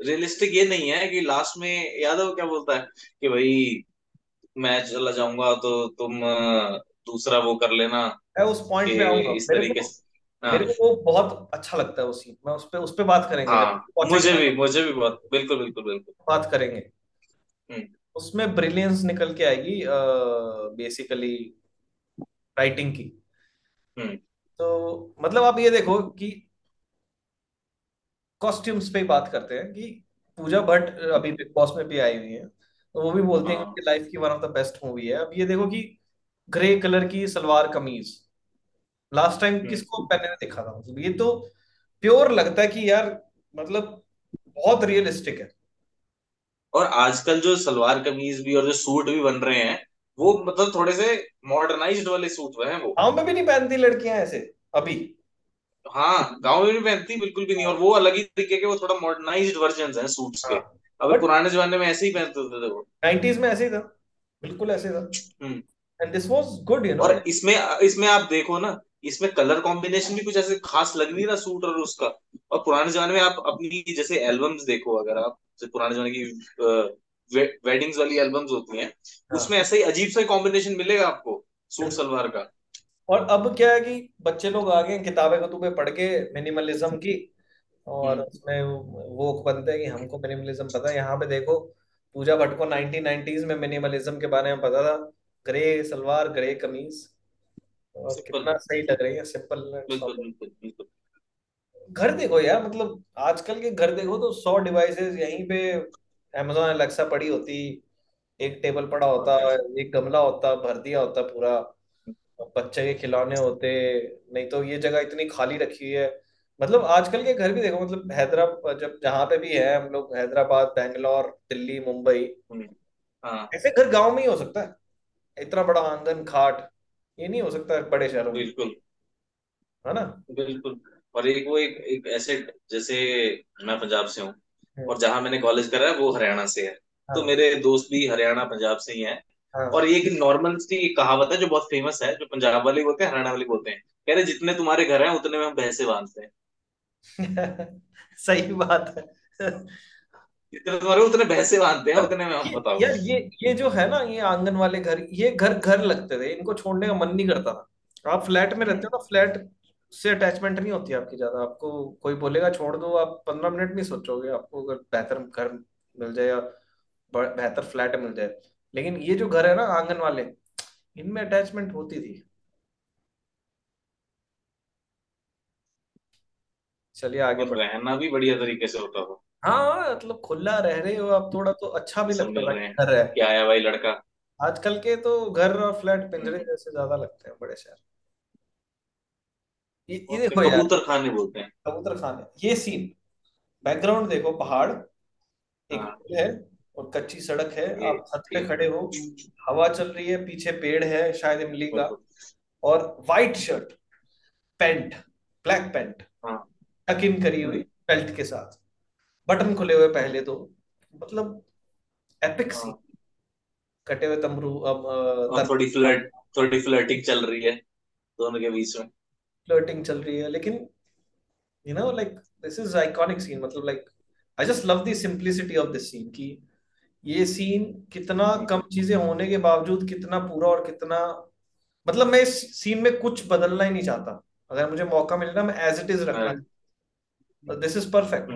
रियलिस्टिक ये नहीं है कि लास्ट में याद है वो क्या बोलता है? कि भाई मैं चला जाऊँगा तो तुम दूसरा वो कर लेना। मैं उस पॉइंट पे आऊँगा। इस मेरे तरीके से हाँ। मेरे को वो बहुत अच्छा लगता है वो सीन मैं उस पे उस पे बात करेंगे। हाँ मुझे भी मुझे भी बहुत बिल्कुल बिल्कुल बिल्कुल। बात करेंगे। हम्म। उसमें ब्रिलियंस निकल के आएगी बेसिकली राइटिंग की। हम्म तो मतलब आप ये देखो कि कॉस्ट्यूम्स पे बात करते हैं कि पूजा भट्ट अभी बिग बॉस में भी आई हुई है। तो वो भी बोलते हैं कि हाँ लाइफ की one of the best movie है। अब ये देखो कि ग्रे कलर की सलवार कमीज। लास्ट टाइम हम्म किसको पहने हुए देखा था? मतलब ये तो प्योर लगता है कि यार मतलब बहुत रियलिस्टिक है। और आजकल जो सलवार कमीज भी और जो सूट भी बन रहे हैं वो मतलब थोड़े से मॉडर्नाइज्ड वाले सूट हैं वो। गाँव में भी नहीं पहनती लड़कियाँ ऐसे अभी? हाँ गाँव में भी पहनती बिल्कुल भी नहीं। और वो अलग ही तरीके के वो थोड़ा मॉडर्नाइज्ड वर्जन हैं सूट्स के। हाँ। अभी पुराने जमाने में ऐसे ही पहनते होते थे वो। नाइनटीज में ऐसे ही था। बिल्कुल ऐसे था। And this was good you know और इसमें इसमें आप देखो ना इसमें कलर कॉम्बिनेशन भी कुछ ऐसे खास लग नहीं रहा सूट और उसका। और पुराने जमाने में आप अपनी जैसे एल्बम्स देखो अगर आप पुराने जमाने की वे, वेडिंग्स वाली एल्बम्स होती हैं। हाँ। उसमें ऐसा ही अजीब सा कॉम्बिनेशन मिलेगा आपको सूट सलवार का। और अब क्या है कि बच्चे लोग आ गए हैं किताबें कुतुबें पढ़ के मिनिमलिज्म की और हम्म। उसमें वो बनते हैं कि हमको मिनिमलिज्म पता है। यहाँ पे देखो पूजा भट्ट को 1990s में मिनिमलिज्म के बारे में पता था। ग्रे सलवार ग्रे कमीज। और कितना सही लग रही है सिंपल घर देखो यार मतलब आजकल के घर देखो तो सौ डिवाइसेस यहीं पे amazon अलेक्सा पड़ी होती एक टेबल पड़ा होता एक गमला होता भर दिया होता पूरा। बच्चे के खिलौने होते नहीं तो ये जगह इतनी खाली रखी हुई है। मतलब आजकल के घर भी देखो मतलब हैदराबाद जब जहाँ पे भी है हम लोग हैदराबाद बैंगलोर दिल्ली मुंबई हम्म, हाँ। ऐसे घर गाँव में ही हो सकता है। इतना बड़ा आँगन खाट ये नहीं हो सकता है बड़े शहरों में। बिल्कुल। है ना? बिल्कुल। और एक वो एक एक ऐसे जैसे मैं पंजाब से हूँ और जहाँ मैंने कॉलेज करा है वो हरियाणा से है। तो हाँ। मेरे दोस्त भी हरियाणा पंजाब से ही हैं। हाँ। और ये एक नॉर्मल सी कहावत है जो बहुत फ़ेमस है जो पंजाब वाले बोलते हैं हरियाणा वाले बोलते हैं। कह रहे जितने तुम्हारे घर हैं उतने में हम भैंसे बांधते हैं। सही बात है। जितने तुम्हारे उतने भैंसे बांधते हैं उतने में हम बताओ। यार ये ये जो है ना ये आँगन वाले घर ये घर घर लगते थे। इनको छोड़ने का मन नहीं करता था। आप फ्लैट में रहते हम्म, हो ना फ्लैट से अटैचमेंट नहीं होती आपकी ज़्यादा। आपको कोई बोलेगा छोड़ दो आप पंद्रह मिनट नहीं सोचोगे। आपको अगर बेहतर घर मिल जाए या बेहतर फ्लैट मिल जाए। लेकिन ये जो घर है ना आँगन वाले इनमें अटैचमेंट होती थी। चलिए आगे बढ़ रहना भी बढ़िया तरीके से होता हो हाँ मतलब खुला रह रहे हो आप थोड़ा तो अच्छा भी लगता रहे घर है। क्या आया भाई लड़का? आजकल के तो घर और फ्लैट पिंजरे हम्म, जैसे ज़्यादा लगते हैं बड़े शहर। ये, ये देखो यार। कबूतर खाने बोलते हैं। कबूतर खाने ये सीन बैकग्राउंड देखो पहाड़ एक हाँ। है और कच्ची सड़क है। आप छत पे खड़े हो हवा चल रही है पीछे पेड़ है शायद इमली का और white shirt pant black pant हाँ। टक इन करी हुई बेल्ट के साथ। बटन खुले हुए पहले तो मतलब एपिक सी हाँ कटे हुए तमरू अब और थोड़ी फ्लर्ट थोड़ी फ्लर्टिंग चल रही है दोनों के बीच में। फ्लर्टिंग चल रही है लेकिन you know like this is iconic scene मतलब like I just love the simplicity of this scene कि ये सीन कितना कम चीज़ें होने के बावजूद कितना पूरा और कितना मतलब मैं इस सीन में कुछ बदलना ही नहीं चाहता। अगर मुझे मौका मिले ना मैं एज इट इज़ रखना दिस इज़ परफेक्ट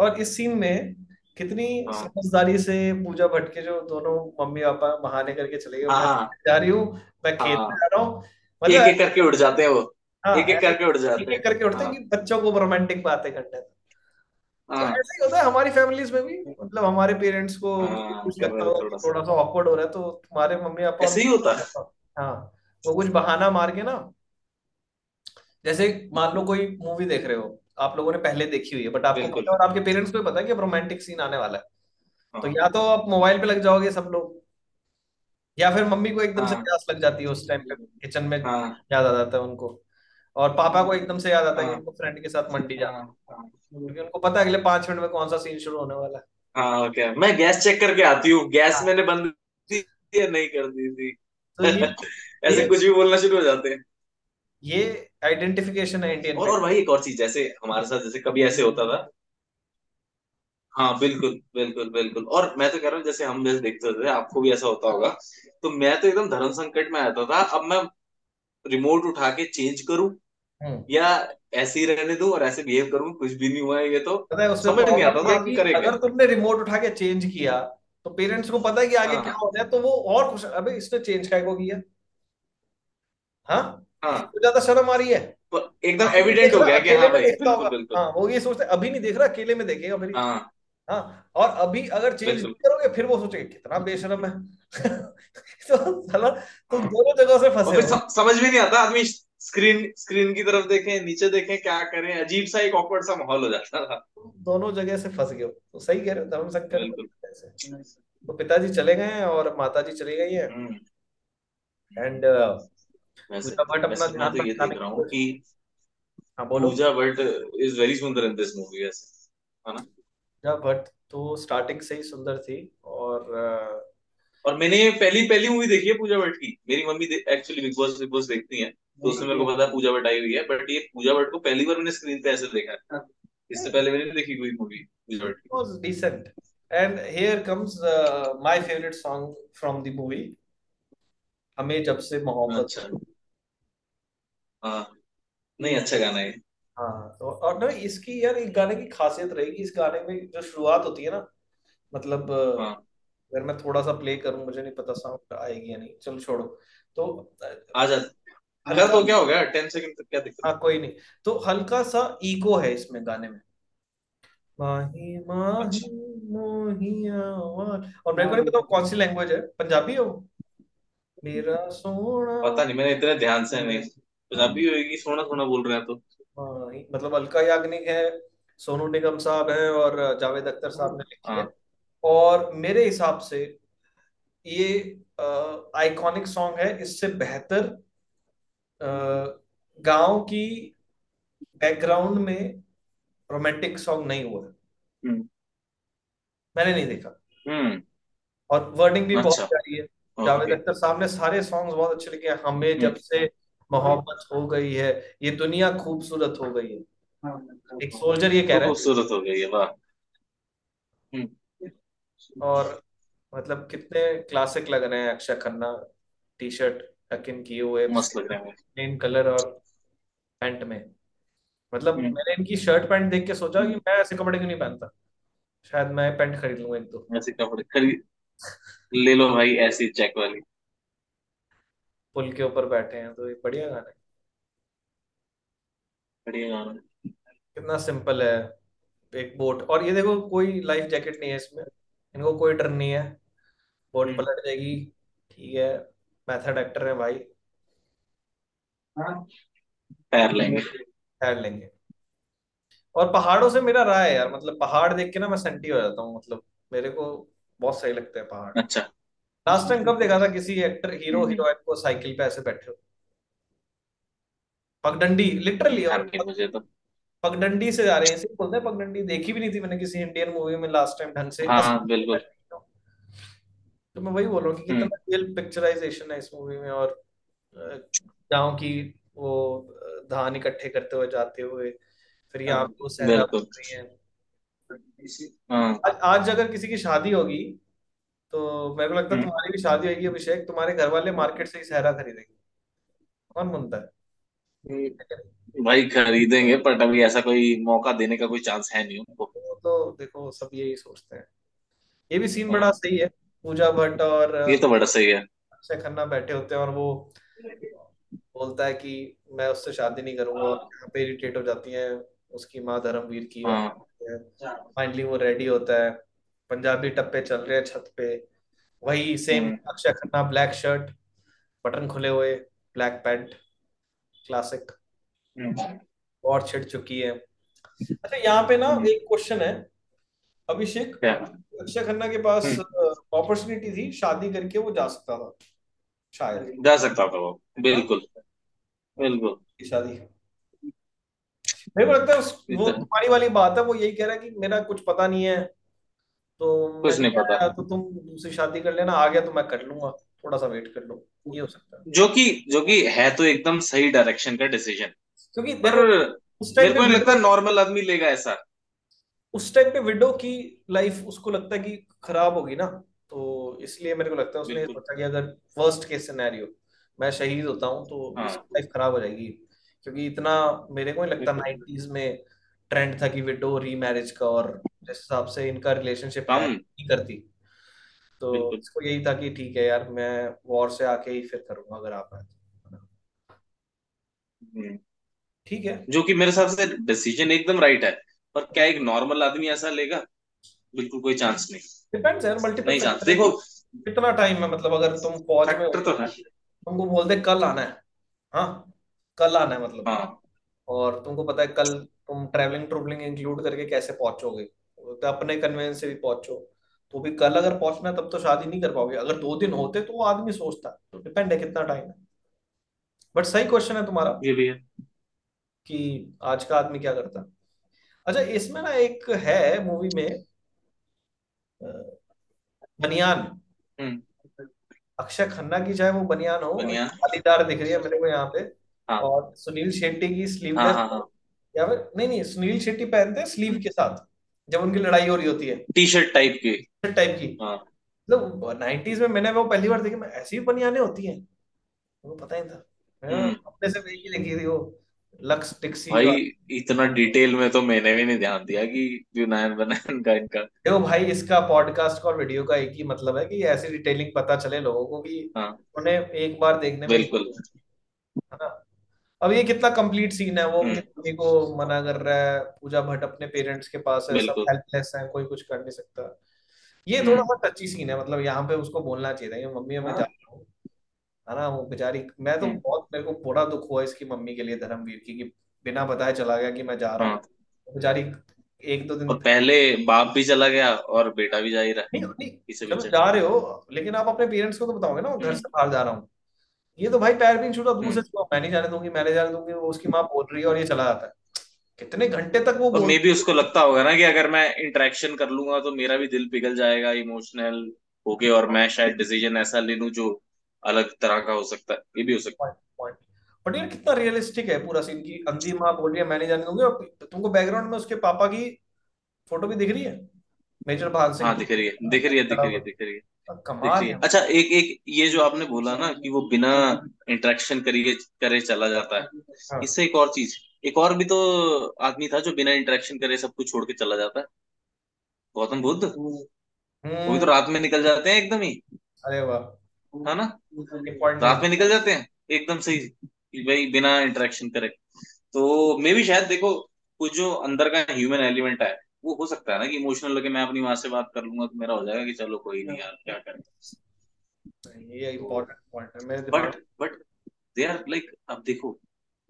और इस सीन में कितनी हाँ। समझदारी से पूजा भट्ट के जो दोनों मम्मी पापा बहाने करके चले गए हाँ। जा रही हूँ मैं खेत में हाँ जा रहा हूँ। एक मतलब एक एक करके उठ जाते हैं वो। हाँ एक एक करके उठ एक जाते एक हैं करके उठते हैं हाँ। कि बच्चों को रोमांटिक बातें करने हैं। तो हाँ। ऐसे ही होता है हमारी फैमिलीज़ में भी मतलब हमारे पेरेंट्स को हाँ कुछ लगता हो थोड़ा सा थोड़ा सा ऑकवर्ड हो रहा है तो तुम्हारे मम्मी पापा ऐसे ही होता है। हाँ वो कुछ बहाना मार के ना जैसे मान लो कोई मूवी देख रहे हो आप लोगों ने पहले देखी हुई है बट आपको पता और आपके पेरेंट्स को भी पता है कि अब रोमांटिक सीन आने वाला है। तो हाँ या तो आप मोबाइल पे लग जाओगे सब लोग या फिर मम्मी को एकदम से हाँ। प्यास लग जाती है उस टाइम पे किचन में हाँ। याद आ जाता है उनको। और पापा को एकदम से याद आता है कि उनको फ्रेंड के साथ मंडी जाना क्योंकि उनको पता है अगले पाँच मिनट में कौन सा सीन शुरू होने वाला है। हाँ ओके मैं गैस चेक करके आती हूँ। गैस मैंने बंद नहीं कर दी थी? तो ये ऐसे ये कुछ भी बोलना शुरू हो जाते हैं। ये आइडेंटिफिकेशन है इंडियन और और भाई एक और चीज़ जैसे हमारे साथ जैसे कभी ऐसे होता था। हाँ बिल्कुल बिल्कुल बिल्कुल। और मैं तो कह रहा हूँ जैसे हम जैसे देखते थे आपको भी ऐसा होता होगा तो मैं तो एकदम धर्म संकट में आता था अब मैं रिमोट उठा के चेंज करूँ हम्म। या ऐसे ही रहने दूँ और ऐसे बिहेव करूँ कुछ भी नहीं हुआ है ये तो। है समझ नहीं आता था ये कि करे अगर तुमने रिमोट उठा के चेंज किया तो पेरेंट्स को पता है कि आगे क्या हाँ हो जाए तो वो और खुश अबे इसने चेंज काय को किया। हाँ? हाँ। इसको ज़्यादा शर्म आ रही है। तो एकदम एविडेंट हो गया कि हाँ भाई बिल्कुल हाँ वो ये सोचते अभी नहीं देख रहा अकेले में देखेगा फिर हाँ। हाँ और अभी अगर चेंज करोगे फिर वो सोचेगा कितना बेशरम है। तो साला तुम हाँ दोनों जगह से फंसे समझ में नहीं आता आदमी स्क्रीन स्क्रीन की तरफ़ देखें नीचे देखें क्या करें अजीब सा एक ऑकवर्ड सा माहौल हो जाता था। दोनों जगह से फंस गए तो सही कह रहे हो धर्म संकट बिल्कुल। तो पिताजी चले गए और माताजी चली गई है। हम्म। एंड वैसे पूजा भट्ट अपना ध्यान तो ये देख रहा हूँ कि हाँ बोलो। पूजा भट्ट इज़ वेरी सुंदर इन दिस मूवी है ना? पूजा भट्ट तो स्टार्टिंग से ही सुंदर थी और और मैंने पहली पहली मूवी देखी है पूजा भट्ट की। मेरी mummy actually Bigg Boss Bigg Boss देखती है तो उसमें मेरे को पता है पूजा भट्ट आई हुई है बट ये पूजा भट्ट को पहली बार मैंने स्क्रीन पे ऐसे देखा है। इससे पहले मैंने देखी कोई मूवी पूजा भट्ट की। Here comes uh, my favorite song from the movie. हमें जब से मोहब्बत अच्छा। हाँ। नहीं अच्छा गाना है हाँ तो और ना इसकी यार एक गाने की खासियत रहेगी इस गाने में जो शुरुआत होती है ना मतलब हाँ। अगर मैं थोड़ा सा प्ले करूँ मुझे नहीं पता साउंड आएगी या नहीं। चलो छोड़ो। तो आ जा। हल्का तो क्या हो गया? टेन सेकंड तक क्या दिक्कत हाँ? कोई नहीं। तो हल्का सा इको है इसमें गाने में। माही माही अच्छा। मोहिया और मेरे को नहीं पता वो कौन सी लैंग्वेज है? पंजाबी हो मेरा सोना पता नहीं मैंने इतने ध्यान से नहीं पंजाबी होगी सोना सोना बोल रहे हैं तो। हाँ, मतलब अलका याग्निक है सोनू निगम साहब हैं और जावेद अख्तर साहब ने लिखी है। हाँ। और मेरे हिसाब से ये आइकॉनिक सॉन्ग है इससे बेहतर गाँव की बैकग्राउंड में रोमांटिक सॉन्ग नहीं हुआ। है हम्म। मैंने नहीं देखा। हम्म। और वर्डिंग भी बहुत अच्छा। प्यारी है। जावेद अख्तर साहब ने सारे सॉन्ग्स बहुत अच्छे लिखे हमें हम्म। जब से मोहब्बत हो गई है ये दुनिया खूबसूरत हो गई है। एक सोल्जर ये कह रहा है। खूबसूरत हो गई है वाह। हम्म। और मतलब कितने क्लासिक लग रहे हैं Akshay Khanna. T shirt tuck in किए हुए मस्त लग रहे हैं। प्लेन कलर और पैंट में। मतलब हम्म। मैंने इनकी शर्ट पैंट देख के सोचा कि हम्म मैं ऐसे कपड़े क्यों नहीं पहनता? शायद मैं पैंट खरीद लूँगा एक दो। ऐसे कपड़े खरीद ले लो भाई ऐसी चेक वाली। पुल के ऊपर बैठे हैं तो ये बढ़िया गाना है। बढ़िया गाना कितना सिंपल है एक बोट और ये देखो कोई लाइफ जैकेट नहीं है इसमें। इनको कोई डर नहीं है। बोट हम्म। पलट जाएगी। ठीक है मेथड एक्टर है भाई। पैर लेंगे। तैर लेंगे। और पहाड़ों से मेरा राय है यार मतलब पहाड़ देख के ना मैं सेंटी हो जाता हूँ मतलब मेरे को बहुत सही लगते हैं पहाड़। अच्छा। लास्ट टाइम कब देखा था किसी एक्टर हीरो हम्म। हीरोइन को साइकिल पे ऐसे बैठे हो? पगडंडी लिटरली और मुझे तो पगडंडी से जा रहे हैं बोलते हैं पगडंडी देखी भी नहीं थी मैंने किसी इंडियन मूवी में लास्ट टाइम ढंग से। हाँ हाँ बिल्कुल। तो मैं वही बोल रहा हूँ कि कितना हम्म। रियल पिक्चराइजेशन है इस मूवी में और गाँव की वो धान इकट्ठे करते हुए जाते हुए फिर यहाँ पे वो सहरा रही हाँ। आज आज अगर किसी की शादी होगी तो मेरे को लगता है हम्म। तुम्हारी भी शादी होगी अभिषेक। तुम्हारे घर वाले मार्केट से ही सहरा खरीदेंगे। कौन बनता है? भाई खरीदेंगे बट अभी ऐसा कोई मौका देने का कोई चांस है नहीं उनको। तो देखो सब यही सोचते हैं। ये भी सीन बड़ा हाँ सही है। पूजा भट्ट और ये तो बड़ा सही है। अक्षय खन्ना बैठे होते हैं और वो बोलता है कि मैं उससे शादी नहीं करूँगा और यहाँ पे इरिटेट हो जाती है उसकी माँ धर्मवीर की हाँ। फाइनली वो रेडी होता है। पंजाबी टप्पे चल रहे हैं छत पे। वही सेम हम्म। Akshay Khanna black shirt button खुले हुए ब्लैक पैंट क्लासिक और छिड़ चुकी है। अच्छा यहाँ पे ना हम्म, एक क्वेश्चन है। अभिषेक अक्षय खन्ना के पास हम्म। अपॉर्चुनिटी थी शादी करके वो जा सकता था शायद। जा सकता था वो। बिल्कुल। बिल्कुल। शादी। मेरे को लगता है उस, वो तुम्हारी वाली बात है वो यही कह रहा है कि मेरा कुछ पता नहीं है तो कुछ नहीं पता। तो तुम दूसरी शादी कर लेना आ गया तो मैं कर लूँगा थोड़ा सा वेट कर लो ये हो सकता है। जो कि जो कि है तो एकदम सही डायरेक्शन का डिसीज़न क्योंकि पर देखो उस टाइम मेरे पे को लगता विडो नॉर्मल आदमी लेगा ऐसा। उस टाइम पे विडो की लाइफ उसको लगता है कि खराब होगी ना तो इसलिए मेरे को लगता है उसने सोचा कि अगर वर्स्ट केस सिनेरियो मैं शहीद होता हूँ तो हाँ। लाइफ खराब हो जाएगी। क्योंकि इतना मेरे को नहीं लगता नाइनटीज में ट्रेंड था कि विडो रीमैरिज का और जिस हिसाब से इनका रिलेशनशिप है नहीं करती। तो इसको यही था कि ठीक है यार मैं वॉर से आके ही फिर करूँगा अगर आप आए तो हम्म, ठीक है। जो कि मेरे हिसाब से डिसीज़न एकदम राइट है पर क्या एक नॉर्मल आदमी ऐसा लेगा? बिल्कुल कोई चांस नहीं। डिपेंड्स यार मल्टीपल नहीं चांस देखो कितना टाइम है मतलब अगर तुम फौज में तो है। तुमको बोलते कल आना है। हाँ? कल आना है मतलब। हाँ। और तुमको पता है कल तुम ट्रैवलिंग ट्रूवलिंग इंक्लूड करके कैसे पहुंचोगे? तो अपने कन्वेंस से भी पहुंचो। तो भी कल अगर पहुँचना तब तो शादी नहीं कर पाओगे। अगर दो दिन होते तो वो आदमी सोचता तो डिपेंड है कितना टाइम है। बट सही क्वेश्चन है तुम्हारा ये भी है। कि आज का आदमी क्या करता। अच्छा इसमें ना एक है मूवी में बनियान। हम्म। अक्षय खन्ना की चाहे वो बनियान हो जालीदार दिख रही है मेरे को यहाँ पे। हाँ। और सुनील शेट्टी की हाँ स्लीवलेस हाँ हाँ। या फिर नहीं नहीं सुनील शेट्टी पहनते हैं स्लीव के साथ जब उनकी लड़ाई हो रही होती है। टी शर्ट टाइप की। शर्ट टाइप की। हाँ। मतलब नाइनटीज में मैंने वो पहली बार देखी मैं ऐसी भी बनियानें होती हैं वो पता ही था। हाँ, हम्म। अपने से ही देखी थी वो लक्स टिक्सी भाई इतना डिटेल में तो मैंने भी नहीं ध्यान दिया कि यूनान बनान का इनका। देखो भाई इसका पॉडकास्ट का और वीडियो का एक ही मतलब है कि ऐसी डिटेलिंग पता चले लोगों को कि हाँ। उन्हें एक बार देखने में बिल्कुल। है ना? अब ये कितना कंप्लीट सीन है वो हम्म। को मना कर रहा है पूजा भट्ट अपने पेरेंट्स के पास है सब हेल्पलेस है कोई कुछ कर नहीं सकता। ये थोड़ा सा टची सीन है मतलब यहाँ पे उसको बोलना चाहिए था मम्मी मैं जा रहा हूँ। है ना वो बेचारी मैं तो हम्म, बहुत मेरे को बड़ा दुख हुआ इसकी मम्मी के लिए धर्मवीर की कि बिना बताए चला गया कि मैं जा रहा हूँ। हाँ। बेचारी एक दो दिन और पहले बाप भी चला गया और बेटा भी जा ही रहा है नहीं नहीं जा रहे हो लेकिन आप अपने पेरेंट्स को तो बताओगे ना घर हम्म। से बाहर जा रहा हूँ। ये तो भाई पैर भी नहीं छूटा दूर से छुआ मैं नहीं जाने दूँगी मैं नहीं जाने दूँगी वो उसकी माँ बोल रही है और ये चला जाता है। कितने घंटे तक वो बोल मे भी उसको लगता होगा ना कि अगर मैं इंटरेक्शन कर लूँगा तो मेरा भी दिल पिघल जाएगा इमोशनल होके और मैं शायद डिसीज़न ऐसा ले लूँ जो अलग तरह का हो सकता है। ये भी हो सकता पॉइंट बट यार कितना रियलिस्टिक है पूरा सीन की अंधी माँ बोल रही है मैं नहीं जाने दूँगी और तुमको बैकग्राउंड में उसके पापा की फ़ोटो भी दिख रही है? मेजर भान है सिंह हाँ दिख रही है दिख रही है दिख रही है दिख रही है। कमाल है है। अच्छा एक एक ये जो आपने बोला ना कि वो बिना इंटरेक्शन करिए करे चला जाता है। हाँ। इससे एक और चीज़ एक और भी तो आदमी था जो बिना इंटरेक्शन करे सब कुछ छोड़ के चला जाता है। गौतम बुद्ध? वो भी तो हम्म। रात में निकल जाते हैं एकदम ही। अरे वाह। है ना? पॉइंट नहीं रात में निकल जाते हैं एकदम से ही कि भाई बिना इंटरेक्शन करे। तो मे भी शायद देखो कुछ जो अंदर का ह्यूमन एलिमेंट है वो हो सकता है ना कि इमोशनल लगे मैं अपनी माँ से बात कर लूँगा तो मेरा हो जाएगा कि चलो कोई नहीं यार क्या करें? ये इम्पोर्टेंट पॉइंट है but but they are like अब देखो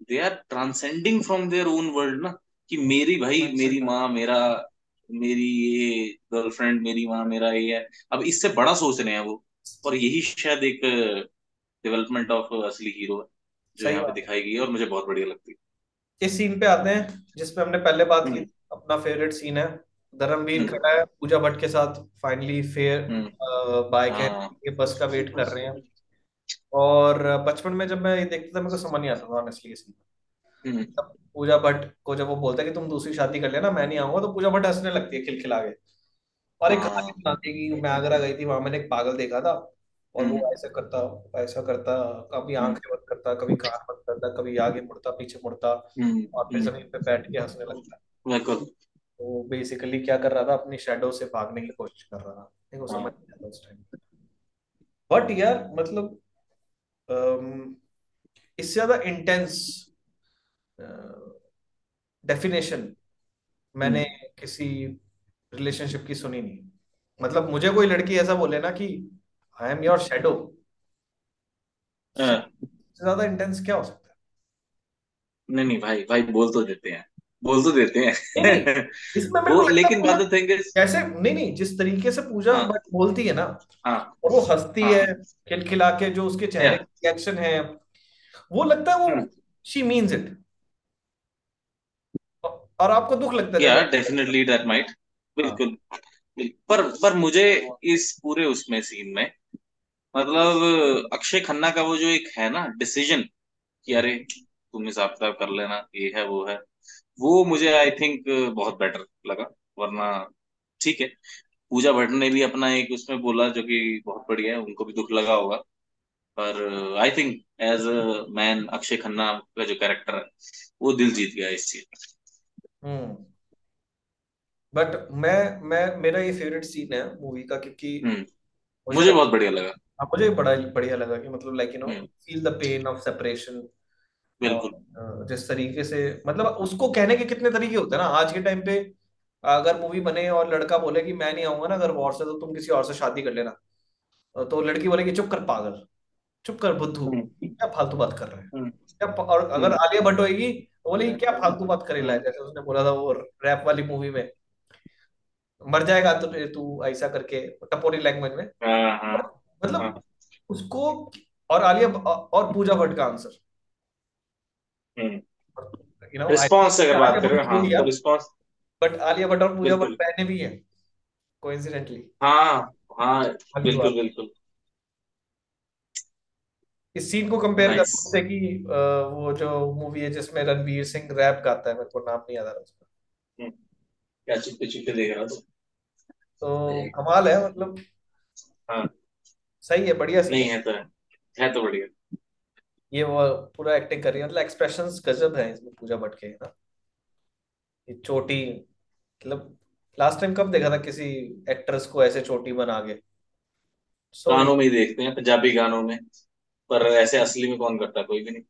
they are transcending from their own world ना कि मेरी भाई मेरी माँ मेरा मेरी ये गर्लफ्रेंड मेरी माँ मेरा ये है। अब इससे बड़ा सोच रहे हैं वो और यही शायद एक डेवलपमेंट ऑफ़ असली हीरो है जो यहाँ पे दिखाई गई है और मुझे बहुत बढ़िया लगती है। इस सीन पे आते हैं जिसपे हमने पहले बात की हम्म। अपना फेवरेट सीन है। धर्मवीर हम्म। खड़ा है पूजा भट्ट के साथ फाइनली फेयर बाय कह हाँ। बस का वेट कर रहे हैं। और बचपन में जब मैं ये देखता था मेरे को समझ नहीं आता था ऑनेस्टली सीन हम्म। तब पूजा भट्ट को जब वो बोलता है कि तुम दूसरी शादी कर लेना मैं नहीं आऊँगा तो पूजा भट्ट हंसने लगती है खिलखिला के और एक कहानी हाँ सुनाती है कि मैं आगरा गई थी वहाँ मैंने एक पागल देखा था और वो हम्म। ऐसा करता ऐसा करता कभी आँखें बंद करता कभी कान बंद करता कभी आगे मुड़ता पीछे मुड़ता और फिर ज़मीन पे बैठ के हंसने लगता। है बिल्कुल। तो बेसिकली क्या कर रहा था अपनी शेडो से भागने की कोशिश कर रहा था। देखो समझ हाँ नहीं आता उस टाइम बट यार मतलब इससे ज़्यादा इंटेंस डेफिनेशन मैंने हम्म। किसी रिलेशनशिप की सुनी नहीं। मतलब मुझे कोई लड़की ऐसा बोले ना कि आई एम योर शेडो ज़्यादा इंटेंस क्या हो सकता है? नहीं नहीं भाई भाई बोल तो देते हैं। बोल तो देते हैं। इसमें वो लेकिन बात थिंग इज़ कैसे नहीं नहीं जिस तरीके से पूजा हाँ। बट बोलती है ना हाँ। और वो हंसती हाँ। है खिलखिला के जो उसके चेहरे के रिएक्शन है वो लगता है वो शी मीन्स इट और आपको दुख लगता है? या डेफिनेटली दैट माइट बिल्कुल। पर पर मुझे इस पूरे उसमें सीन में मतलब अक्षय खन्ना का वो जो एक है ना डिसीज़न कि अरे तुम हिसाब किताब कर लेना ये है वो है। वो मुझे आई थिंक बहुत बेटर लगा वरना ठीक है। पूजा भट्ट ने भी अपना एक उसमें बोला जो कि बहुत बढ़िया है उनको भी दुख लगा होगा। पर I think as a man Akshay Khanna का जो कैरेक्टर है वो दिल जीत गया इस चीज़ हम्म। बट मैं मैं मेरा ये फेवरेट सीन है मूवी का क्योंकि हम्म। मुझे मुझे बहुत बढ़िया लगा। हाँ, मुझे बड़ा बढ़िया लगा कि मतलब like you know feel the pain of separation बिल्कुल। जिस तरीके से मतलब उसको कहने के कितने तरीके होते हैं ना आज के टाइम पे अगर मूवी बने और लड़का बोले कि मैं नहीं आऊँगा ना अगर वॉर से तो तुम किसी और से शादी कर लेना। तो लड़की बोलेगी चुप कर पागल चुप कर बुद्धू हम्म। क्या फालतू बात कर रहे हैं? हम्म। क्या और अगर हम्म। आलिया भट्ट होगी तो बोलेगी क्या फालतू बात है? हम्म जैसे उसने बोला था वो रैप वाली मूवी में। मर जाएगा तो तू ऐसा करके टपोरी लैंग्वेज में। हाँ हाँ। हाँ। मतलब उसको और आलिया और पूजा भट्ट का आंसर यू नो रिस्पॉन्स से अगर बात करें हाँ तो रिस्पॉन्स बट आलिया भट्ट और पूजा भट्ट बहने भी हैं कोइंसिडेंटली हाँ हाँ बिल्कुल बिल्कुल। इस सीन को कंपेयर कर उससे कि वो जो मूवी है जिसमें रणवीर सिंह रैप गाता है मेरे को नाम नहीं याद आ रहा उसका। क्या चुपके चुपके देख रहा था? तो कमाल है मतलब। हाँ। सही है बढ़िया सीन नहीं है। है तो है है तो बढ़िया। ये वो पूरा एक्टिंग कर रही है। मतलब एक्सप्रेशन गजब है इसमें पूजा भट्ट के ना? ये चोटी मतलब लास्ट टाइम कब देखा था किसी एक्ट्रेस को ऐसे चोटी बना के? सो गानों में ही देखते हैं पंजाबी गानों में। पर ऐसे असली में कौन करता कोई भी नहीं।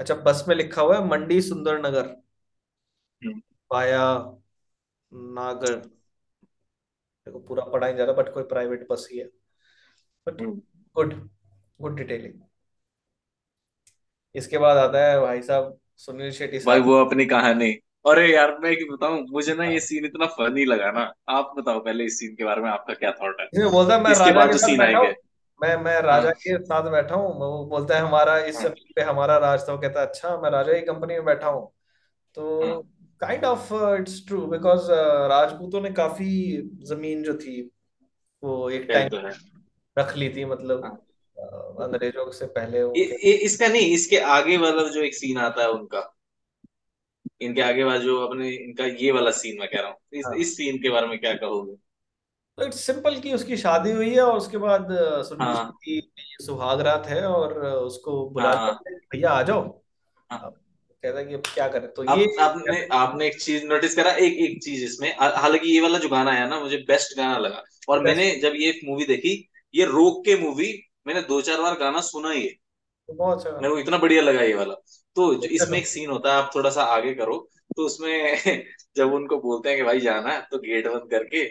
अच्छा बस में लिखा हुआ है मंडी सुंदर नगर पाया नागर। देखो पूरा पढ़ा नहीं जा रहा बट कोई प्राइवेट बस ही है। But hmm, good good detailing इसके बाद आता है भाई साहब सुनील शेट्टी भाई साहब। वो अपनी कहानी। अरे यार मैं एक बताऊँ मुझे ना ये सीन इतना फनी लगा ना। आप बताओ पहले इस सीन के बारे में आपका क्या थॉट है। इसमें बोलता है मैं इसके राजा बाद के जो साथ सीन बैठा हूँ आएँगे मैं मैं राजा हाँ के साथ बैठा हूँ वो बोलता है हमारा इस हाँ। ज़मीन पे हमारा राज था। वो कहता है अच्छा मैं राजा की कंपनी में बैठा हूँ। तो हाँ। Kind of it's true because राजपूतों ने काफ़ी ज़मीन जो थी वो एक टाइम तो है। रख ली थी मतलब हाँ। अंग्रेज़ों से पहले इ, इ, इसका नहीं इसके आगे वाला जो एक सीन आता है उनका। इनके आगे वाला जो अपने इनका ये वाला सीन मैं कह रहा हूँ। इस हाँ। इस सीन के बारे में क्या कहोगे? तो इट्स सिंपल कि उसकी शादी हुई है और उसके बाद हाँ। की सुहाग रात है और उसको बुला हाँ। भैया आ जाओ। हाँ। कहता है कि अब क्या करें? तो ये अब आपने आपने एक चीज़ नोटिस करा एक एक चीज़ इसमें। हालाँकि ये वाला जो गाना है ना मुझे बेस्ट गाना लगा। और मैंने जब ये मूवी देखी ये रोक के मूवी मैंने दो चार बार गाना सुना ही है। बहुत अच्छा मेरे को इतना बढ़िया लगा ये वाला। तो इसमें एक सीन होता है आप थोड़ा सा आगे करो। तो उसमें जब उनको बोलते हैं कि भाई जाना है तो गेट बंद करके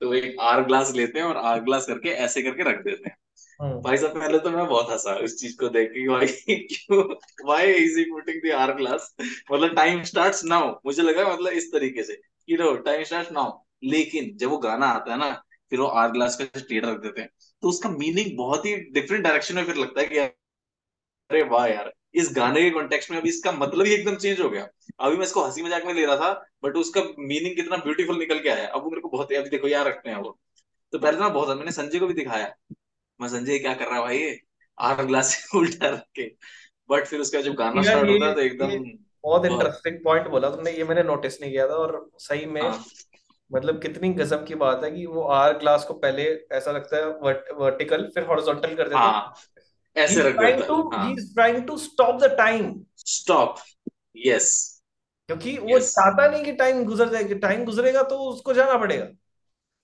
तो एक आर ग्लास लेते हैं और आर ग्लास करके ऐसे करके रख देते हैं। हम्म। भाई साहब पहले तो मैं बहुत हंसा इस चीज़ को देख के कि भाई क्यों? Why is he putting the hour glass मतलब टाइम स्टार्ट्स नाउ मुझे लगा मतलब इस तरीके से कि नो टाइम स्टार्ट्स नाउ लेकिन जब वो गाना आता है ना फिर वो आर ग्लास का स्टेट रख देते हैं। तो उसका मीनिंग बहुत ही डिफरेंट डायरेक्शन में फिर लगता है कि अरे वाह यार इस गाने के कॉन्टेक्स्ट में अभी इसका मतलब ही एकदम चेंज हो गया। अभी मैं इसको हँसी मज़ाक में ले रहा था बट उसका मीनिंग कितना ब्यूटीफुल निकल के आया। अब वो मेरे को बहुत अभी देखो यार रखते हैं वो। तो पहले ना बहुत मैंने संजय को भी दिखाया। मैं संजय क्या कर रहा है भाई? आठ ग्लास उल्टा रख के बट फिर उसका जब गाना स्टार्ट होता है तो एकदम बहुत बहुत इंटरेस्टिंग पॉइंट बोला तुमने ये मैंने नोटिस नहीं किया था और सही में हाँ। मतलब कितनी गजब की बात है कि वो आर ग्लास को पहले ऐसा लगता है वर्ट, वर्टिकल फिर हॉरिजॉन्टल कर देते हाँ। ऐसे रख देता टू है ही हाँ। Is trying to stop the time stop yes क्योंकि वो यस चाहता नहीं कि टाइम गुजर जाएगी टाइम गुजरेगा तो उसको जाना पड़ेगा।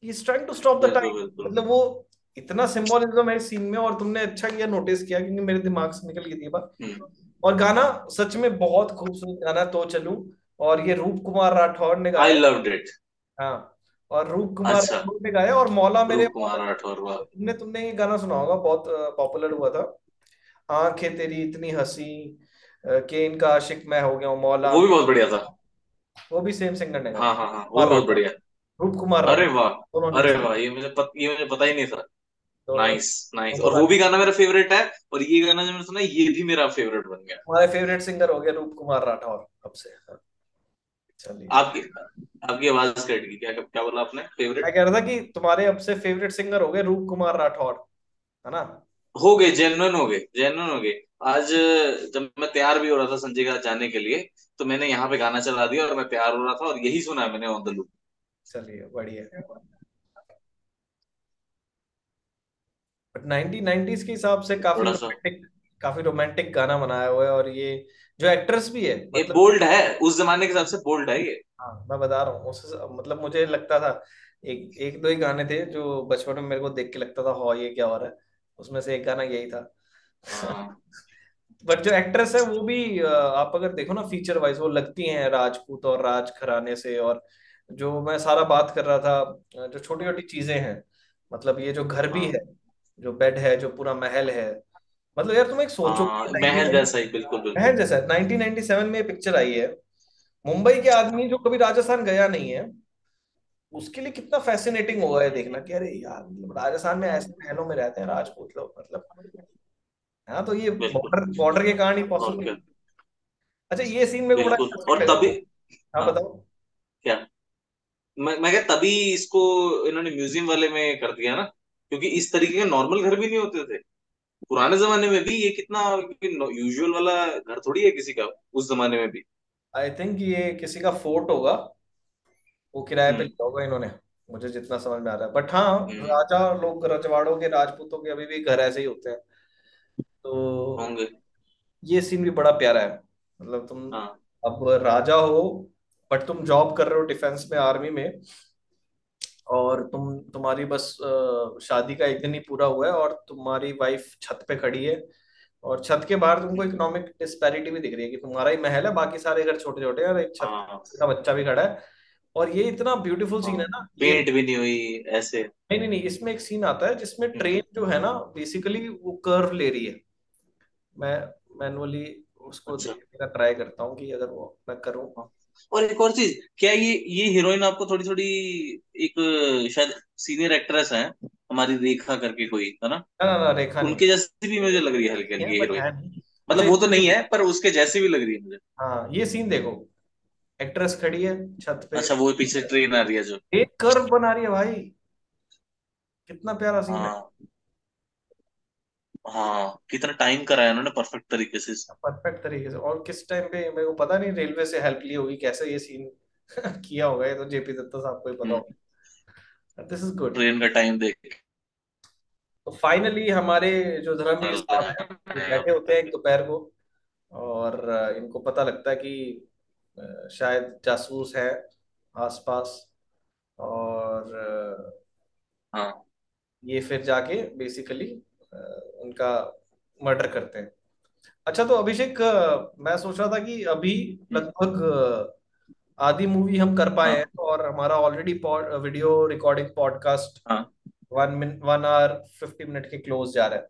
He is trying to stop the time मतलब वो इतना सिंबोलिज्म है सीन में और तुमने अच्छा किया नोटिस किया क्योंकि मेरे दिमाग से निकल गई थी बात। हम्म। और गाना सच में बहुत खूबसूरत गाना तो चलू। और ये रूप कुमार राठौर ने गाया। आई लव्ड इट हाँ और रूप कुमार अच्छा। राठौर ने गाया और मौला मेरे कुमार राठौर तुमने तुमने ये गाना सुना होगा बहुत पॉपुलर हुआ था। आँखें तेरी इतनी हँसी कि इनका आशिक मैं हो गया हूँ मौला। वो भी बहुत बढ़िया था। वो भी सेम सिंगर ने हाँ हाँ हाँ वो भी बहुत बढ़िया। रूप कुमार अरे वाह अरे वाह ये मुझे पत, ये मुझे पता ही नहीं था। नाइस नाइस और वो भी गाना मेरा फेवरेट है और ये गाना जो मैंने सुना ये भी मेरा फेवरेट बन गया। हमारे फेवरेट सिंगर हो गया रूप कुमार राठौर अब से। आपकी आपकी आवाज़ कट गई। क्या क्या बोला आपने? मैं कह रहा था कि तुम्हारे अब से फेवरेट सिंगर हो गए रूप कुमार राठौर है ना? हो गए जेन्युइन हो गए जेन्युइन हो गए। आज जब मैं तैयार भी हो रहा था संजय के जाने के लिए तो मैंने यहाँ पे गाना चला दिया और मैं तैयार हो रहा था और यही सुना मैंने ऑन द लूप चलिए बढ़िया। बट नाइनटीन नाइनटीज के हिसाब से काफ़ी रोमांटिक काफ़ी रोमांटिक गाना बनाया हुआ है और ये जो एक्ट्रेस भी है ये मतलब बोल्ड है उस जमाने के हिसाब से बोल्ड है ये। हाँ मैं बता रहा हूँ उस मतलब मुझे लगता था एक एक दो ही गाने थे जो बचपन में मेरे को देख के लगता था हाँ ये क्या हो रहा है। उसमें से एक गाना यही था। हाँ। बट जो एक्ट्रेस है वो भी आप अगर देखो ना फीचर वाइज वो लगती हैं राजपूत और राज घराने से और जो मैं सारा बात कर रहा था जो छोटी छोटी चीज़ें हैं मतलब ये जो घर भी हाँ। है जो बेड है जो पूरा महल है मतलब यार तुम एक सोचो हाँ महल 1990 जैसा ही बिल्कुल बिल्कुल। महल जैसा है। 1997 में पिक्चर आई है। मुंबई के आदमी जो कभी राजस्थान गया नहीं है उसके लिए कितना फैसिनेटिंग होगा ये देखना कि अरे यार मतलब राजस्थान में ऐसे महलों में रहते हैं राजपूत लोग मतलब। हाँ तो ये बॉर्डर बॉर्डर के कारण ही पॉसिबल क्या? अच्छा ये सीन मेरे को बड़ा और तभी हाँ हाँ। बताओ। क्या? मैं मैं क्या तभी इसको इन्होंने म्यूज़ियम वाले में कर दिया ना क्योंकि इस तरीके के नॉर्मल घर भी नहीं होते थे। पुराने जमाने में भी ये कितना यूजुअल वाला घर थोड़ी है किसी का उस जमाने में भी? आई थिंक ये किसी का फोर्ट होगा। वो किराए पे हम्म। लिया होगा इन्होंने। मुझे जितना समझ में आ रहा है। बट हाँ हम्म। राजा लोग रजवाड़ों के राजपूतों के अभी भी घर ऐसे ही होते हैं। तो होंगे। ये सीन भी बड़ा प्यारा है। मतलब तुम हाँ। अब राजा हो बट तुम जॉब कर रहे हो डिफेंस में आर्मी में। और तुम तुम्हारी बस शादी का एक दिन ही पूरा हुआ है और तुम्हारी वाइफ छत पे खड़ी है। और छत के बाहर तुमको इकोनॉमिक डिस्पैरिटी भी दिख रही है कि तुम्हारा ही महल है बाकी सारे घर छोटे छोटे हैं और एक छत हाँ। का बच्चा भी खड़ा है। और ये इतना ब्यूटीफुल सीन हाँ है। ना पेंट भी नहीं हुई ऐसे। नहीं नहीं नहीं इसमें एक सीन आता है जिसमें हम्म, ट्रेन जो है ना बेसिकली वो कर्व ले रही है। मैं मैनुअली उसको अच्छा। देखने का ट्राई करता हूँ कि अगर वो मैं करूँ हाँ। और एक और चीज़ क्या ये ये हीरोइन आपको थोड़ी थोड़ी एक शायद सीनियर एक्ट्रेस है हमारी रेखा करके कोई है ना? ना ना ना रेखा उनके जैसी भी मुझे लग रही है हल्की हल्की हीरोइन है मतलब वो तो नहीं है पर उसके जैसी भी लग रही है मुझे। हाँ ये सीन देखो। एक्ट्रेस खड़ी है छत पे। अच्छा वो पीछे ट्रेन आ रही है जो। एक कर्व बना रही है भाई। कितना प्यारा सीन है। हाँ हाँ कितना टाइम करा है उन्होंने परफेक्ट तरीके से। परफेक्ट तरीके से। और किस टाइम पे मेरे को पता नहीं रेलवे से हेल्प ली होगी कैसे ये सीन किया होगा ये तो जेपी दत्ता साहब को ही पता हम्म, होगा। दिस इज़ गुड ट्रेन का टाइम देख तो फाइनली हमारे जो धर्मवीर चलते साहब हैं हैं बैठे होते हैं दोपहर को और इनको पता लगता है कि शायद जासूस है आसपास और हाँ। ये फिर जाके बेसिकली उनका मर्डर करते हैं। अच्छा तो अभिषेक मैं सोच रहा था कि अभी हम्म, लगभग आधी मूवी हम कर पाए हैं। हाँ और हमारा already video recording podcast one minute one hour fifty minute के क्लोज जा रहा है।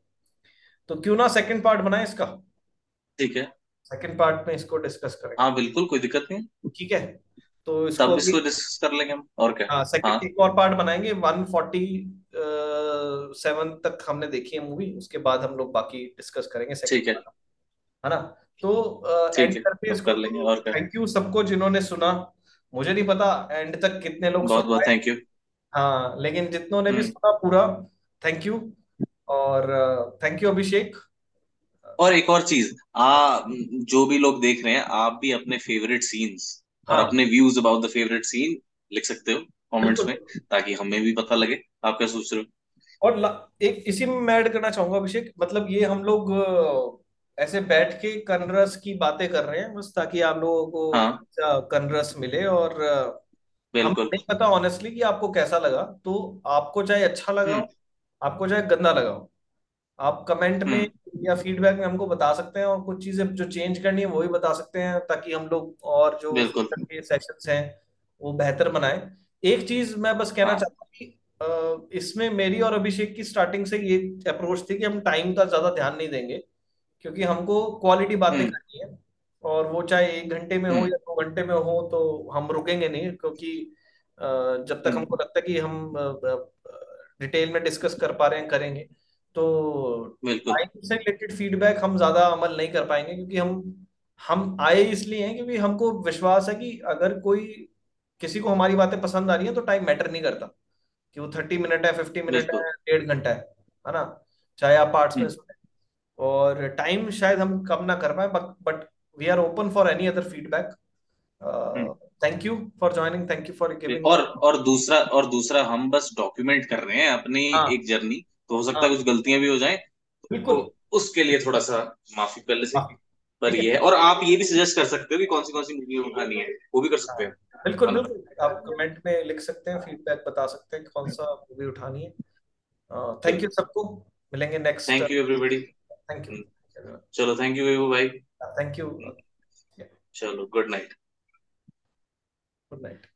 तो क्यों ना सेकंड पार्ट बनाए इसका? ठीक है। सेकंड पार्ट में इसको डिस्कस करेंगे हाँ बिल्कुल कोई दिक्कत नहीं। ठीक है? तो इसको तब इसको डिस्कस कर लेंगे हम और क्या? हाँ हाँ। सेकंड एक और पार्ट बनाएँगे वन फोर्टी सेवन तक हमने देखी है मूवी उसके बाद हम लोग बाकी डिस्कस करेंगे सेकंड ठीक है। है ना? तो एंड है करते हैं इसको कर लेंगे और थैंक यू सबको जिन्होंने सुना। मुझे नहीं पता एंड तक कितने लोग बहुत बहुत थैंक यू हाँ लेकिन जितनों ने भी हम्म। सुना पूरा थैंक यू और थैंक यू अभिषेक। और एक और चीज़ आ जो भी लोग देख रहे हैं आप भी अपने फेवरेट सीन्स और हाँ। अपने views about the favourite scene लिख सकते हो कमेंट्स में ताकि हमें भी पता लगे आप क्या सोच रहे हो? और एक इसी में मैं ऐड करना चाहूँगा अभिषेक मतलब ये हम लोग ऐसे बैठ के कनरस की बातें कर रहे हैं बस ताकि आप लोगों को हाँ। अच्छा कनरस मिले और बिल्कुल। नहीं पता ऑनेस्टली कि आपको कैसा लगा तो आपको चाहे अच्छा लगा हम्म। आपको चाहे गंदा लगा हो आप कमेंट में हम्म। या फीडबैक में हमको बता सकते हैं और कुछ चीज़ें जो चेंज करनी है वो भी बता सकते हैं ताकि हम लोग और जो सेशंस हैं वो बेहतर बनाए। एक चीज़ मैं बस कहना हाँ। चाहता हूँ कि इसमें मेरी और अभिषेक की स्टार्टिंग से ये अप्रोच थी कि हम टाइम का ज़्यादा ध्यान नहीं देंगे क्योंकि हमको क्वालिटी बातें हम्म। करनी है और वो चाहे एक घंटे में हो हम्म। या दो घंटे में हो तो हम रुकेंगे नहीं क्योंकि जब तक हम्म। हमको लगता है कि हम डिटेल में डिस्कस कर पा रहे हैं करेंगे। तो टाइम से रिलेटेड फीडबैक हम ज़्यादा अमल नहीं कर पाएँगे क्योंकि हम हम आए इसलिए हैं क्योंकि हमको विश्वास है कि अगर कोई किसी को हमारी बातें पसंद आ रही हैं तो टाइम मैटर नहीं करता कि वो थर्टी मिनट है फिफ्टी मिनट है डेढ़ घंटा है है ना? चाहे आप पार्ट्स में हम्म। सुने। और टाइम शायद हम कम ना कर पाए but but we are open for any other feedback thank you for joining thank you for giving और और दूसरा और दूसरा हम बस डॉक्यूमेंट कर रहे हैं अपनी हाँ। एक जर्नी तो हो सकता है हाँ। कुछ गलतियाँ भी हो जाएँ तो बिल्कुल। उसके लिए थोड़ा सा माफ़ी पहले से पर ये है और आप ये भी सजेस्ट कर सकते हो कि कौन सी कौन सी मूवी उठानी है वो भी कर हाँ सकते हैं। बिल्कुल बिल्कुल। आप कमेंट में लिख सकते हैं फीडबैक बता सकते हैं कौन सा मूवी उठानी है। थैंक यू सबको। मिलेंगे next thank you everybody thank you चलो थैंक यू वेबू भाई। थैंक यू चलो गुड नाइट गुड नाइट